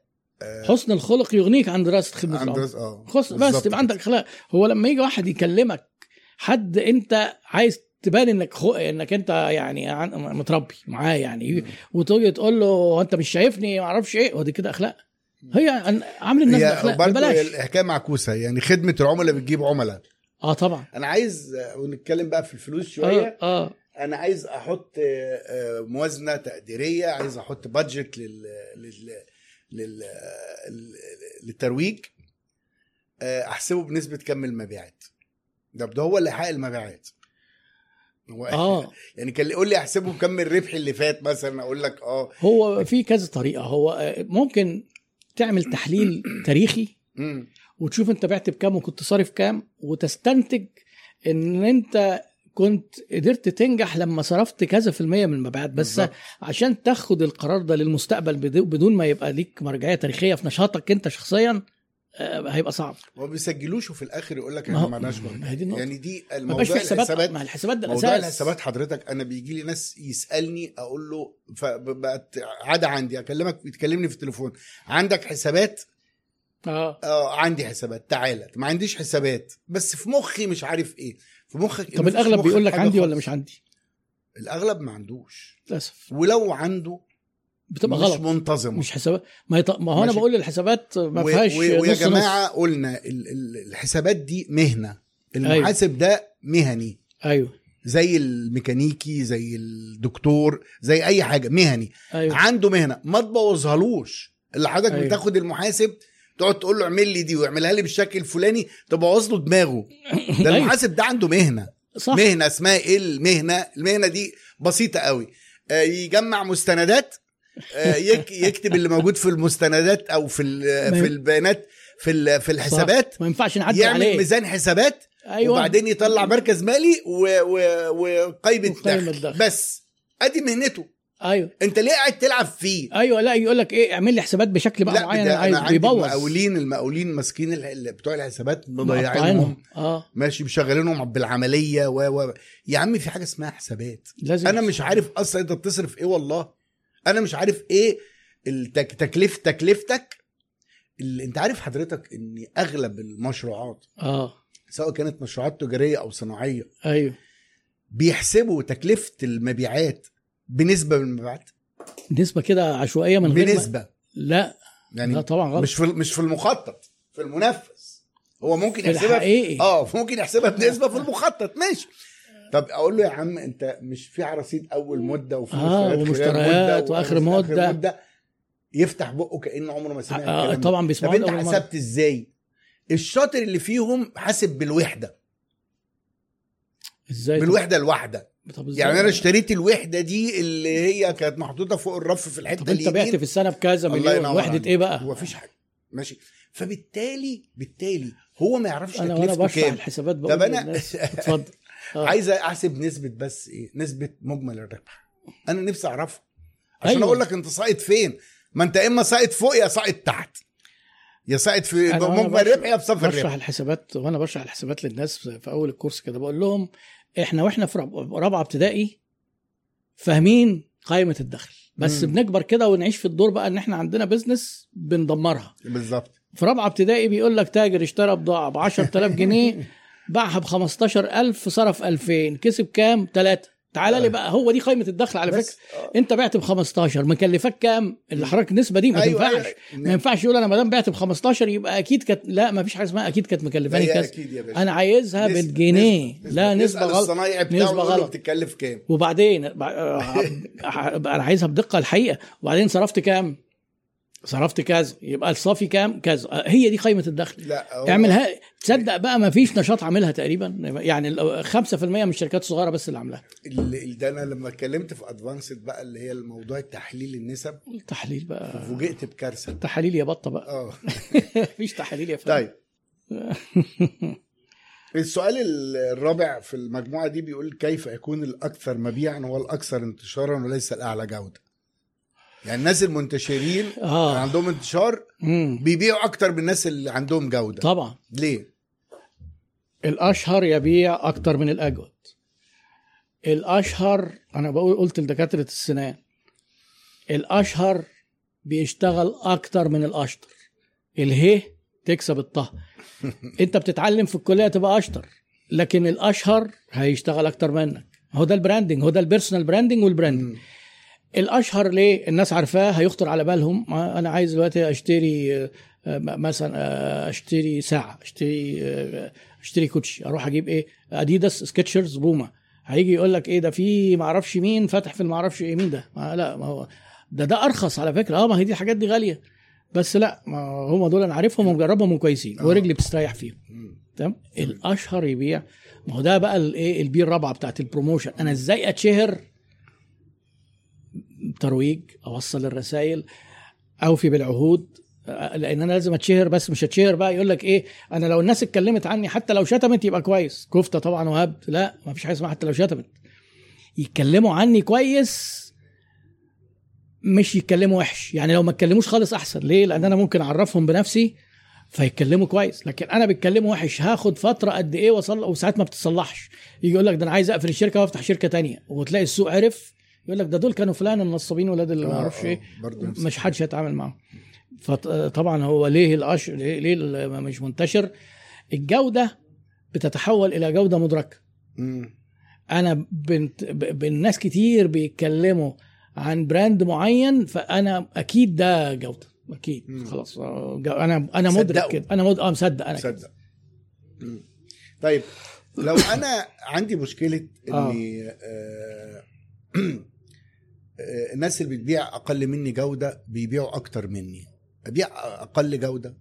حسن الخلق يغنيك عن دراسة خدمة دراسة- آه خص بس تبقى عندك أخلاق. هو لما يجي واحد يكلمك حد أنت عايز تبان إنك خو... إنك أنت يعني عن- متربي معاه يعني وتيجي تقول له هو انت مش شايفني؟ ما أعرفش إيه. ودي كده أخلاق. هي عامل الناس هي برضه ببلاش. الحكاية معكوسة. يعني خدمة العملاء بتجيب عملاء. آه طبعا. أنا عايز آه، ونتكلم بقى في الفلوس شوية. آه. آه أنا عايز أحط آه، آه، موازنة تقديرية. عايز أحط بادجت لل لل لل لل- للترويج. آه، أحسبه بنسبة كم المبيعات. ده ده هو اللي حقق المبيعات. هو آه. يعني كان يقول لي أحسبه بكم الربح اللي فات مثلا. أقول لك آه. هو في كذا طريقة. هو آه، ممكن تعمل تحليل تاريخي. وتشوف انت بعت بكام وكنت صارف كام وتستنتج ان انت كنت قدرت تنجح لما صرفت كذا في المية من المبيعات بس بالظبط. عشان تاخد القرار ده للمستقبل بدو- بدون ما يبقى ليك مرجعية تاريخية في نشاطك انت شخصيا هيبقى صعب. ما بيسجلوش وفي الآخر يقول لك إحنا ما النقطة. يعني دي الموضوع الحسابات ما الحسابات ده موضوع الحسابات حضرتك أنا بيجي لي ناس يسألني أقول له فبقت عادة عندي أكلمك بتكلمني في التليفون. عندك حسابات؟ آه. آه عندي حسابات. تعالى. ما عنديش حسابات. بس في مخي مش عارف إيه. في مخك طب الأغلب بيقول لك عندي ولا خالص. مش عندي؟ الأغلب ما عندوش. للأسف. ولو عنده بتبقى مش غلط. منتظمه مش حسابات ما, يط... ما هو أنا. بقول الحسابات ما و- فيهاش و- ويا جماعة نص. قلنا ال- ال- الحسابات دي مهنة. المحاسب ده مهني. أيوه. زي الميكانيكي زي الدكتور زي أي حاجة مهني. أيوه. عنده مهنة. ما تبوظهالوش. اللي حضرتك أيوة. بتاخد المحاسب تقعد تقول له اعمل لي دي واعملها لي بالشكل الفلاني تبوظ له دماغه. ده أيوة. المحاسب ده عنده مهنة. صح. مهنة اسمها إيه المهنه المهنة دي بسيطة قوي. آه، يجمع مستندات يكتب اللي موجود في المستندات أو في في البيانات في في. الحسابات ما ينفعش نعدي يعمل عليه. ميزان حسابات أيوه. وبعدين يطلع مركز مالي و- و- وقائمه وقائمة دخل. دخل. بس أدي مهنته. أيوه. أنت ليه قاعد تلعب فيه؟ أيوه لا يقول لك إيه اعمل لي حسابات بشكل بقى لا معين أنا عايز بيبوظ. المقاولين المقاولين ماسكين بتوع الحسابات مضيعينهم. آه. ماشي مشغلينهم بالعملية و و يا عم في حاجة اسمها حسابات. لازم أنا مش عارف أصلا أنت بتصرف إيه والله. أنا مش عارف إيه التك... تكلف تكلفتك اللي انت عارف حضرتك ان اغلب المشروعات آه. سواء كانت مشروعات تجارية أو صناعية أيوه. بيحسبوا تكلفة المبيعات بنسبة من المبيعات؟ نسبة كده عشوائية من غير ما- بنسبة. لا. يعني لا طبعا غلط. مش في مش في المخطط في المنفذ. هو ممكن يحسبها في آه ممكن يحسبها بنسبة في المخطط ماشي. طب أقول له يا عم انت مش في على رصيد اول مده وفي آه، ومشتريات مدة وآخر مدة. يفتح بقه كانه عمره ما سمع آه ده. طبعا طب بيسمعوا انت أول مرة. حسبت إزاي الشاطر اللي فيهم حاسب بالوحدة إزاي طب؟ بالوحدة الواحدة طب؟ يعني أنا اشتريت الوحدة دي اللي هي كانت محطوطة فوق الرف في الحتة طب أنت بعت. في السنة بكذا مليون وحدة. إيه بقى هو مفيش حاجة ماشي فبالتالي بالتالي هو ما يعرفش أنا وأنا بشرح الحسابات طب بقول أنا- للناس اتفضل آه. عايز احسب نسبة بس إيه نسبة مجمل الربح. أنا نفسي اعرفه. عشان أيوة. أقول لك انت ساقط فين. ما انت اما ساقط فوق يا ساقط تحت. يا ساقط في مجمل الربح يا في صف بشرح الربح. الحسابات وأنا بشرح الحسابات للناس في أول الكورس كده. بقول لهم إحنا وإحنا في راب- رابعة ابتدائي فاهمين قائمة الدخل. بس مم. بنكبر كده ونعيش في الدور بقى إن إحنا عندنا بزنس بندمرها. بالظبط. في رابعة ابتدائي بيقول لك تاجر اشترى بضاعة ب 10000 جنيه باعها ب 15000 صرف 2000 كسب كام؟ 3 تعالى لي بقى هو دي قائمه الدخل على فكرة آه. انت بعت ب 15 مكلفك كام؟ اللي حضرتك النسبة دي ما أيوة، تنفعش أيوة. ما ينفعش يقول أنا ما دام بعت ب 15 يبقى أكيد كانت لا ما فيش حاجة اسمها أكيد كانت مكلفاني هي كذا أنا عايزها نسبة- بالجنيه نسبة- لا نسبة غلط له غلط. بتتكلف كام وبعدين أنا عايزها بدقة الحقيقة وبعدين صرفت كام؟ صرفت كذا يبقى الصافي كام؟ كذا. هي دي قائمه الدخل. لا اعملها. تصدق بقى ما فيش نشاط عاملها تقريبا. يعني ال- 5% من الشركات الصغيرة بس اللي عاملاها. ده أنا لما اتكلمت في ادفانسد بقى اللي هي الموضوع تحليل النسب. التحليل بقى. فوجئت بكارثة. تحاليل يا بطة بقى. آه. مفيش تحاليل يا فندم. طيب. السؤال الرابع في المجموعة دي بيقول كيف يكون الأكثر مبيعا؟ هو الأكثر انتشارا وليس الأعلى جودة. يعني الناس المنتشرين آه. عندهم انتشار مم. بيبيعوا أكتر من الناس اللي عندهم جودة. طبعا. ليه؟ الأشهر يبيع أكتر من الأجود. الأشهر أنا بقول قلت لدكاترة السنان الأشهر بيشتغل أكتر من الأشطر. اله تكسب الطه أنت بتتعلم في الكلية تبقى أشطر لكن الأشهر هيشتغل أكتر منك. هو ده ال branding هو ده ال personal branding وال branding. الأشهر ليه الناس عارفاه هيخطر على بالهم أنا عايز دلوقتي أشتري آه، مثلا آه، أشتري ساعة أشتري آه، أشتري كوتشي أروح أجيب إيه؟ أديداس سكتشرز بوما. هيجي يقول لك إيه ده في ما أعرفش مين فاتح في المعرفش إيه مين ده؟ ما لا ما هو ده ده أرخص على فكرة. آه ما هي دي الحاجات دي غالية. بس لا ما هم دول أنا عارفهم ومجربهم وكويسين. ورجلي بتستريح فيهم. تمام؟ الأشهر يبيع. ما هو ده بقى الايه ال P الرابعة بتاعت ال promotion. أنا إزاي أتشهر ترويج أوصل الرسائل اوفي بالعهود آه، لأن أنا لازم أتشهر بس مش اتشهر بقى يقول لك إيه أنا لو الناس اتكلمت عني حتى لو شتمت يبقى كويس. كفتة طبعا وهبد لا ما فيش حاجة اسمها حتى لو شتمت. يتكلموا عني كويس مش يتكلموا وحش. يعني لو ما اتكلموش خالص أحسن. ليه؟ لأن أنا ممكن أعرفهم بنفسي فيتكلموا كويس. لكن أنا بيتكلموا وحش هاخد فترة قد إيه وصل وساعات ما بتتصلحش. يجي يقول لك ده أنا عايز أقفل الشركة وأفتح شركة تانية. وتلاقي السوق عرف يقول لك ده دول كانوا فلان النصابين ولاد اللي ما آه، أعرفش آه، إيه مش حدش هيتعامل معاهم فطبعا هو ليه الأش... ليه ليه مش منتشر الجودة بتتحول إلى جودة مدركة. أنا بنت ب- بالناس كتير بيتكلموا عن براند معين فأنا أكيد ده جودة أكيد مم. خلاص آه، أنا أنا مدرك. كده أنا مد... آه مصدق أنا كده. صدق مم. طيب لو أنا عندي مشكلة. إني آه. آه، الناس اللي بتبيع أقل مني جودة بيبيعوا أكتر مني. أبيع أقل جودة.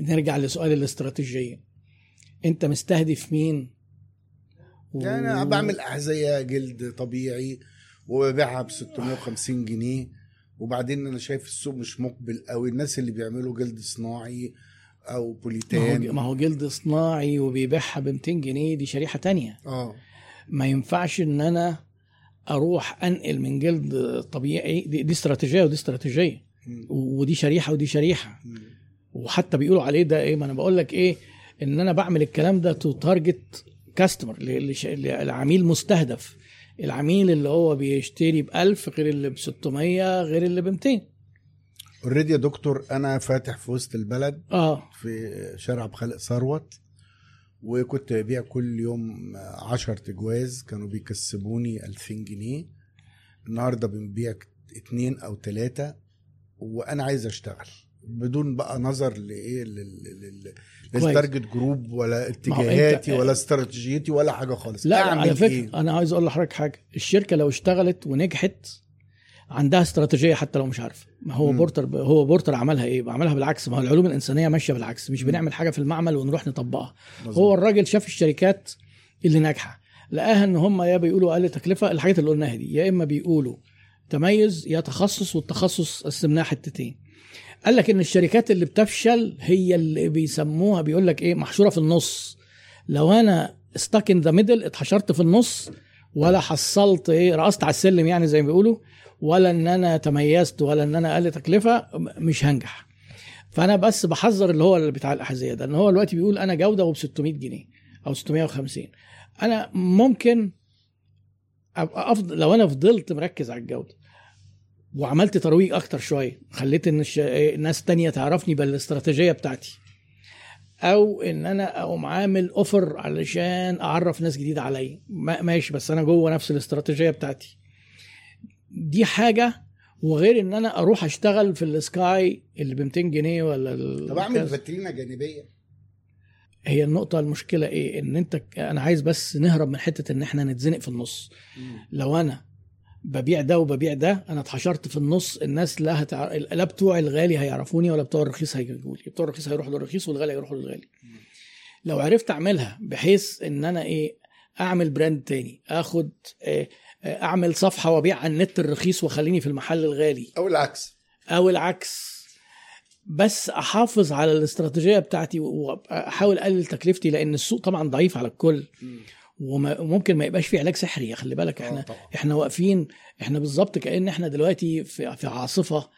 نرجع لسؤال الاستراتيجية. أنت مستهدف مين؟ و... يعني أنا بعمل أحذية جلد طبيعي وببيعها ب 650 جنيه. وبعدين أنا شايف السوق مش مقبل قوي الناس اللي بيعملوا جلد صناعي أو بوليتان. ما هو جلد صناعي وبيبيعها ب 200 جنيه دي شريحة تانية. آه. ما ينفعش إن أنا أروح انقل من جلد طبيعي دي, دي استراتيجية ودي استراتيجية. ودي شريحة ودي شريحة. وحتى بيقولوا عليه ده إيه ما أنا بقول لك إيه ان أنا بعمل الكلام ده to target customer لعميل مستهدف. العميل اللي هو بيشتري ب 1000 غير اللي ب 600 غير اللي ب 200 already يا دكتور أنا فاتح في وسط البلد آه. في شارع عبد الخالق ثروت. وكنت ببيع كل يوم 10 تجواز كانوا بيكسبوني 2000 جنيه. النهارده بنبيع اتنين أو تلاتة وأنا عايز أشتغل. بدون بقى نظر لإيه. لل target group ولا اتجاهاتي أنت- ولا استراتيجيتي ولا حاجة خالص. لا أعمل على فكرة إيه؟ أنا عايز أقول لحضرتك حاجة. الشركة لو اشتغلت ونجحت عندها استراتيجية حتى لو مش عارفه ما هو مم. بورتر هو بورتر عملها إيه؟ عملها بالعكس. ما هو العلوم الإنسانية ماشية بالعكس. مش بنعمل حاجة في المعمل ونروح نطبقها. مظبوط. هو الراجل شاف الشركات اللي ناجحة. لقاها إن هم يا بيقولوا أقل تكلفة الحاجات اللي قلناها دي. يا إما بيقولوا تميز يا تخصص والتخصص قسمناه حتتين. قال لك إن الشركات اللي بتفشل هي اللي بيسموها بيقول لك إيه؟ محشورة في النص. لو أنا stuck in the middle اتحشرت في النص ولا حصلت إيه؟ رقصت على السلم يعني زي ما بيقولوا. ولا إن أنا تميزت ولا إن أنا أقل تكلفة مش هنجح. فأنا بس بحذر اللي هو اللي بتاع الأحذية ده إن هو دلوقتي بيقول أنا جودة وب 600 جنيه أو 650 أنا ممكن أبقى افضل لو أنا فضلت مركز على الجودة وعملت ترويج أكتر شوية خليت إن الش... ناس تانية تعرفني بالاستراتيجية بتاعتي أو إن أنا أقوم عامل offer علشان أعرف ناس جديدة عليا. ما- ماشي بس أنا جوه نفس الاستراتيجية بتاعتي. دي حاجة وغير إن أنا أروح أشتغل في السكاي اللي ب 200 جنيه ولا طب أعمل. فاترينا جانبية. هي النقطة المشكلة إيه؟ إن أنت أنا عايز بس نهرب من حتة إن إحنا نتزنق في النص. لو أنا ببيع ده وببيع ده أنا اتحشرت في النص الناس لا هتع... لا بتوع الغالي هيعرفوني ولا بتوع الرخيص هيجوا لي بتوع الرخيص هيروحوا للرخيص والغالي هيروحوا للغالي. لو عرفت أعملها بحيث إن أنا إيه؟ أعمل براند تاني آخد آه، أعمل صفحة وأبيع على النت الرخيص واخليني في المحل الغالي. أو العكس. أو العكس. بس أحافظ على الاستراتيجية بتاعتي وأحاول أقلل تكلفتي لأن السوق طبعا ضعيف على الكل. وممكن ما يبقاش فيه علاج سحري خلي بالك. آه إحنا طبعا. إحنا واقفين إحنا بالظبط كأن إحنا دلوقتي في في عاصفة.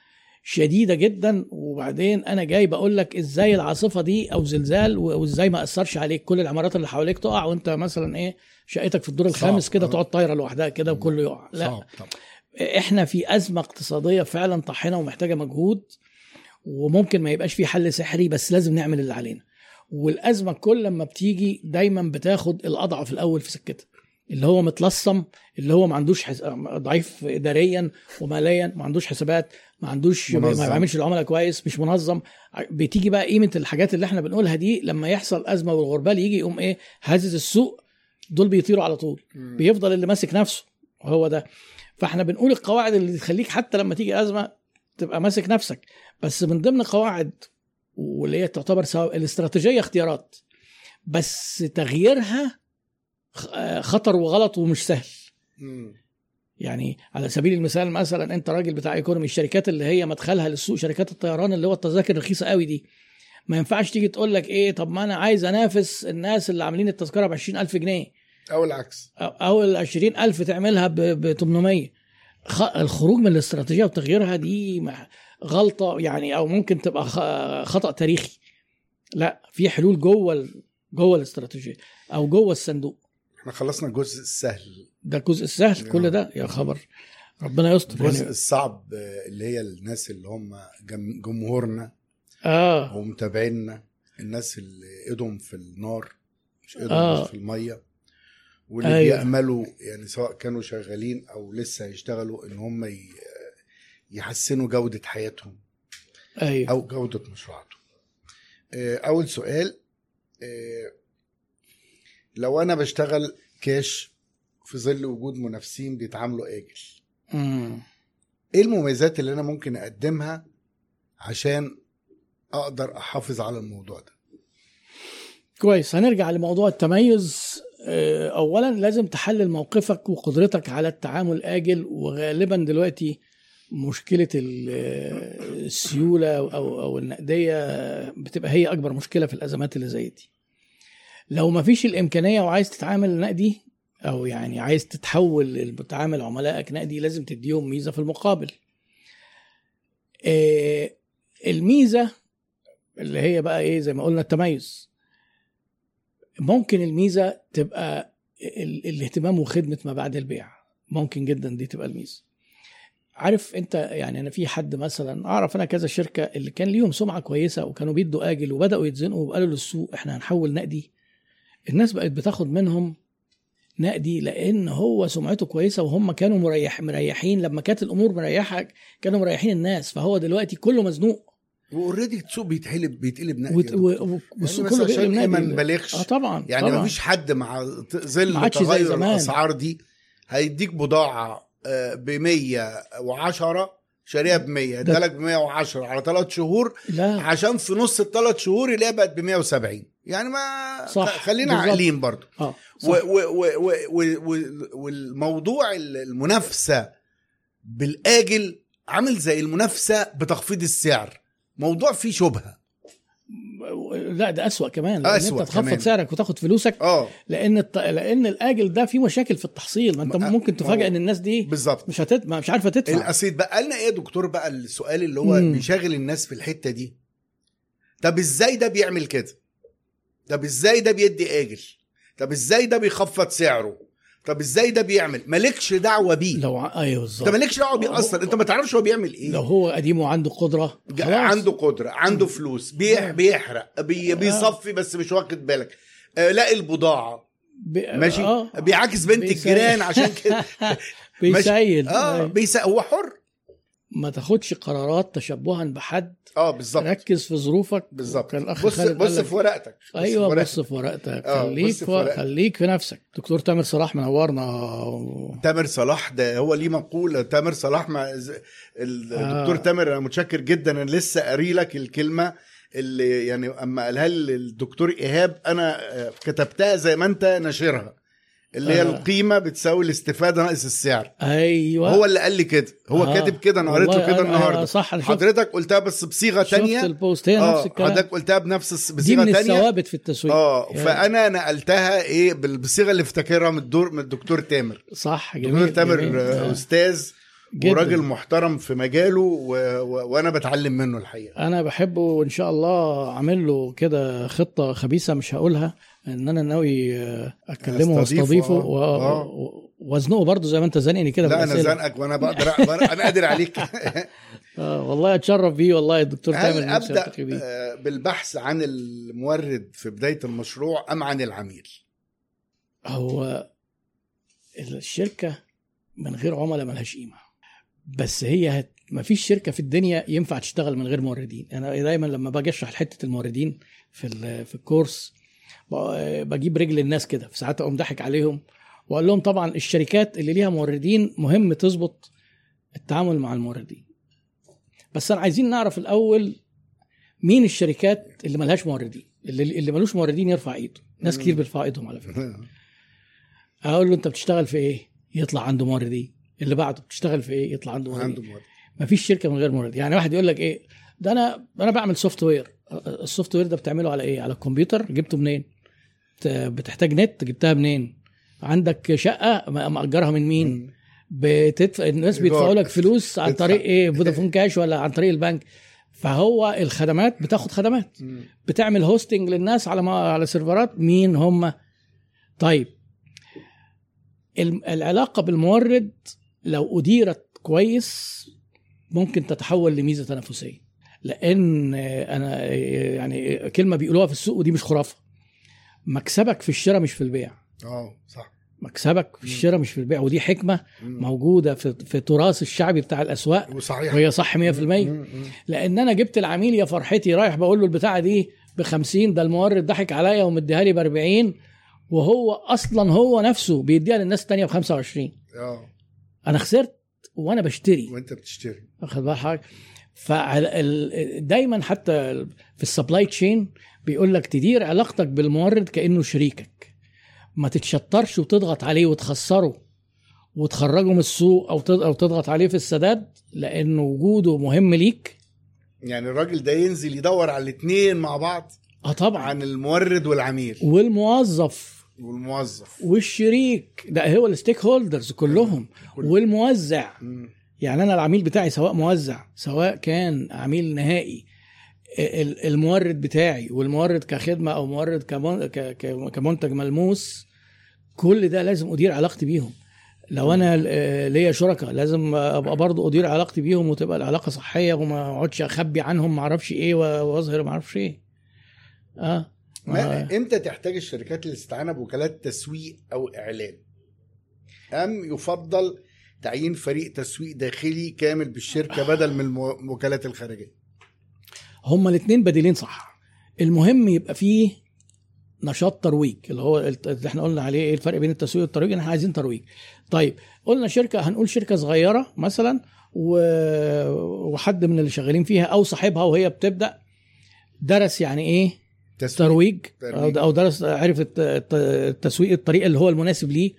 شديدة جدا. وبعدين أنا جاي بقول لك إزاي العاصفة دي أو زلزال وإزاي ما أثرش عليك. كل العمارات اللي حواليك تقع وأنت مثلا إيه شقتك في الدور الخامس. كده. تقعد طايرة لوحدها كده وكله يقع. لا. صعب إحنا في أزمة اقتصادية فعلا طاحنة ومحتاجة مجهود وممكن ما يبقاش في حل سحري بس لازم نعمل اللي علينا. والأزمة كل لما بتيجي دايما بتاخد الأضعف الأول في سكتها اللي هو متلصم اللي هو ما عندوش حس... ضعيف اداريا وماليا ما عندوش حسابات ما عندوش منظم. ما بيعملش العملاء كويس مش منظم. بتيجي بقى قيمة الحاجات اللي إحنا بنقولها دي لما يحصل أزمة والغربال يجي يقوم إيه هزز السوق دول بيطيروا على طول. بيفضل اللي ماسك نفسه هو ده. فاحنا بنقول القواعد اللي تخليك حتى لما تيجي أزمة تبقى ماسك نفسك. بس من ضمن قواعد واللي هي تعتبر سواء الاستراتيجية اختيارات. بس تغييرها خطر وغلط ومش سهل. يعني على سبيل المثال مثلا أنت راجل بتاع إيكونومي الشركات اللي هي مدخلها للسوق شركات الطيران اللي هو التذاكر رخيصه قوي دي ما ينفعش تيجي تقول لك إيه طب ما أنا عايز أنافس الناس اللي عاملين التذكرة ب 20000 جنيه. أو العكس. أو ال 20000 تعملها ب 800 خ- الخروج من الاستراتيجية وتغييرها دي غلطة يعني أو ممكن تبقى خطأ تاريخي. لا في حلول جوه جوه الاستراتيجية أو جوه الصندوق. إحنا خلصنا الجزء السهل ده الجزء السهل كل ده؟ يا خبر. ربنا يستر الجزء يعني الصعب آه، اللي هي الناس اللي هم جم- جمهورنا. آه. ومتابعينا. الناس اللي ايدهم في النار مش ايدهم آه. مش في المية. واللي أيوة. بيأملوا يعني سواء كانوا شغالين أو لسه هيشتغلوا إن هم يحسنوا جودة حياتهم. أيوه. أو جودة مشروعاتهم. آه، أول سؤال آه، لو أنا بشتغل كاش في ظل وجود منافسين بيتعاملوا آجل. مم. إيه المميزات اللي أنا ممكن أقدمها عشان أقدر أحافظ على الموضوع ده؟ كويس. هنرجع لموضوع التميز. آه، اولا لازم تحلل موقفك وقدرتك على التعامل آجل وغالبا دلوقتي مشكلة آه، السيولة أو أو النقدية بتبقى هي أكبر مشكلة في الأزمات اللي زي دي. لو ما فيش الإمكانية وعايز تتعامل نقدي أو يعني عايز تتحول تعامل عملائك نقدي لازم تديهم ميزة في المقابل. آه، الميزة اللي هي بقى إيه زي ما قلنا التميز. ممكن الميزة تبقى ال- الاهتمام وخدمة ما بعد البيع. ممكن جدا دي تبقى الميزة. عارف أنت يعني أنا في حد مثلا أعرف أنا كذا شركة اللي كان ليهم سمعة كويسة وكانوا بيدوا آجل وبدأوا يتزنقوا وقالوا للسوق إحنا هنحول نقدي. الناس بقت بتاخد منهم نقدي لأن هو سمعته كويسة وهم كانوا مريح مريحين لما كانت الأمور مريحه كانوا مريحين الناس فهو دلوقتي كله مزنوق واوريدي السوق بيتحلب بيتقلب نقدي وت-. و- و- والسوق يعني كله عشان بيقلب إيه ما نقدي. نبالغش آه طبعا يعني طبعا. مفيش حد مع ظل تغير. الاسعار دي هيديك بضاعة ب 110 شاريها ب 100 ده- ادالك ب 110 على ثلاث شهور لا عشان في نص الثلاث شهور يلاقيها بقت ب 170 يعني ما صح، خلينا. عاقلين برضو. آه و صح. و و و و و والموضوع المنافسة بالآجل عامل زي المنافسة بتخفيض السعر. موضوع فيه شبهة. لا ده أسوأ كمان لأن أسوأ انت تخفض. سعرك وتاخد فلوسك آه. لأن الط... لأن الآجل ده فيه مشاكل في التحصيل. ما أنت ممكن تفاجئ إن الناس دي بالظبط. مش هتد... مش عارفة تدفع. القصيد بقى. لنا إيه يا دكتور بقى السؤال اللي هو مم. بيشاغل الناس في الحتة دي؟ طب إزاي ده بيعمل كده؟ طب إزاي ده بيدي آجل؟ طب إزاي ده بيخفض سعره؟ طب إزاي ده بيعمل؟ مالكش دعوة بيه. لو ع- أيوه أنت بالظبط مالكش دعوة بيه أصلا. أنت ما تعرفش هو بيعمل إيه. لو هو قديم وعنده قدرة خلاص. عنده قدرة عنده فلوس بيح بيحرق بي بيصفي بس مش واخد بالك. آه لاقي البضاعة. ب... ماشي؟ آه. بيعاكس بنت بيسيل. الجيران عشان كده. بيسيل. آه أيوة. بيس... هو حر. ما تاخدش قرارات تشبها بحد. آه بالظبط. ركز في ظروفك. بالظبط. كان الاخ بص بص في ورقتك. أيوه. بص في ورقتك. آه، خليك في ورقتك. خليك في نفسك. دكتور تامر صلاح منورنا تامر صلاح ده هو ليه مقولة تامر صلاح مع الدكتور آه. تامر أنا متشكر جدا. أنا لسه قاري لك الكلمة اللي يعني أما قالها لي الدكتور إيهاب أنا آه، كتبتها زي ما أنت ناشرها. اللي هي آه. القيمة بتساوي الاستفادة ناقص السعر. أيوه. هو اللي قال لي كده. هو آه. كاتب كده أنا قريته والله كده النهارده. آه، صح شفت حضرتك قلتها بس بصيغة شفت تانية. البوست. هي نفس آه الكلام. حضرتك قلتها بنفس الس- دي بصيغة من تانية. الثوابت في التسويق. آه يعني فأنا نقلتها إيه بال- بالصيغة اللي افتكرها من الدور من الدكتور تامر. صح دكتور جميل تامر جميل. آه، آه. أستاذ جداً. وراجل محترم في مجاله و... و... وأنا بتعلم منه الحقيقة. أنا بحبه وإن شاء الله عامل له كده خطة خبيثة مش هقولها. إن أنا ناوي آه، أكلمه وأستضيفه آه. و- آه. وأزنقه برضه زي ما أنت زنقني كده لا أنا. زنقك وأنا بقدر أنا قادر عليك آه والله أتشرف بيه والله الدكتور تامر أبدأ. آه، بالبحث عن المورد في بداية المشروع أم عن العميل هو الشركة من غير عملاء ملهاش قيمة بس هي هت... ما فيش شركة في الدنيا ينفع تشتغل من غير موردين أنا دايما لما باجي أشرح حتة الموردين في ال... في الكورس بجيب رجل الناس كده في ساعات أقوم ضحك عليهم وأقول لهم طبعا الشركات اللي ليها موردين مهم تظبط التعامل مع الموردين. بس أنا عايزين نعرف الأول مين الشركات اللي ملهاش موردين اللي اللي ملوش موردين يرفع إيده. ناس كتير بيرفعوا إيدهم على فكرة. أقول له أنت بتشتغل في إيه؟ يطلع عنده موردين. اللي بعده بتشتغل في إيه؟ يطلع عنده موردين. عنده مورد فيش شركة من غير مورد يعني واحد يقول لك إيه؟ ده أنا أنا بعمل software ال software ده بتعمله على إيه؟ على الكمبيوتر. جبته منين؟ بتحتاج نت جبتها منين؟ عندك شقة مأجرها من مين؟ بتدفع الناس. بيدفعوا لك فلوس عن. طريق إيه؟ فودافون كاش ولا عن طريق البنك. فهو الخدمات بتاخد خدمات. مم. بتعمل hosting للناس على ما على سيرفرات مين هم؟ طيب. العلاقة بالمورد لو أديرت كويس ممكن تتحول لميزة تنافسية. لأن أنا يعني كلمة بيقولوها في السوق ودي مش خرافة. مكسبك في الشراء مش في البيع. آه صح. مكسبك في الشراء مش في البيع ودي حكمة مم. موجودة في في التراث الشعبي بتاع الأسواق وصحيح. وهي صح 100% مم. مم. لأن أنا جبت العميل يا فرحتي رايح بقول له البتاعة دي ب 50 ده المورد ضحك عليا ومديها لي ب 40 وهو أصلا هو نفسه بيديها للناس التانية ب 25 آه. أنا خسرت وأنا بشتري. وأنت بتشتري. واخد بال حضرتك فدايما حتى في ال supply chain بيقول لك تدير علاقتك بالمورد كأنه شريكك. ما تتشطرش وتضغط عليه وتخسره وتخرجه من السوق أو أو تضغط عليه في السداد لأن وجوده مهم ليك. يعني الراجل ده ينزل يدور على الاثنين مع بعض آه طبعا. عن المورد والعميل والموظف. والموظف. والشريك. ده هو ال stakeholders كلهم. كله. والموزع. مم. يعني أنا العميل بتاعي سواء موزع سواء كان عميل نهائي المورد بتاعي والمورد كخدمة أو مورد كمنتج ملموس كل ده لازم أدير علاقتي بيهم. لو أنا آه، ليا شركاء لازم أبقى برضو أدير علاقتي بيهم وتبقى العلاقة صحية وما أقعدش أخبي عنهم ما أعرفش إيه وأظهر ما أعرفش إيه. آه. آه. ما إمتى تحتاج الشركات الاستعانه بوكالات تسويق أو إعلان؟ أم يفضل تعيين فريق تسويق داخلي كامل بالشركة بدل من الوكالات الخارجية؟ هما الاثنين بديلين صح. المهم يبقى فيه نشاط ترويج اللي هو اللي إحنا قلنا عليه إيه الفرق بين التسويق والترويج؟ إحنا عايزين ترويج. طيب قلنا شركة هنقول شركة صغيرة مثلا. وحد من اللي شغالين فيها أو صاحبها وهي بتبدأ درس يعني إيه؟ تسويق. ترويج. ترويج. أو درس عرف الت- الت- التسويق الطريقة اللي هو المناسب ليه.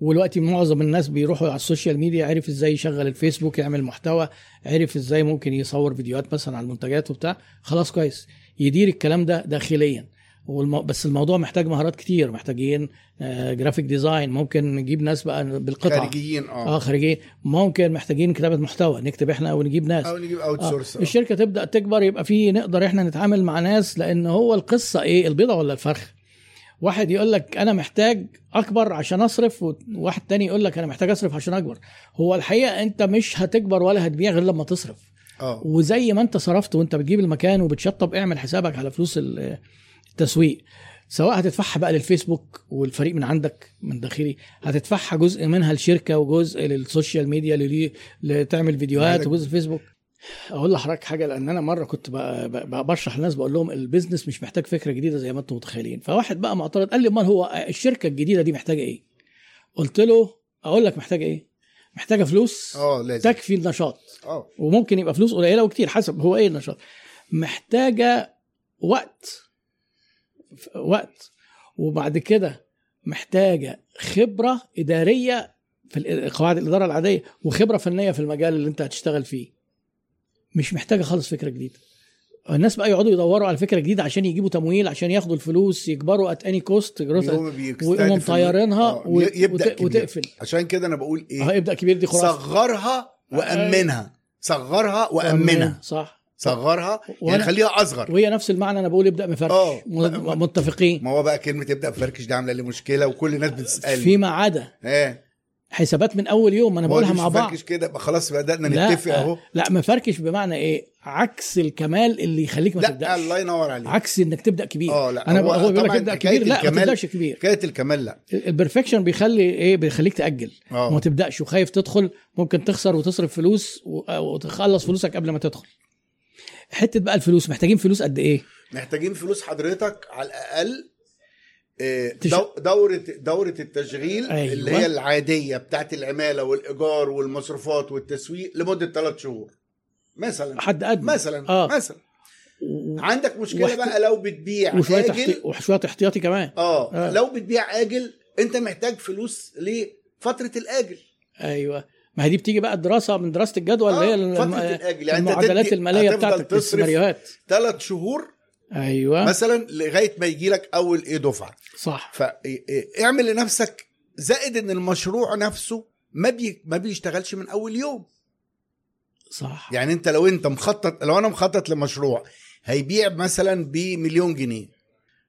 ودلوقتي معظم الناس بيروحوا على ال social media عرف إزاي يشغل الفيسبوك يعمل محتوى عرف إزاي ممكن يصور فيديوهات مثلا على المنتجات وبتاع. خلاص كويس. يدير الكلام ده داخليا. والمو... بس الموضوع محتاج مهارات كتير محتاجين آه graphic design ممكن نجيب ناس بقى بالقطع. خارجيين آه. آه خارجيين. ممكن محتاجين كتابة محتوى نكتب إحنا ونجيب ناس. أو نجيب out آه. source الشركة تبدأ تكبر يبقى في نقدر إحنا نتعامل مع ناس لأن هو القصة إيه؟ البيضة ولا الفرخ واحد يقول لك أنا محتاج أكبر عشان أصرف وواحد تاني يقول لك أنا محتاج أصرف عشان أكبر. هو الحقيقة أنت مش هتكبر ولا هتبيع غير لما تصرف. آه. وزي ما أنت صرفت وأنت بتجيب المكان وبتشطب اعمل حسابك على فلوس ال- التسويق. سواء هتدفعها بقى للفيسبوك والفريق من عندك من داخلي هتدفعها جزء منها لشركة وجزء لل social media لتعمل فيديوهات وجزء فيسبوك أقول لحضرتك حاجة لأن أنا مرة كنت بقى بقى بشرح للناس بقول لهم ال business مش محتاج فكرة جديدة زي ما أنتم متخيلين. فواحد بقى معترض قال لي أمال هو الشركة الجديدة دي محتاجة إيه؟ قلت له أقول لك محتاجة إيه؟ محتاجة فلوس آه لازم. تكفي النشاط. آه. وممكن يبقى فلوس قليلة وكتير حسب هو إيه النشاط. محتاجة وقت وقت. وبعد كده محتاجة خبرة إدارية في قواعد الإدارة العادية وخبرة فنية في المجال اللي أنت هتشتغل فيه. مش محتاجة خالص فكرة جديدة. الناس بقى يقعدوا يدوروا على فكرة جديدة عشان يجيبوا تمويل عشان ياخدوا الفلوس يكبروا ات اني كوست ويقوموا مطيرينها آه، يبدأ وت-. وتقفل. عشان كده أنا بقول آه إيه يبدأ كبير دي خرافة. صغرها وأمنها. صغرها وأمنها صح. صغرها يعني خليها أصغر. وهي نفس المعنى أنا بقول ابدا مفرش آه. متفقين. ما هو بقى كلمة تبدا بفركش دي عاملة لي مشكلة وكل الناس بتسألني. فيما عدا إيه؟ حسابات من أول يوم أنا بقولها مع بعض. فركش كده خلاص بدأنا لا نتفق أهو. لا مفركش بمعنى إيه؟ عكس الكمال اللي يخليك ما لا تبدأش. الله ينور عليك. عكس إنك تبدأ كبير. آه لا أنا هو, هو بيقول لك ابدأ كبير لا ما تبدأش كبير. حكاية الكمال لا. البرفكشن بيخلي إيه؟ بيخليك تأجل. آه. وما تبدأش وخايف تدخل ممكن تخسر وتصرف فلوس وتخلص فلوسك قبل ما تدخل. حتة بقى الفلوس محتاجين فلوس قد إيه؟ محتاجين فلوس حضرتك على الأقل دورة دورة التشغيل أيوة. اللي هي العادية بتاعت العمالة والإيجار والمصروفات والتسويق لمدة ثلاث شهور. مثلا. حد ادنى مثلا آه. مثلا. و- عندك مشكلة واحت- بقى لو بتبيع وشوية آجل. احتي... وشوية احتياطي كمان. آه. آه. لو بتبيع آجل أنت محتاج فلوس لفترة الآجل. أيوه. ما هي دي بتيجي بقى الدراسة من دراسة الجدوى اللي آه، هي الم- يعني المعادلات المالية بتاعتك السيناريوهات. ثلاث شهور أيوه. مثلا لغاية ما يجي لك أول إيه دفعة. صح. فاعمل لنفسك زائد إن المشروع نفسه ما بي ما بيشتغلش من أول يوم. صح. يعني أنت لو أنت مخطط لو أنا مخطط لمشروع هيبيع مثلا بمليون جنيه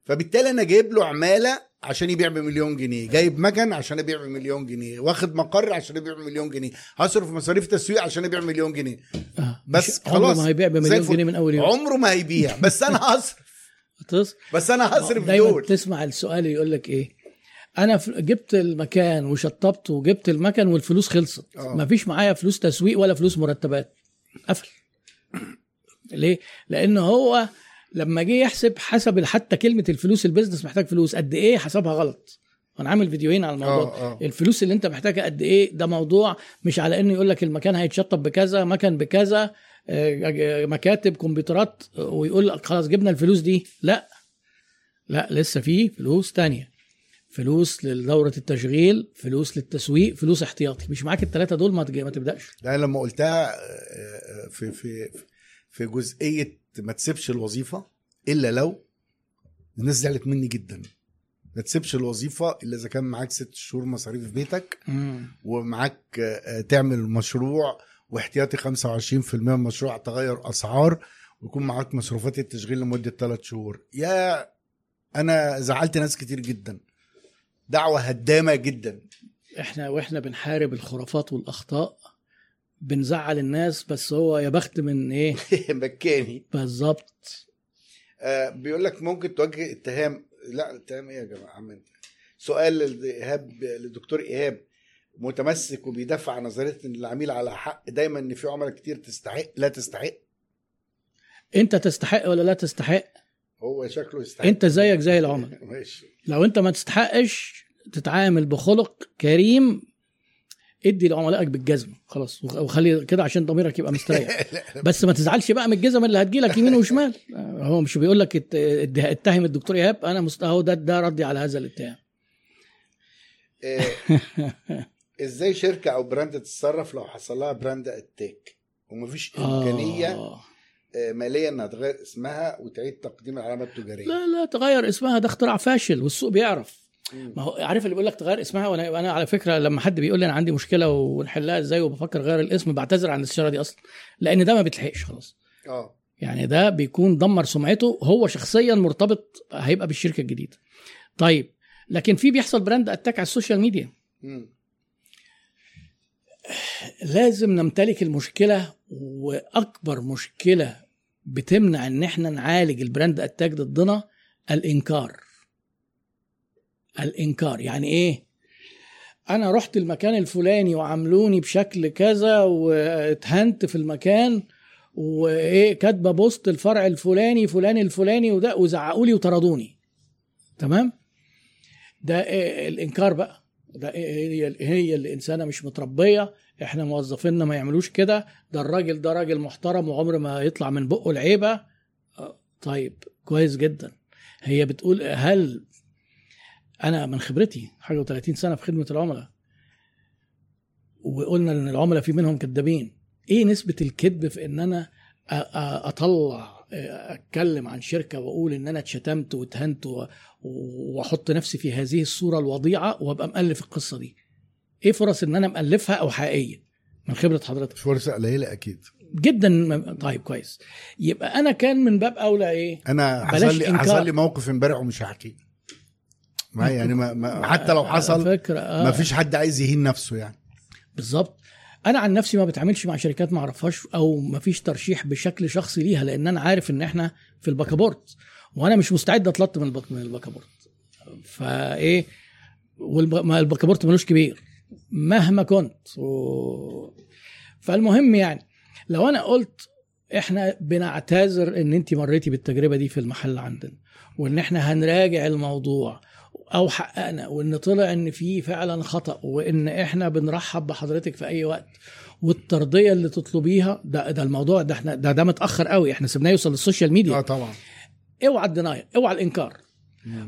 فبالتالي أنا جايب له عمالة عشان يبيع بمليون جنيه. جايب مكن عشان يبيع بمليون جنيه. واخد مقر عشان يبيع بمليون جنيه. هصرف مصاريف تسويق عشان يبيع مليون جنيه. بس مش- عمره خلاص. ما هيبيع بمليون. جنيه من أول يوم. عمره ما هيبيع. بس أنا هصرف. بس أنا هصرف دايما دول. تسمع السؤال يقول لك إيه. أنا جبت المكان وشطبت وجبت المكن والفلوس خلصت. آه. ما فيش معايا فلوس تسويق ولا فلوس مرتبات. قفل. ليه؟ لأن هو لما جه يحسب حسب حتى كلمة الفلوس البيزنس محتاج فلوس قد إيه حسبها غلط؟ أنا عامل فيديوهين على الموضوع. آه آه. الفلوس اللي أنت محتاجها قد إيه؟ ده موضوع مش على إنه يقول لك المكان هيتشطب بكذا مكان بكذا آه، مكاتب كمبيوترات آه، ويقول لك خلاص جبنا الفلوس دي. لا. لا لسه في فلوس تانية. فلوس لدورة التشغيل فلوس للتسويق فلوس احتياطي. مش معاك الثلاثة دول؟ ما تبدأش. لا لما قلتها آه، في في في جزئية ما تسيبش الوظيفة إلا لو الناس زعلت مني جدا. ما تسيبش الوظيفة إلا إذا كان معاك ست شهور مصاريف في بيتك ومعاك آه، تعمل مشروع واحتياطي 25% من المشروع تغير أسعار ويكون معاك مصروفات التشغيل لمدة ثلاث شهور. يا أنا زعلت ناس كتير جدا. دعوة هدامة جدا. إحنا وإحنا بنحارب الخرافات والأخطاء. بنزعل الناس بس هو يا بخت من إيه؟ مكاني. بالظبط. آه، بيقول لك ممكن توجه اتهام. لا اتهام إيه يا جماعة؟ عم أنت. سؤال لإيهاب للدكتور إيهاب. متمسك وبيدافع عن نظرية إن العميل على حق دايما إن في عملاء كتير تستحق لا تستحق؟ أنت تستحق ولا لا تستحق؟ هو شكله يستحق. أنت زيك زي العملاء. ماشي. لو أنت ما تستحقش تتعامل بخلق كريم ادي لعملائك بالجزمه خلاص. وخ- وخلي كده عشان ضميرك يبقى مستريح. بس ما تزعلش بقى من الجزم اللي هتجيلك يمين وشمال. هو مش بيقول لك ات- ات- اتهم الدكتور إيهاب أنا مست... أهو ده ده ردي على هذا الاتهام. آه، إزاي شركة أو brand تتصرف لو حصل لها brand attack ومفيش إمكانية آه. آه، ماليه إنها تغير اسمها وتعيد تقديم العلامة التجارية. لا لا تغير اسمها ده اختراع فاشل والسوق بيعرف. ما هو عارف اللي بيقول لك تغير اسمها؟ وأنا أنا على فكرة لما حد بيقول لي أنا عندي مشكلة ونحلها إزاي وبفكر أغير الاسم بعتذر عن الاستشارة دي أصلا لأن ده ما بيتلحقش خلاص. آه. يعني ده بيكون دمر سمعته هو شخصيا مرتبط هيبقى بالشركة الجديدة. طيب لكن في بيحصل brand attack على ال social media. مم. لازم نمتلك المشكلة وأكبر مشكلة بتمنع إن إحنا نعالج ال brand attack ضدنا الإنكار. الإنكار. يعني إيه؟ أنا رحت المكان الفلاني وعاملوني بشكل كذا واتهنت في المكان وإيه كاتبة post الفرع الفلاني فلان الفلاني وده وزعقوا لي وطردوني. تمام؟ ده إيه الإنكار بقى. ده إيه هي هي الإنسانة مش متربية. إحنا موظفيننا ما يعملوش كده. ده الراجل ده راجل محترم وعمر ما يطلع من بقه العيبه آه، طيب كويس جدا. هي بتقول هل أنا من خبرتي حاجة و30 سنة في خدمة العملاء. وقلنا إن العملاء في منهم كذابين إيه نسبة الكذب في إن أنا أطلع أتكلم عن شركة وأقول إن أنا اتشتمت واتهنت وأحط نفسي في هذه الصورة الوضيعة وأبقى مألف القصة دي. إيه فرص إن أنا مألفها أو حقيقية؟ من خبرة حضرتك. فرصة قليلة أكيد. جدا طيب كويس. يبقى أنا كان من باب أولى إيه؟ أنا حصل لي. حصل لي موقف امبارح ومش هحكي ما يعني ما ما حتى لو حصل فكرة آه. ما فيش حد عايز يهين نفسه يعني. بالظبط. أنا عن نفسي ما بتعاملش مع شركات ما أعرفهاش أو ما فيش ترشيح بشكل شخصي ليها لأن أنا عارف إن إحنا في الباكابورت وأنا مش مستعد أتلط من البك- من الباكابورت. فإيه والب- ما الباكابورت ملوش كبير مهما كنت. و... فالمهم يعني لو أنا قلت إحنا بنعتذر إن انت مريتي بالتجربة دي في المحل عندنا وإن إحنا هنراجع الموضوع أو حققنا وإن طلع إن في فعلا خطأ وإن إحنا بنرحب بحضرتك في أي وقت. والترضية اللي تطلبيها ده ده الموضوع ده إحنا ده ده متأخر قوي إحنا سيبناه يوصل للسوشيال آه ميديا طبعا. اوعى الدناية اوعى الإنكار.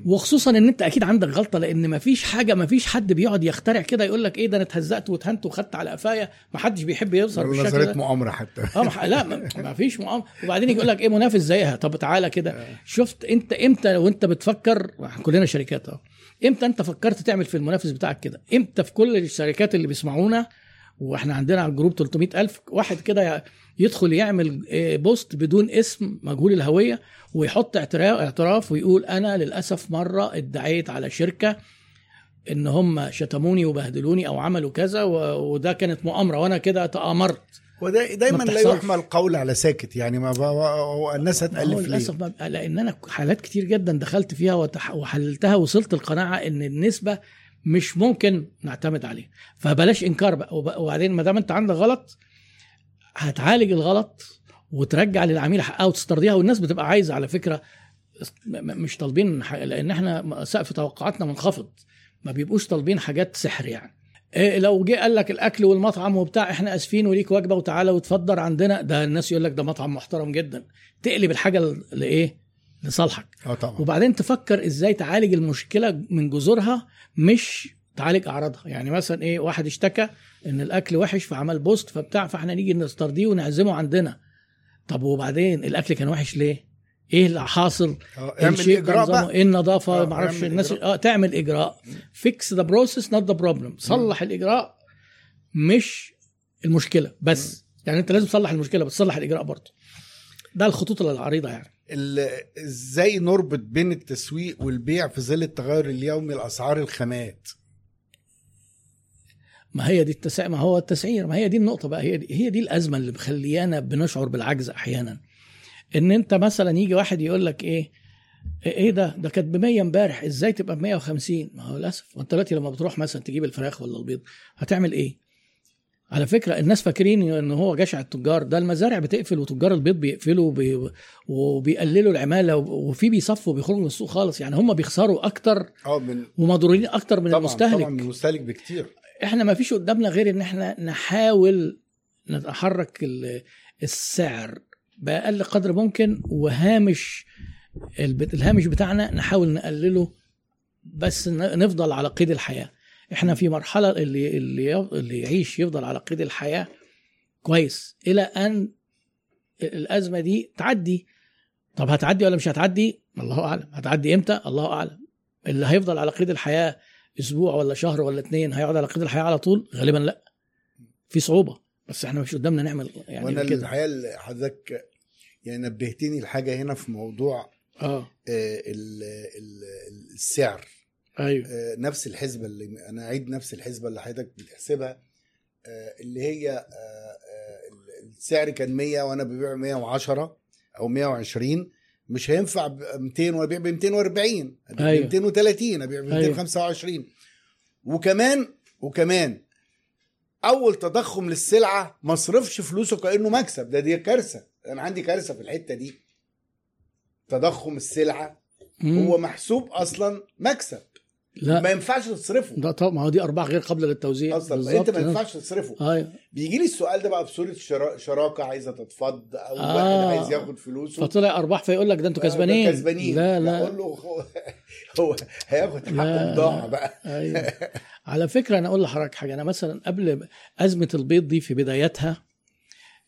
وخصوصا إن أنت أكيد عندك غلطة لأن مفيش حاجة مفيش حد بيقعد يخترع كده يقول لك إيه ده أنا اتهزقت واتهنت وخدت على قفايا محدش بيحب يظهر بالشكل نظريه ده. مؤامرة حتى. آه مح- لا ما ما فيش مؤامرة. وبعدين يقول لك إيه منافس زيها. طب تعالى كده. شفت أنت إمتى وأنت بتفكر كلنا شركات آه إمتى أنت فكرت تعمل في المنافس بتاعك كده؟ إمتى في كل الشركات اللي بيسمعونا وإحنا عندنا على ال group 300 ألف واحد كده يدخل يعمل آه، post بدون اسم مجهول الهوية ويحط اعتراف, اعتراف ويقول أنا للأسف مرة ادعيت على شركة إن هم شتموني وبهدلوني أو عملوا كذا وده كانت مؤامرة وأنا كده تآمرت وده دايما ما لا. يحمل القول على ساكت يعني ما هو الناس هتألف ليه للأسف لأن أنا حالات كتير جدا دخلت فيها وحللتها وصلت القناعة إن النسبة مش ممكن نعتمد عليها فبلاش إنكار بقى. وب- وبعدين ما دام أنت عندك غلط هتعالج الغلط وترجع للعميل حقها وتسترضيها. والناس بتبقى عايزة على فكرة مش طالبين لأن إحنا سقف توقعاتنا منخفض. ما بيبقوش طالبين حاجات سحر يعني. إيه لو جه قال لك الأكل والمطعم وبتاع إحنا آسفين وليك وجبة وتعالى وتفضل عندنا. ده الناس يقول لك ده مطعم محترم جدا. تقلب الحاجة لإيه؟ لصالحك. آه طبعا. وبعدين تفكر إزاي تعالج المشكلة من جذورها مش تعالج أعراضها. يعني مثلا إيه واحد اشتكى إن الأكل وحش فعمل post فبتاع فإحنا نيجي نسترضيه ونعزمه عندنا. طب وبعدين الأكل كان وحش ليه؟ إيه اللي حاصل؟ آه، اعمل الشيء إجراء بقى. إيه النظافة؟ آه، ما أعرفش الناس. آه تعمل إجراء. fix the process not the problem صلح الإجراء مش المشكلة بس. يعني أنت لازم تصلح المشكلة بس تصلح الإجراء برضه. ده الخطوط العريضة يعني. إزاي نربط بين التسويق والبيع في ظل التغير اليومي لاسعار الخامات؟ ما هي دي التسعير ما هو التسعير ما هي دي النقطة بقى هي دي, هي دي الأزمة اللي مخليانا بنشعر بالعجز أحيانا. إن أنت مثلا يجي واحد يقول لك إيه إيه ده؟ ده كانت ب 100 امبارح إزاي تبقى ب 150 ما هو للأسف. وأنت دلوقتي لما بتروح مثلا تجيب الفراخ ولا البيض هتعمل إيه؟ على فكرة الناس فاكرين إن هو جشع التجار ده المزارع بتقفل وتجار البيض بيقفلوا وبي وبيقللوا العمالة وفي بيصفوا بيخرجوا من السوق خالص. يعني هم بيخسروا أكتر آه من ومضرورين أكتر من طبعا المستهلك. طبعا من المستهلك بكتير. إحنا ما فيش قدامنا غير إن إحنا نحاول نتحرك ال- السعر بأقل قدر ممكن وهامش الهامش بتاعنا نحاول نقلله بس نفضل على قيد الحياة. إحنا في مرحلة اللي اللي اللي يعيش يفضل على قيد الحياة كويس إلى أن الأزمة دي تعدي. طب هتعدي ولا مش هتعدي؟ الله أعلم. هتعدي إمتى؟ الله أعلم. اللي هيفضل على قيد الحياة أسبوع ولا شهر ولا اتنين هيقعد على قيد الحياة على طول؟ غالبا لأ. في صعوبة. بس إحنا مش قدامنا نعمل يعني وأنا كده. الحقيقة اللي حضرتك يعني نبهتني لحاجة هنا في موضوع آه. آه، ال- ال- السعر. أيوه آه، نفس الحسبه اللي أنا اعيد نفس الحسبه اللي حضرتك بتحسبها آه، اللي هي آه، السعر كان 100 وأنا ببيع 110 أو 120 مش هينفع ب 200 وأبيع ب 240 أبيع ب أيوة. 230 أبيع ب أيوة. 225 وكمان وكمان أول تضخم للسلعة ما اصرفش فلوسه كأنه مكسب ده دي كارثة أنا عندي كارثة في الحتة دي تضخم السلعة مم. هو محسوب أصلا مكسب لا. ما ينفعش تصرفه ده طبعا ما هو دي أرباح غير قابلة للتوزيع. أصلا بالظبط. أنت ما ينفعش تصرفه. أيوه بيجي لي السؤال ده بقى بصوره شرا... شراكة عايزة تتفض أو آه. واحد عايز ياخد فلوسه. فطلع أرباح فيقول لك ده أنتوا آه، كسبانين. كسبانين. لا لا. أقول له هو, هياخد حقه. بضاعه بقى. أيوه. على فكرة أنا أقول لحضرتك حاجة أنا مثلا قبل أزمة البيض دي في بدايتها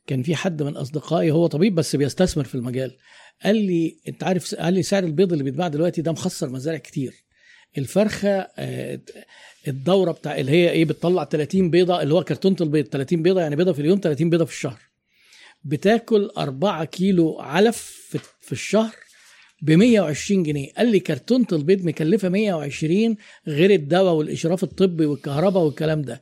كان في حد من أصدقائي هو طبيب بس بيستثمر في المجال قال لي أنت عارف قال لي سعر البيض اللي بيتباع دلوقتي ده مخسر مزارع كتير. الفرخة آه، الدورة بتاع اللي هي إيه بتطلع 30 بيضة اللي هو كرتونه البيض 30 بيضة يعني بيضة في اليوم 30 بيضة في الشهر. بتاكل 4 كيلو علف في- الشهر ب 120 جنيه. قال لي كرتونه البيض مكلفة 120 غير الدواء والإشراف الطبي والكهرباء والكلام ده.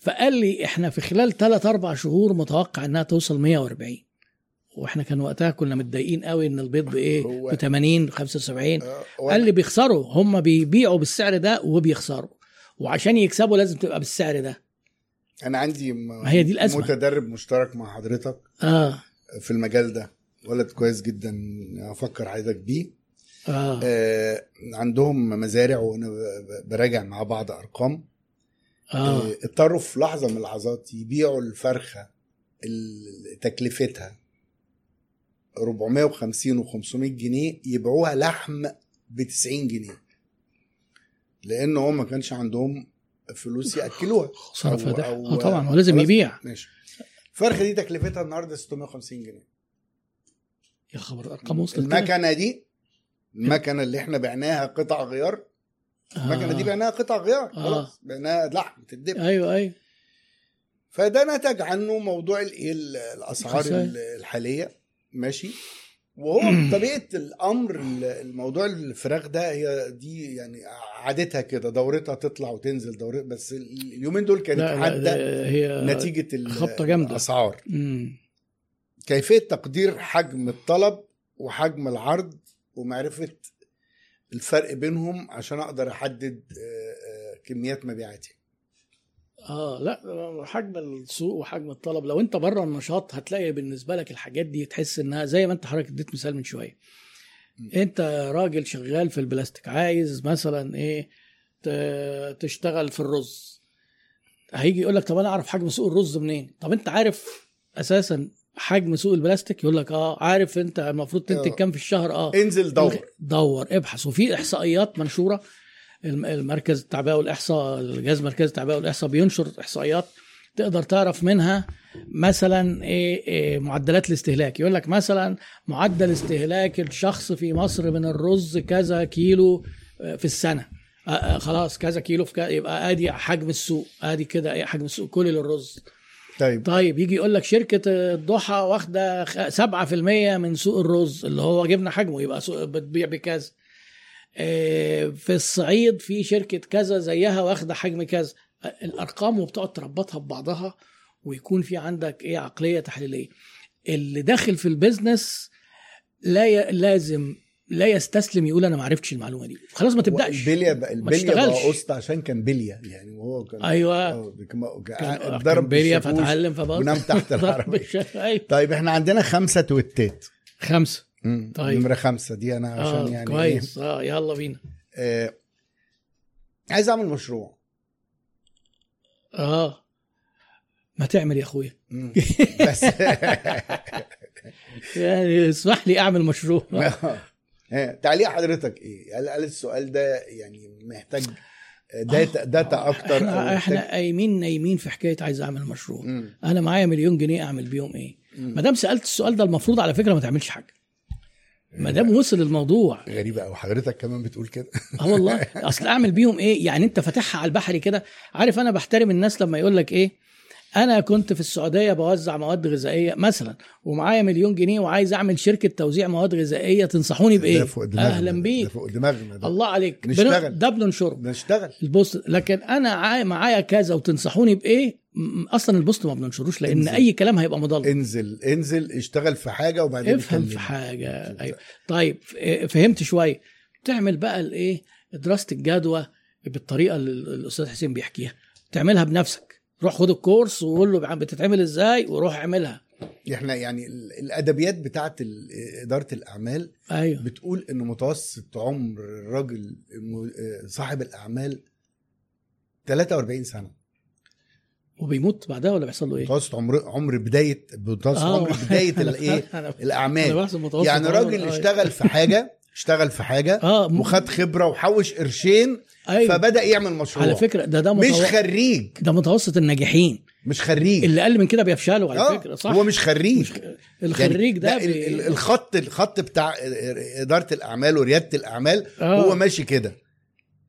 فقال لي إحنا في خلال 3 4 شهور متوقع إنها توصل 140 وإحنا كان وقتها كنا متضايقين قوي إن البيض بايه ب 80 75 آه، قال لي بيخسروا هم بيبيعوا بالسعر ده وبيخسروا. وعشان يكسبوا لازم تبقى بالسعر ده. أنا عندي م... هي دي الأزمة. متدرب مشترك مع حضرتك آه. في المجال ده. ولد كويس جدا أفكر حضرتك بيه. آه. آه عندهم مزارع وأنا براجع مع بعض أرقام. آه. آه، اضطروا في لحظة من اللحظات يبيعوا الفرخة ال- تكلفتها. 450 و500 جنيه يبيعوها لحم ب 90 جنيه. لأن هم ما كانش عندهم فلوس يأكلوها. خساره فادحه آه طبعا ولازم خلاص. يبيع. ماشي. الفرخه دي تكلفتها النهارده 650 جنيه. يا خبر الارقام وصلت؟ المكنة دي المكنة اللي إحنا بعناها قطع غيار. المكنة دي آه. بعناها قطع غيار آه. خلاص بعناها لحم تدب أيوه أيوه. فده نتج عنه موضوع الايه ال- الأسعار الحالية. ماشي وهو بطبيعه الأمر ال- الموضوع الفراخ ده هي دي يعني عادتها كده دورتها تطلع وتنزل دورتها بس اليومين دول كانت ده هي نتيجة خبطة جامدة. الأسعار. كيفية تقدير حجم الطلب وحجم العرض ومعرفة الفرق بينهم عشان أقدر أحدد آه، آه، كميات مبيعاتي آه لا حجم السوق وحجم الطلب لو أنت بره النشاط هتلاقي بالنسبة لك الحاجات دي تحس إنها زي ما أنت حضرتك اديت مثال من شوية. أنت راجل شغال في البلاستيك عايز مثلا إيه تشتغل في الرز. هيجي يقول لك طب أنا أعرف حجم سوق الرز منين؟ طب أنت عارف أساسا حجم سوق البلاستيك؟ يقول لك آه عارف أنت المفروض تنتج آه. كام في الشهر؟ آه. انزل دور. دور ابحث. وفي إحصائيات منشورة المركز التعبئه والإحصاء الجهاز المركزي التعبئه والإحصاء بينشر إحصائيات تقدر تعرف منها مثلا إيه, إيه معدلات الاستهلاك. يقول لك مثلا معدل استهلاك الشخص في مصر من الرز كذا كيلو آه، في السنة. آه، آه، خلاص كذا كيلو في كذا يبقى آدي حجم السوق آدي كده إيه حجم السوق كلي للرز طيب. طيب يجي يقول لك شركة الضحى واخدة خ- 7% من سوق الرز اللي هو جبنا حجمه يبقى سوق بتبيع بكذا. في الصعيد في شركة كذا زيها واخدة حجم كذا آه، الأرقام وبتقعد تربطها ببعضها ويكون في عندك إيه عقلية تحليلية اللي داخل في البيزنس لا ي... لازم لا يستسلم يقول أنا ما عرفتش المعلومة دي خلاص ما تبدأش البلية تشتغلش. بقى قسط عشان كان بلية يعني وهو كان أيوه آه، كان- ضرب بالشاكوش فتعلم فبقى ونام تحت. بالش- أيوة. طيب إحنا عندنا خمسة تويتات خمسة. طيب. نمرة خمسة. دي أنا عشان آه يعني كويس. آه يلا بينا. إيه آه عايز أعمل مشروع. آه. ما تعمل يا اخويا. بس. يعني اسمح لي أعمل مشروع. ها، تعليق حضرتك إيه؟ هل السؤال ده يعني محتاج data data أكتر إحنا أو إحنا قايمين نايمين في حكاية عايز أعمل مشروع. مم. أنا معايا مليون جنيه أعمل بيهم إيه. ما دام سألت السؤال ده المفروض على فكرة ما تعملش حاجة. ما دام وصل الموضوع. غريبة قوي حضرتك كمان بتقول كده. آه والله. أصل أعمل بيهم إيه؟ يعني أنت فاتحها على البحري كده. عارف أنا بحترم الناس لما يقول لك إيه؟ أنا كنت في السعودية بوزع مواد غذائية مثلا ومعايا مليون جنيه وعايز أعمل شركة توزيع مواد غذائية تنصحوني ده بإيه؟ فوق دماغنا أهلا ده. بيك. ده فوق دماغنا ده. الله عليك. نشتغل. ده بننشره. نشتغل. ال post لكن أنا عاي- معايا كذا وتنصحوني بإيه؟ أصلا ال post ما بننشروش لأن انزل. أي كلام هيبقى مضل. انزل انزل اشتغل في حاجة وبعدين افهم. في حاجة. أيوه. طيب فهمت شوية. تعمل بقى الإيه؟ دراسة الجدوى بالطريقة اللي الأستاذ حسين بيحكيها. تعملها بنفسك. روح خد الكورس وقول له بتتعمل إزاي وروح اعملها إحنا يعني ال- الأدبيات بتاعت إدارة الأعمال أيوه بتقول ان متوسط عمر الراجل صاحب الأعمال 43 سنة وبيموت بعدها ولا بيحصل له إيه؟ متوسط عمر عمر بداية متوسط آه. عمر بداية أنا- الايه أنا- الاعمال متوسط يعني راجل آه. اشتغل في حاجة اشتغل في حاجة م- وخد خبرة وحوش قرشين أيوه. فبدأ يعمل مشروع. على فكرة ده ده مش متو... خريج. ده متوسط الناجحين. مش خريج. اللي أقل من كده بيفشلوا على آه، فكرة صح. هو مش خريج. الخريج ده لا، ال- بي... ال- الخط الخط بتاع إدارة الأعمال وريادة الأعمال آه. هو ماشي كده.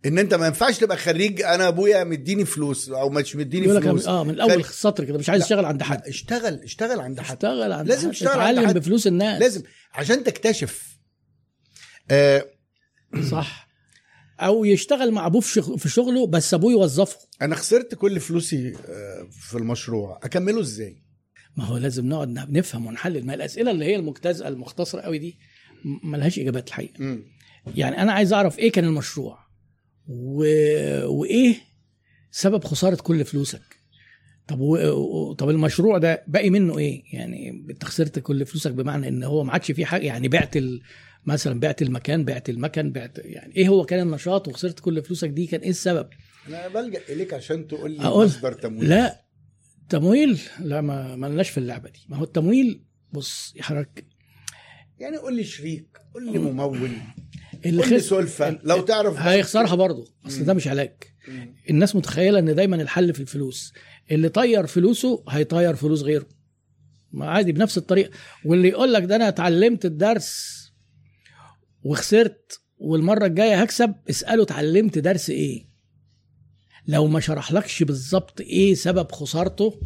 إن أنت ما ينفعش تبقى خريج أنا أبويا مديني فلوس أو مش مديني فلوس. آه من اول. سطر كده مش عايز لا، يشتغل عند حد. اشتغل اشتغل عند حد. اشتغل عند لازم حد. تشتغل عند حد. بفلوس الناس. لازم عشان تكتشف آه صح. أو يشتغل مع ابوه في شغ- في شغله بس ابوه يوظفه. أنا خسرت كل فلوسي آه في المشروع. اكمله إزاي؟ ما هو لازم نقعد نفهم ونحلل. ما الاسئله اللي هي المجتزئه المختصره قوي دي م- ملهاش اجابات الحقيقة. مم. يعني أنا عايز اعرف إيه كان المشروع؟ و... وايه سبب خسارة كل فلوسك؟ طب. و- طب المشروع ده باقي منه إيه؟ يعني انت خسرت كل فلوسك بمعنى ان هو ما عادش فيه حاجة؟ يعني بعت ال... مثلا بعت المكان بعت المكن بعت يعني إيه هو كان النشاط وخسرت كل فلوسك؟ دي كان إيه السبب؟ أنا بلجأ إليك عشان تقول لي أقول- مصدر تمويل. لا تمويل لا ما ما لناش في اللعبة دي. ما هو التمويل بص حضرتك يعني قول لي شريك قول لي ممول اللي خسر سلفه لو تعرف هيخسرها برضه أصل ده مش علاج. مم. الناس متخيلة إن دايما الحل في الفلوس. اللي طير فلوسه هيطير فلوس غيره. ما عادي بنفس الطريقة. واللي يقول لك ده أنا اتعلمت الدرس وخسرت والمرة الجاية هكسب اسأله اتعلمت درس إيه؟ لو ما شرحلكش بالظبط إيه سبب خسارته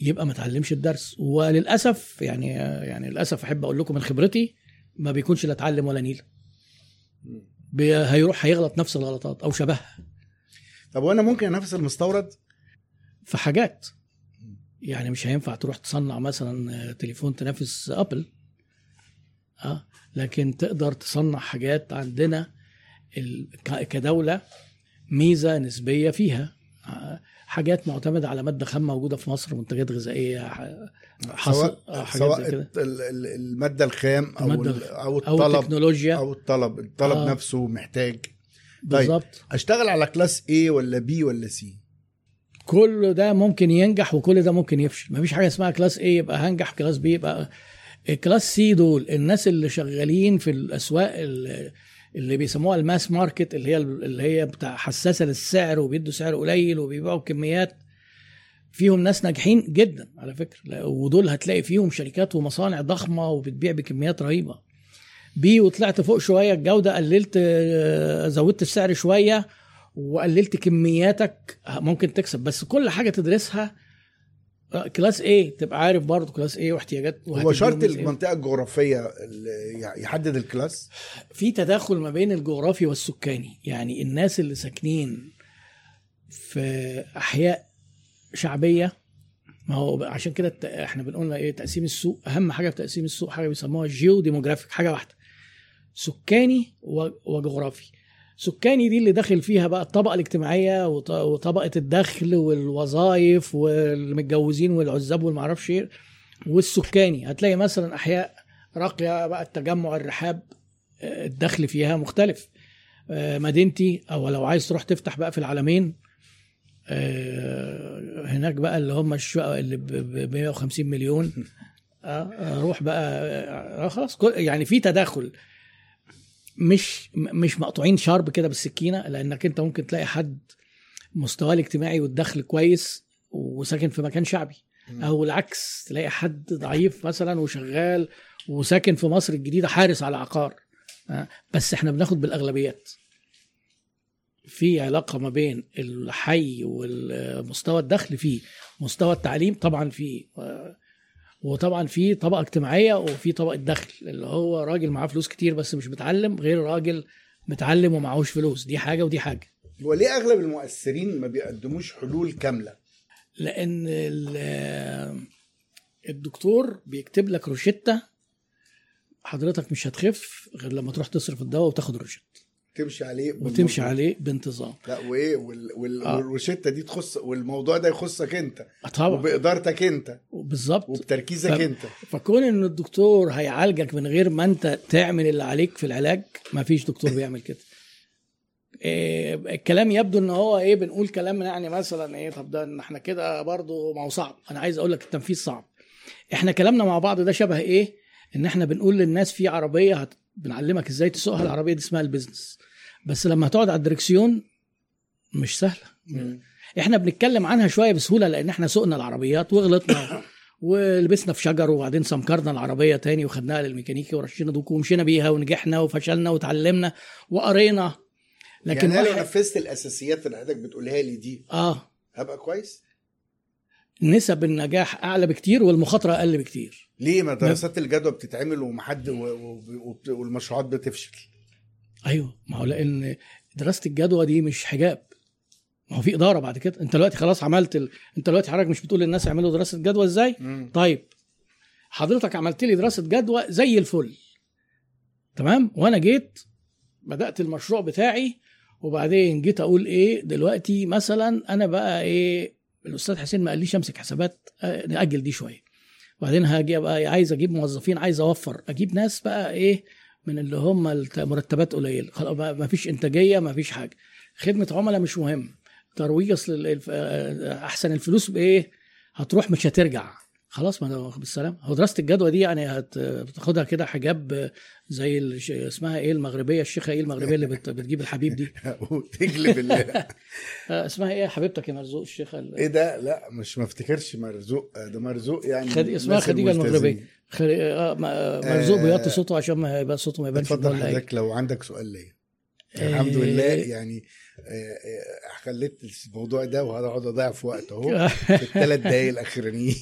يبقى ما اتعلمش الدرس. وللأسف يعني يعني للأسف أحب أقول لكم من خبرتي ما بيكونش لا اتعلم ولا. بي- هيروح هيغلط نفس الغلطات أو شبهها طب وأنا ممكن انافس المستورد؟ في حاجات. يعني مش هينفع تروح تصنع مثلا تليفون تنافس أبل. آه. لكن تقدر تصنع حاجات عندنا ال- ك- كدولة ميزة نسبية فيها. حاجات معتمدة على مادة خام موجودة في مصر منتجات حصل سواء آه، سواء زي كده. الت- ال- ال- المادة الخام أو المادة أو الطلب التكنولوجيا. أو الطلب. الطلب آه. نفسه محتاج. بالظبط. أشتغل على class A ولا B ولا C كل ده ممكن ينجح وكل ده ممكن يفشل. مفيش حاجة اسمها class A يبقى هنجح class B يبقى class C دول الناس اللي شغالين في الأسواق ال- اللي بيسموها ال mass market اللي هي اللي هي بتاع حساسة للسعر وبيدوا سعر قليل وبيبيعوا بكميات فيهم ناس ناجحين جدا على فكرة. ودول هتلاقي فيهم شركات ومصانع ضخمة وبتبيع بكميات رهيبة. B وطلعت فوق شوية الجودة قللت آه، زودت السعر شوية وقللت كمياتك ممكن تكسب. بس كل حاجة تدرسها class إيه تبقى عارف برضه class إيه واحتياجات هو شرط. المنطقة الجغرافية اللي يحدد ال class؟ في تداخل ما بين الجغرافي والسكاني. يعني الناس اللي ساكنين في أحياء شعبية ما هو عشان كده إحنا بنقول إيه تقسيم السوق أهم حاجة في تقسيم السوق حاجة بيسموها geo-demographic حاجة واحدة سكاني وجغرافي. سكاني دي اللي داخل فيها بقى الطبقة الاجتماعية وط- وطبقة الدخل والوظائف والمتجوزين والعزاب والمعرفش إيه والسكاني. هتلاقي مثلا أحياء راقية بقى التجمع الرحاب آه، الدخل فيها مختلف. آه، مدينتي أو لو عايز تروح تفتح بقى في العالمين آه، هناك بقى اللي هم الشقق اللي ب 150 مليون. أروح بقى خلاص يعني في تداخل. مش مش مقطوعين شارب كده بالسكينة لأنك أنت ممكن تلاقي حد مستواه الاجتماعي والدخل كويس وساكن في مكان شعبي. أو العكس تلاقي حد ضعيف مثلا وشغال وساكن في مصر الجديدة حارس على عقار. آه، بس إحنا بناخد بالأغلبيات. في علاقة ما بين الحي ومستوى الدخل فيه مستوى التعليم طبعا فيه. آه، وطبعا في طبقة اجتماعية وفي طبقة دخل اللي هو راجل معاه فلوس كتير بس مش متعلم غير راجل متعلم ومعهوش فلوس. دي حاجة ودي حاجة. وليه أغلب المؤثرين ما بيقدموش حلول كاملة؟ لأن ال- الدكتور بيكتب لك روشتة حضرتك مش هتخف غير لما تروح تصرف الدواء وتاخد الروشتة. تمشي عليه وتمشي. عليه بانتظام. لا وإيه وال... وال... آه. والروشتة دي تخص والموضوع ده يخصك أنت. طبعا. وبإدارتك أنت. بالظبط. وبتركيزك ف- أنت. فكون إن الدكتور هيعالجك من غير ما أنت تعمل اللي عليك في العلاج ما فيش دكتور بيعمل كده. إيه الكلام يبدو إن هو إيه بنقول كلام يعني مثلا إيه طب ده إحنا كده برضو ما هو صعب. أنا عايز أقول لك التنفيذ صعب. إحنا كلامنا مع بعض ده شبه إيه إن إحنا بنقول للناس في عربية هت... بنعلمك إزاي تسوقها العربيه دي اسمها ال business. بس لما هتقعد على الدركسيون مش سهلة. إحنا بنتكلم عنها شوية بسهولة لأن إحنا سوقنا العربيات وغلطنا ولبسنا في شجر وبعدين سمكرنا العربية تاني وخدناها للميكانيكي ورشينا دوك ومشينا بيها ونجحنا وفشلنا وتعلمنا وقرينا. لكن يعني لو نفذت الأساسيات اللي حضرتك بتقولها لي دي؟ آه. هبقى كويس؟ نسب النجاح أعلى بكتير والمخاطرة أقل بكتير. ليه؟ ما دراسات الجدوى بتتعمل ومحد والمشروعات بتفشل. أيوه ما هو لأن دراسة الجدوى دي مش حجاب. ما هو في إدارة بعد كده. أنت دلوقتي خلاص عملت ال... أنت دلوقتي حضرتك مش بتقول للناس اعملوا دراسة جدوى إزاي؟ طيب حضرتك عملت لي دراسة جدوى زي الفل. تمام؟ وأنا جيت بدأت المشروع بتاعي وبعدين جيت أقول إيه دلوقتي مثلا أنا بقى إيه الأستاذ حسين ما قاليش امسك حسابات آه، نأجل دي شوية. وبعدين هاجي أبقى عايز أجيب موظفين عايز أوفر. أجيب ناس بقى إيه من اللي هم مرتبات قليله ما فيش إنتاجية ما فيش حاجة. خدمة عملاء مش مهم. ترويج اصل الف- آه، أحسن الفلوس بإيه؟ هتروح مش هترجع. خلاص ما بالسلام هو دراسة الجدوى دي يعني هت- بتاخدها كده حجاب آه، زي اسمها إيه؟ المغربية الشيخة إيه المغربية اللي بت- بتجيب الحبيب دي؟ وتجلب ال... آه، اسمها إيه؟ حبيبتك يا مرزوق الشيخة ال- إيه ده؟ لا مش ما افتكرش مرزوق. ده مرزوق يعني خد... اسمها خديجة. المغربية. خل... آه ما- مرزوق بيوطي صوته عشان ما يبقى صوته ما يبانش اتفضل. حضرتك لو عندك سؤال ليا. آه، الحمد لله يعني آه، آه، خليت الموضوع ده وهقعد أضيع في وقت أهو في الثلاث دقايق الأخرانيين.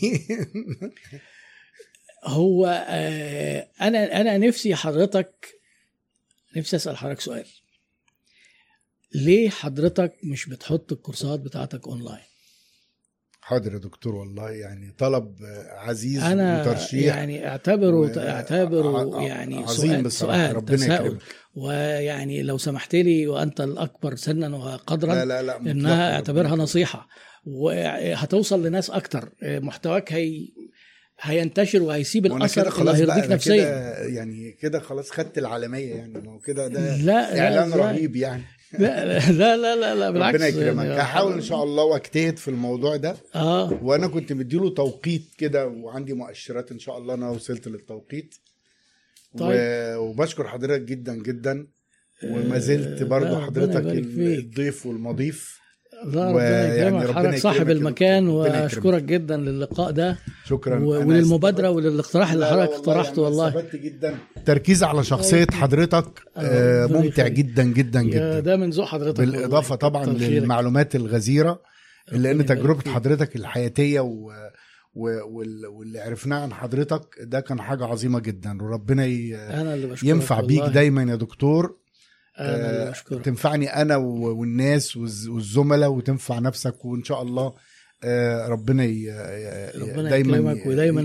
هو آه، أنا أنا نفسي حضرتك نفسي أسأل حضرتك سؤال. ليه حضرتك مش بتحط الكورسات بتاعتك اونلاين حاضر يا دكتور والله يعني طلب عزيز أنا وترشيح. يعني اعتبره و- أعتبره يعني عظيم سؤال ربنا تساؤل. يكرمك. ويعني لو سمحت لي وأنت الأكبر سنا وقدرا لا لا لا إنها أعتبرها ربنا نصيحة. وهتوصل لناس أكتر. محتواك هي هينتشر وهيسيب الأثر اللي هيرضيك أنا نفسيا. كده يعني كده خلاص خدت العالمية يعني ما هو كده ده لا لا إعلان؟ رهيب يعني. لا لا لا لا, لا بالعكس ربنا يكرمك. يعني هحاول إن شاء الله واجتهد في الموضوع ده. آه. وأنا كنت مديله توقيت كده وعندي مؤشرات إن شاء الله أنا وصلت للتوقيت. طيب. و... وبشكر حضرتك جدا جدا. وما زلت آه، برضو لا، ربنا حضرتك. الضيف والمضيف. ويعني ربنا حضرتك صاحب المكان وأشكرك. جدا للقاء ده شكرا وللمبادرة. وللاقتراح اللي حضرتك والله اقترحته يعني والله استفدت جدا التركيز على شخصية حضرتك آه، ممتع. جدا جدا جدا ده من ذوق حضرتك بالإضافة. طبعا. للمعلومات الغزيرة لأن تجربة. حضرتك الحياتية و... و... وال- واللي عرفناه عن حضرتك ده كان حاجة عظيمة جدا وربنا ي... ينفع بيك. دايما يا دكتور اللي آه، تنفعني أنا والناس والز- والزملاء وتنفع نفسك وإن شاء الله آه، ربنا ي... ربنا دايما يكرمك ودايما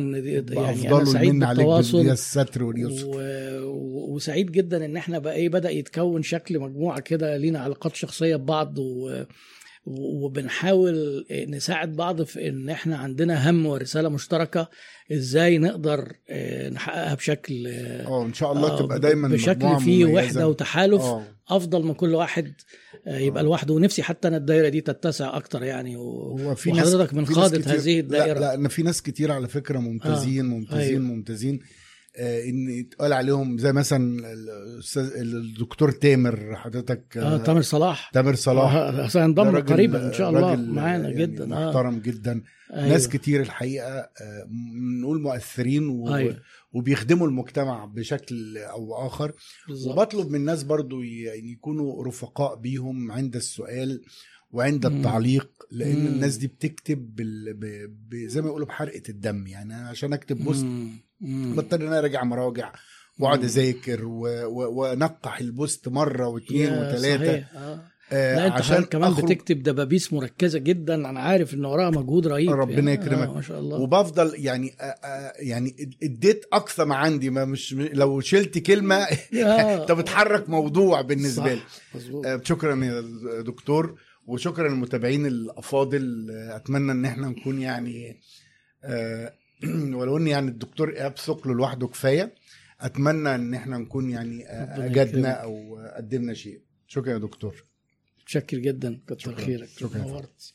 يعني أنا سعيد بالتواصل بالستر واليسر. و- وسعيد جدا إن إحنا بقى إيه بدأ يتكون شكل مجموعة كده لينا علاقات شخصية ببعض و... وبنحاول نساعد بعض في إن إحنا عندنا هم ورسالة مشتركة إزاي نقدر آه، نحققها بشكل آه إن شاء الله آه، تبقى دايما بشكل فيه مميزة. وحدة وتحالف آه أفضل من كل واحد آه، يبقى. لوحده ونفسي حتى أنا الدايرة دي تتسع أكتر يعني و... هو في وحضرتك من قاده هذه الدائره لا لا إن في ناس كتير على فكرة ممتازين ممتازين أيوة. ممتازين إن يتقال عليهم زي مثلا الدكتور تامر حضرتك آه تامر صلاح. تامر صلاح. آه، سينضم راجل- قريبا إن شاء الله معانا يعني جدا. آه. محترم جدا. أيوة. ناس كتير الحقيقة آه، نقول مؤثرين و... أيوة. وبيخدموا المجتمع بشكل أو اخر بالظبط. وبطلب من الناس برضو يعني يكونوا رفقاء بيهم عند السؤال. وعند. التعليق لأن مم. الناس دي بتكتب بال... ب... ب... زي ما يقولوا بحرقة الدم يعني أنا عشان أكتب بوست. بضطر إن أنا أراجع مراجع وأقعد. أذاكر و... و... وأنقح البوست مرة واثنين وثلاثه. آه. آه لا أنت عشان كمان أخرج بتكتب دبابيس مركزة جدا أنا عارف إن وراها مجهود رهيب ربنا يعني. يكرمك. آه ما شاء الله وبفضل يعني آه آه يعني اديت أقصى ما عندي ما مش لو شلت كلمة آه. أنت بتحرك موضوع بالنسبة لي. آه، شكرا يا دكتور وشكرا للمتابعين الأفاضل أتمنى إن إحنا نكون يعني آه، ولو إن يعني الدكتور إيهاب ثقله لوحده كفاية أتمنى إن إحنا نكون يعني آه، أجدنا. أو قدمنا شيء شكرا يا دكتور متشكر جدا كتر. خيرك شكراً. نورت